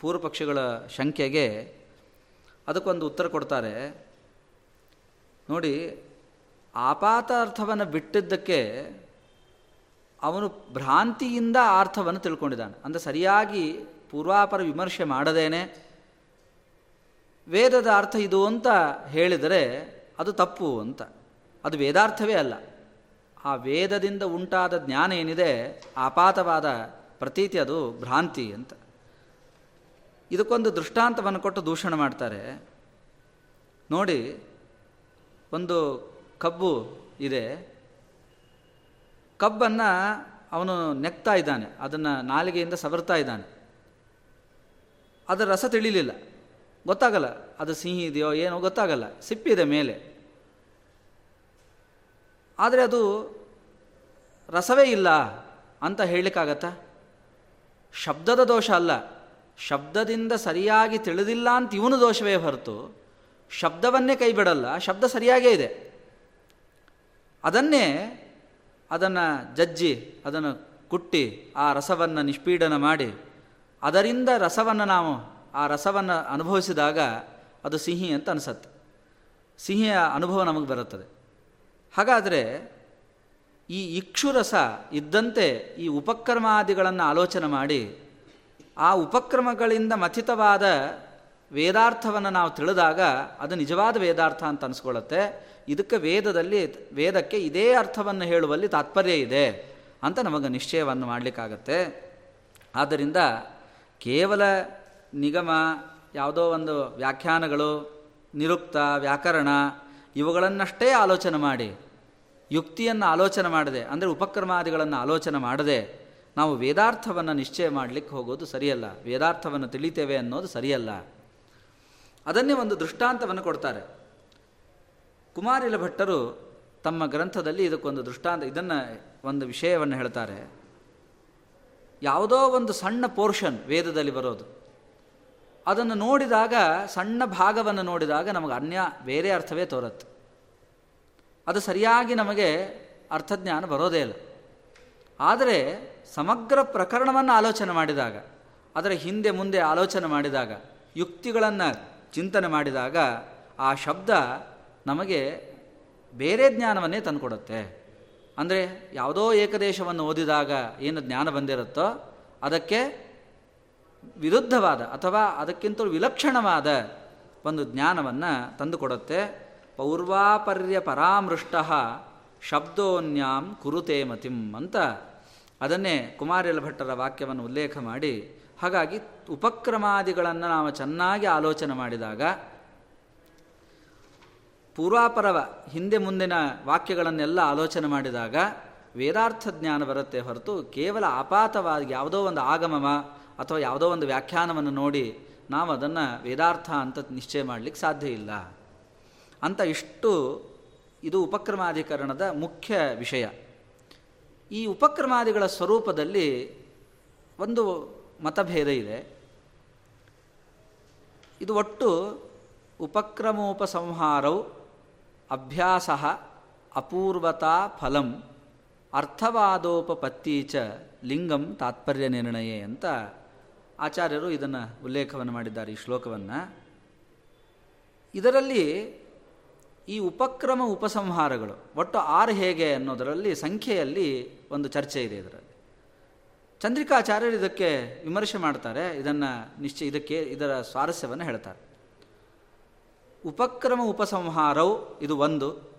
[SPEAKER 3] ಪೂರ್ವ ಪಕ್ಷಗಳ ಶಂಕೆಗೆ ಅದಕ್ಕೊಂದು ಉತ್ತರ ಕೊಡ್ತಾರೆ. ನೋಡಿ ಆಪಾತ ಅರ್ಥವನ್ನು ಬಿಟ್ಟಿದ್ದಕ್ಕೆ ಅವನು ಭ್ರಾಂತಿಯಿಂದ ಅರ್ಥವನ್ನು ತಿಳ್ಕೊಂಡಿದ್ದಾನೆ. ಅಂದರೆ ಸರಿಯಾಗಿ ಪೂರ್ವಾಪರ ವಿಮರ್ಶೆ ಮಾಡದೇನೆ. ವೇದದ ಅರ್ಥ ಇದು ಅಂತ ಹೇಳಿದರೆ ಅದು ತಪ್ಪು ಅಂತ. ಅದು ವೇದಾರ್ಥವೇ ಅಲ್ಲ. ಆ ವೇದದಿಂದ ಉಂಟಾದ ಜ್ಞಾನ ಏನಿದೆ, ಆಪಾತವಾದ ಪ್ರತೀತಿ ಅದು ಭ್ರಾಂತಿ ಅಂತ. ಇದಕ್ಕೊಂದು ದೃಷ್ಟಾಂತವನ್ನು ಕೊಟ್ಟು ದೂಷಣ ಮಾಡ್ತಾರೆ. ನೋಡಿ, ಒಂದು ಕಬ್ಬು ಇದೆ. ಕಬ್ಬನ್ನು ಅವನು ನೆಕ್ತಾ ಇದ್ದಾನೆ, ಅದನ್ನು ನಾಲಿಗೆಯಿಂದ ಸವರ್ತಾ ಇದ್ದಾನೆ. ಅದರ ರಸ ತಿಳಿಲಿಲ್ಲ. ಗೊತ್ತಾಗಲ್ಲ, ಅದು ಸಿಹಿ ಇದೆಯೋ ಏನೋ ಗೊತ್ತಾಗಲ್ಲ, ಸಿಪ್ಪಿದೆ ಮೇಲೆ. ಆದರೆ ಅದು ರಸವೇ ಇಲ್ಲ ಅಂತ ಹೇಳಲಿಕ್ಕಾಗತ್ತಾ? ಶಬ್ದದ ದೋಷ ಅಲ್ಲ. ಶಬ್ದದಿಂದ ಸರಿಯಾಗಿ ತಿಳಿದಿಲ್ಲ ಅಂತ ಇವನು ದೋಷವೇ ಹೊರತು ಶಬ್ದವನ್ನೇ ಕೈ ಬಿಡಲ್ಲ ಶಬ್ದ ಸರಿಯಾಗೇ ಇದೆ. ಅದನ್ನೇ ಅದನ್ನು ಜಜ್ಜಿ, ಅದನ್ನು ಕುಟ್ಟಿ, ಆ ರಸವನ್ನು ನಿಷ್ಪೀಡನ ಮಾಡಿ, ಅದರಿಂದ ರಸವನ್ನು ನಾವು ಆ ರಸವನ್ನು ಅನುಭವಿಸಿದಾಗ ಅದು ಸಿಹಿ ಅಂತ ಅನಿಸತ್ತೆ. ಸಿಹಿಯ ಅನುಭವ ನಮಗೆ ಬರುತ್ತದೆ. ಹಾಗಾದರೆ ಈ ಇಕ್ಷುರಸ ಇದ್ದಂತೆ ಈ ಉಪಕ್ರಮಾದಿಗಳನ್ನು ಆಲೋಚನೆ ಮಾಡಿ ಆ ಉಪಕ್ರಮಗಳಿಂದ ಮಥಿತವಾದ ವೇದಾರ್ಥವನ್ನು ನಾವು ತಿಳಿದಾಗ ಅದು ನಿಜವಾದ ವೇದಾರ್ಥ ಅಂತ ಅನಿಸ್ಕೊಳ್ಳುತ್ತೆ. ಇದಕ್ಕೆ ವೇದದಲ್ಲಿ, ವೇದಕ್ಕೆ ಇದೇ ಅರ್ಥವನ್ನು ಹೇಳುವಲ್ಲಿ ತಾತ್ಪರ್ಯ ಇದೆ ಅಂತ ನಮಗೆ ನಿಶ್ಚಯವನ್ನು ಮಾಡಲಿಕ್ಕಾಗತ್ತೆ. ಆದ್ದರಿಂದ ಕೇವಲ ನಿಗಮ, ಯಾವುದೋ ಒಂದು ವ್ಯಾಖ್ಯಾನಗಳು, ನಿರುಕ್ತ, ವ್ಯಾಕರಣ, ಇವುಗಳನ್ನಷ್ಟೇ ಆಲೋಚನೆ ಮಾಡಿ, ಯುಕ್ತಿಯನ್ನು ಆಲೋಚನೆ ಮಾಡದೆ, ಅಂದರೆ ಉಪಕ್ರಮಾದಿಗಳನ್ನು ಆಲೋಚನೆ ಮಾಡದೆ ನಾವು ವೇದಾರ್ಥವನ್ನು ನಿಶ್ಚಯ ಮಾಡಲಿಕ್ಕೆ ಹೋಗೋದು ಸರಿಯಲ್ಲ. ವೇದಾರ್ಥವನ್ನು ತಿಳಿತೇವೆ ಅನ್ನೋದು ಸರಿಯಲ್ಲ. ಅದನ್ನೇ ಒಂದು ದೃಷ್ಟಾಂತವನ್ನು ಕೊಡ್ತಾರೆ. ಕುಮಾರಿಲ ಭಟ್ಟರು ತಮ್ಮ ಗ್ರಂಥದಲ್ಲಿ ಇದಕ್ಕೊಂದು ದೃಷ್ಟಾಂತ, ಇದನ್ನು ಒಂದು ವಿಷಯವನ್ನು ಹೇಳ್ತಾರೆ. ಯಾವುದೋ ಒಂದು ಸಣ್ಣ ಪೋರ್ಷನ್ ವೇದದಲ್ಲಿ ಬರೋದು. ಅದನ್ನು ನೋಡಿದಾಗ, ಸಣ್ಣ ಭಾಗವನ್ನು ನೋಡಿದಾಗ ನಮಗೆ ಅನ್ಯ, ಬೇರೆ ಅರ್ಥವೇ ತೋರತ್ತೆ. ಅದು ಸರಿಯಾಗಿ ನಮಗೆ ಅರ್ಥಜ್ಞಾನ ಬರೋದೇ ಇಲ್ಲ. ಆದರೆ ಸಮಗ್ರ ಪ್ರಕರಣವನ್ನು ಆಲೋಚನೆ ಮಾಡಿದಾಗ, ಅದರ ಹಿಂದೆ ಮುಂದೆ ಆಲೋಚನೆ ಮಾಡಿದಾಗ, ಯುಕ್ತಿಗಳನ್ನು ಚಿಂತನೆ ಮಾಡಿದಾಗ, ಆ ಶಬ್ದ ನಮಗೆ ಬೇರೆ ಜ್ಞಾನವನ್ನೇ ತಂದುಕೊಡುತ್ತೆ. ಅಂದರೆ ಯಾವುದೋ ಏಕದೇಶವನ್ನು ಓದಿದಾಗ ಏನು ಜ್ಞಾನ ಬಂದಿರುತ್ತೋ, ಅದಕ್ಕೆ ವಿರುದ್ಧವಾದ ಅಥವಾ ಅದಕ್ಕಿಂತ ವಿಲಕ್ಷಣವಾದ ಒಂದು ಜ್ಞಾನವನ್ನು ತಂದುಕೊಡುತ್ತೆ. ಪೌರ್ವಾಪರ್ಯ ಪರಾಮೃಷ್ಟ ಶಬ್ದೋನ್ಯಾಂ ಕುರುತೆ ಮತಿಂ ಅಂತ ಅದನ್ನೇ ಕುಮಾರಿಲ ಭಟ್ಟರ ವಾಕ್ಯವನ್ನು ಉಲ್ಲೇಖ ಮಾಡಿ, ಹಾಗಾಗಿ ಉಪಕ್ರಮಾದಿಗಳನ್ನು ನಾವು ಚೆನ್ನಾಗಿ ಆಲೋಚನೆ ಮಾಡಿದಾಗ, ಪೂರ್ವಾಪರವ ಹಿಂದೆ ಮುಂದಿನ ವಾಕ್ಯಗಳನ್ನೆಲ್ಲ ಆಲೋಚನೆ ಮಾಡಿದಾಗ ವೇದಾರ್ಥ ಜ್ಞಾನ ಬರುತ್ತೆ ಹೊರತು ಕೇವಲ ಆಪಾತವಾಗಿ ಯಾವುದೋ ಒಂದು ಆಗಮವ ಅಥವಾ ಯಾವುದೋ ಒಂದು ವ್ಯಾಖ್ಯಾನವನ್ನು ನೋಡಿ ನಾವು ಅದನ್ನು ವೇದಾರ್ಥ ಅಂತ ನಿಶ್ಚಯ ಮಾಡಲಿಕ್ಕೆ ಸಾಧ್ಯ ಇಲ್ಲ. ಅಂತ ಇಷ್ಟು ಇದು ಉಪಕ್ರಮಾಧಿಕರಣದ ಮುಖ್ಯ ವಿಷಯ. ಈ ಉಪಕ್ರಮಾದಿಗಳ ಸ್ವರೂಪದಲ್ಲಿ ಒಂದು ಮತಭೇದ ಇದೆ. ಇದು ಒಟ್ಟು ಉಪಕ್ರಮೋಪಸಂಹಾರವು ಅಭ್ಯಾಸ ಅಪೂರ್ವತಾ ಫಲಂ ಅರ್ಥವಾದೋಪಪತ್ತಿ ಚ ಲಿಂಗಂ ತಾತ್ಪರ್ಯ ನಿರ್ಣಯ ಅಂತ ಆಚಾರ್ಯರು ಇದನ್ನು ಉಲ್ಲೇಖವನ್ನು ಮಾಡಿದ್ದಾರೆ ಈ ಶ್ಲೋಕವನ್ನು. ಇದರಲ್ಲಿ ಈ ಉಪಕ್ರಮ ಉಪಸಂಹಾರಗಳು ಒಟ್ಟು ಆರು ಹೇಗೆ ಅನ್ನೋದರಲ್ಲಿ ಸಂಖ್ಯೆಯಲ್ಲಿ ಒಂದು ಚರ್ಚೆ ಇದೆ ಇದರಲ್ಲಿ. ಚಂದ್ರಿಕಾಚಾರ್ಯರು ಇದಕ್ಕೆ ವಿಮರ್ಶೆ ಮಾಡ್ತಾರೆ, ಇದನ್ನು ನಿಶ್ಚಯ ಇದಕ್ಕೆ ಇದರ ಸ್ವಾರಸ್ಯವನ್ನು ಹೇಳ್ತಾರೆ. ಉಪಕ್ರಮ ಉಪಸಂಹಾರವು ಇದು ಒಂದು.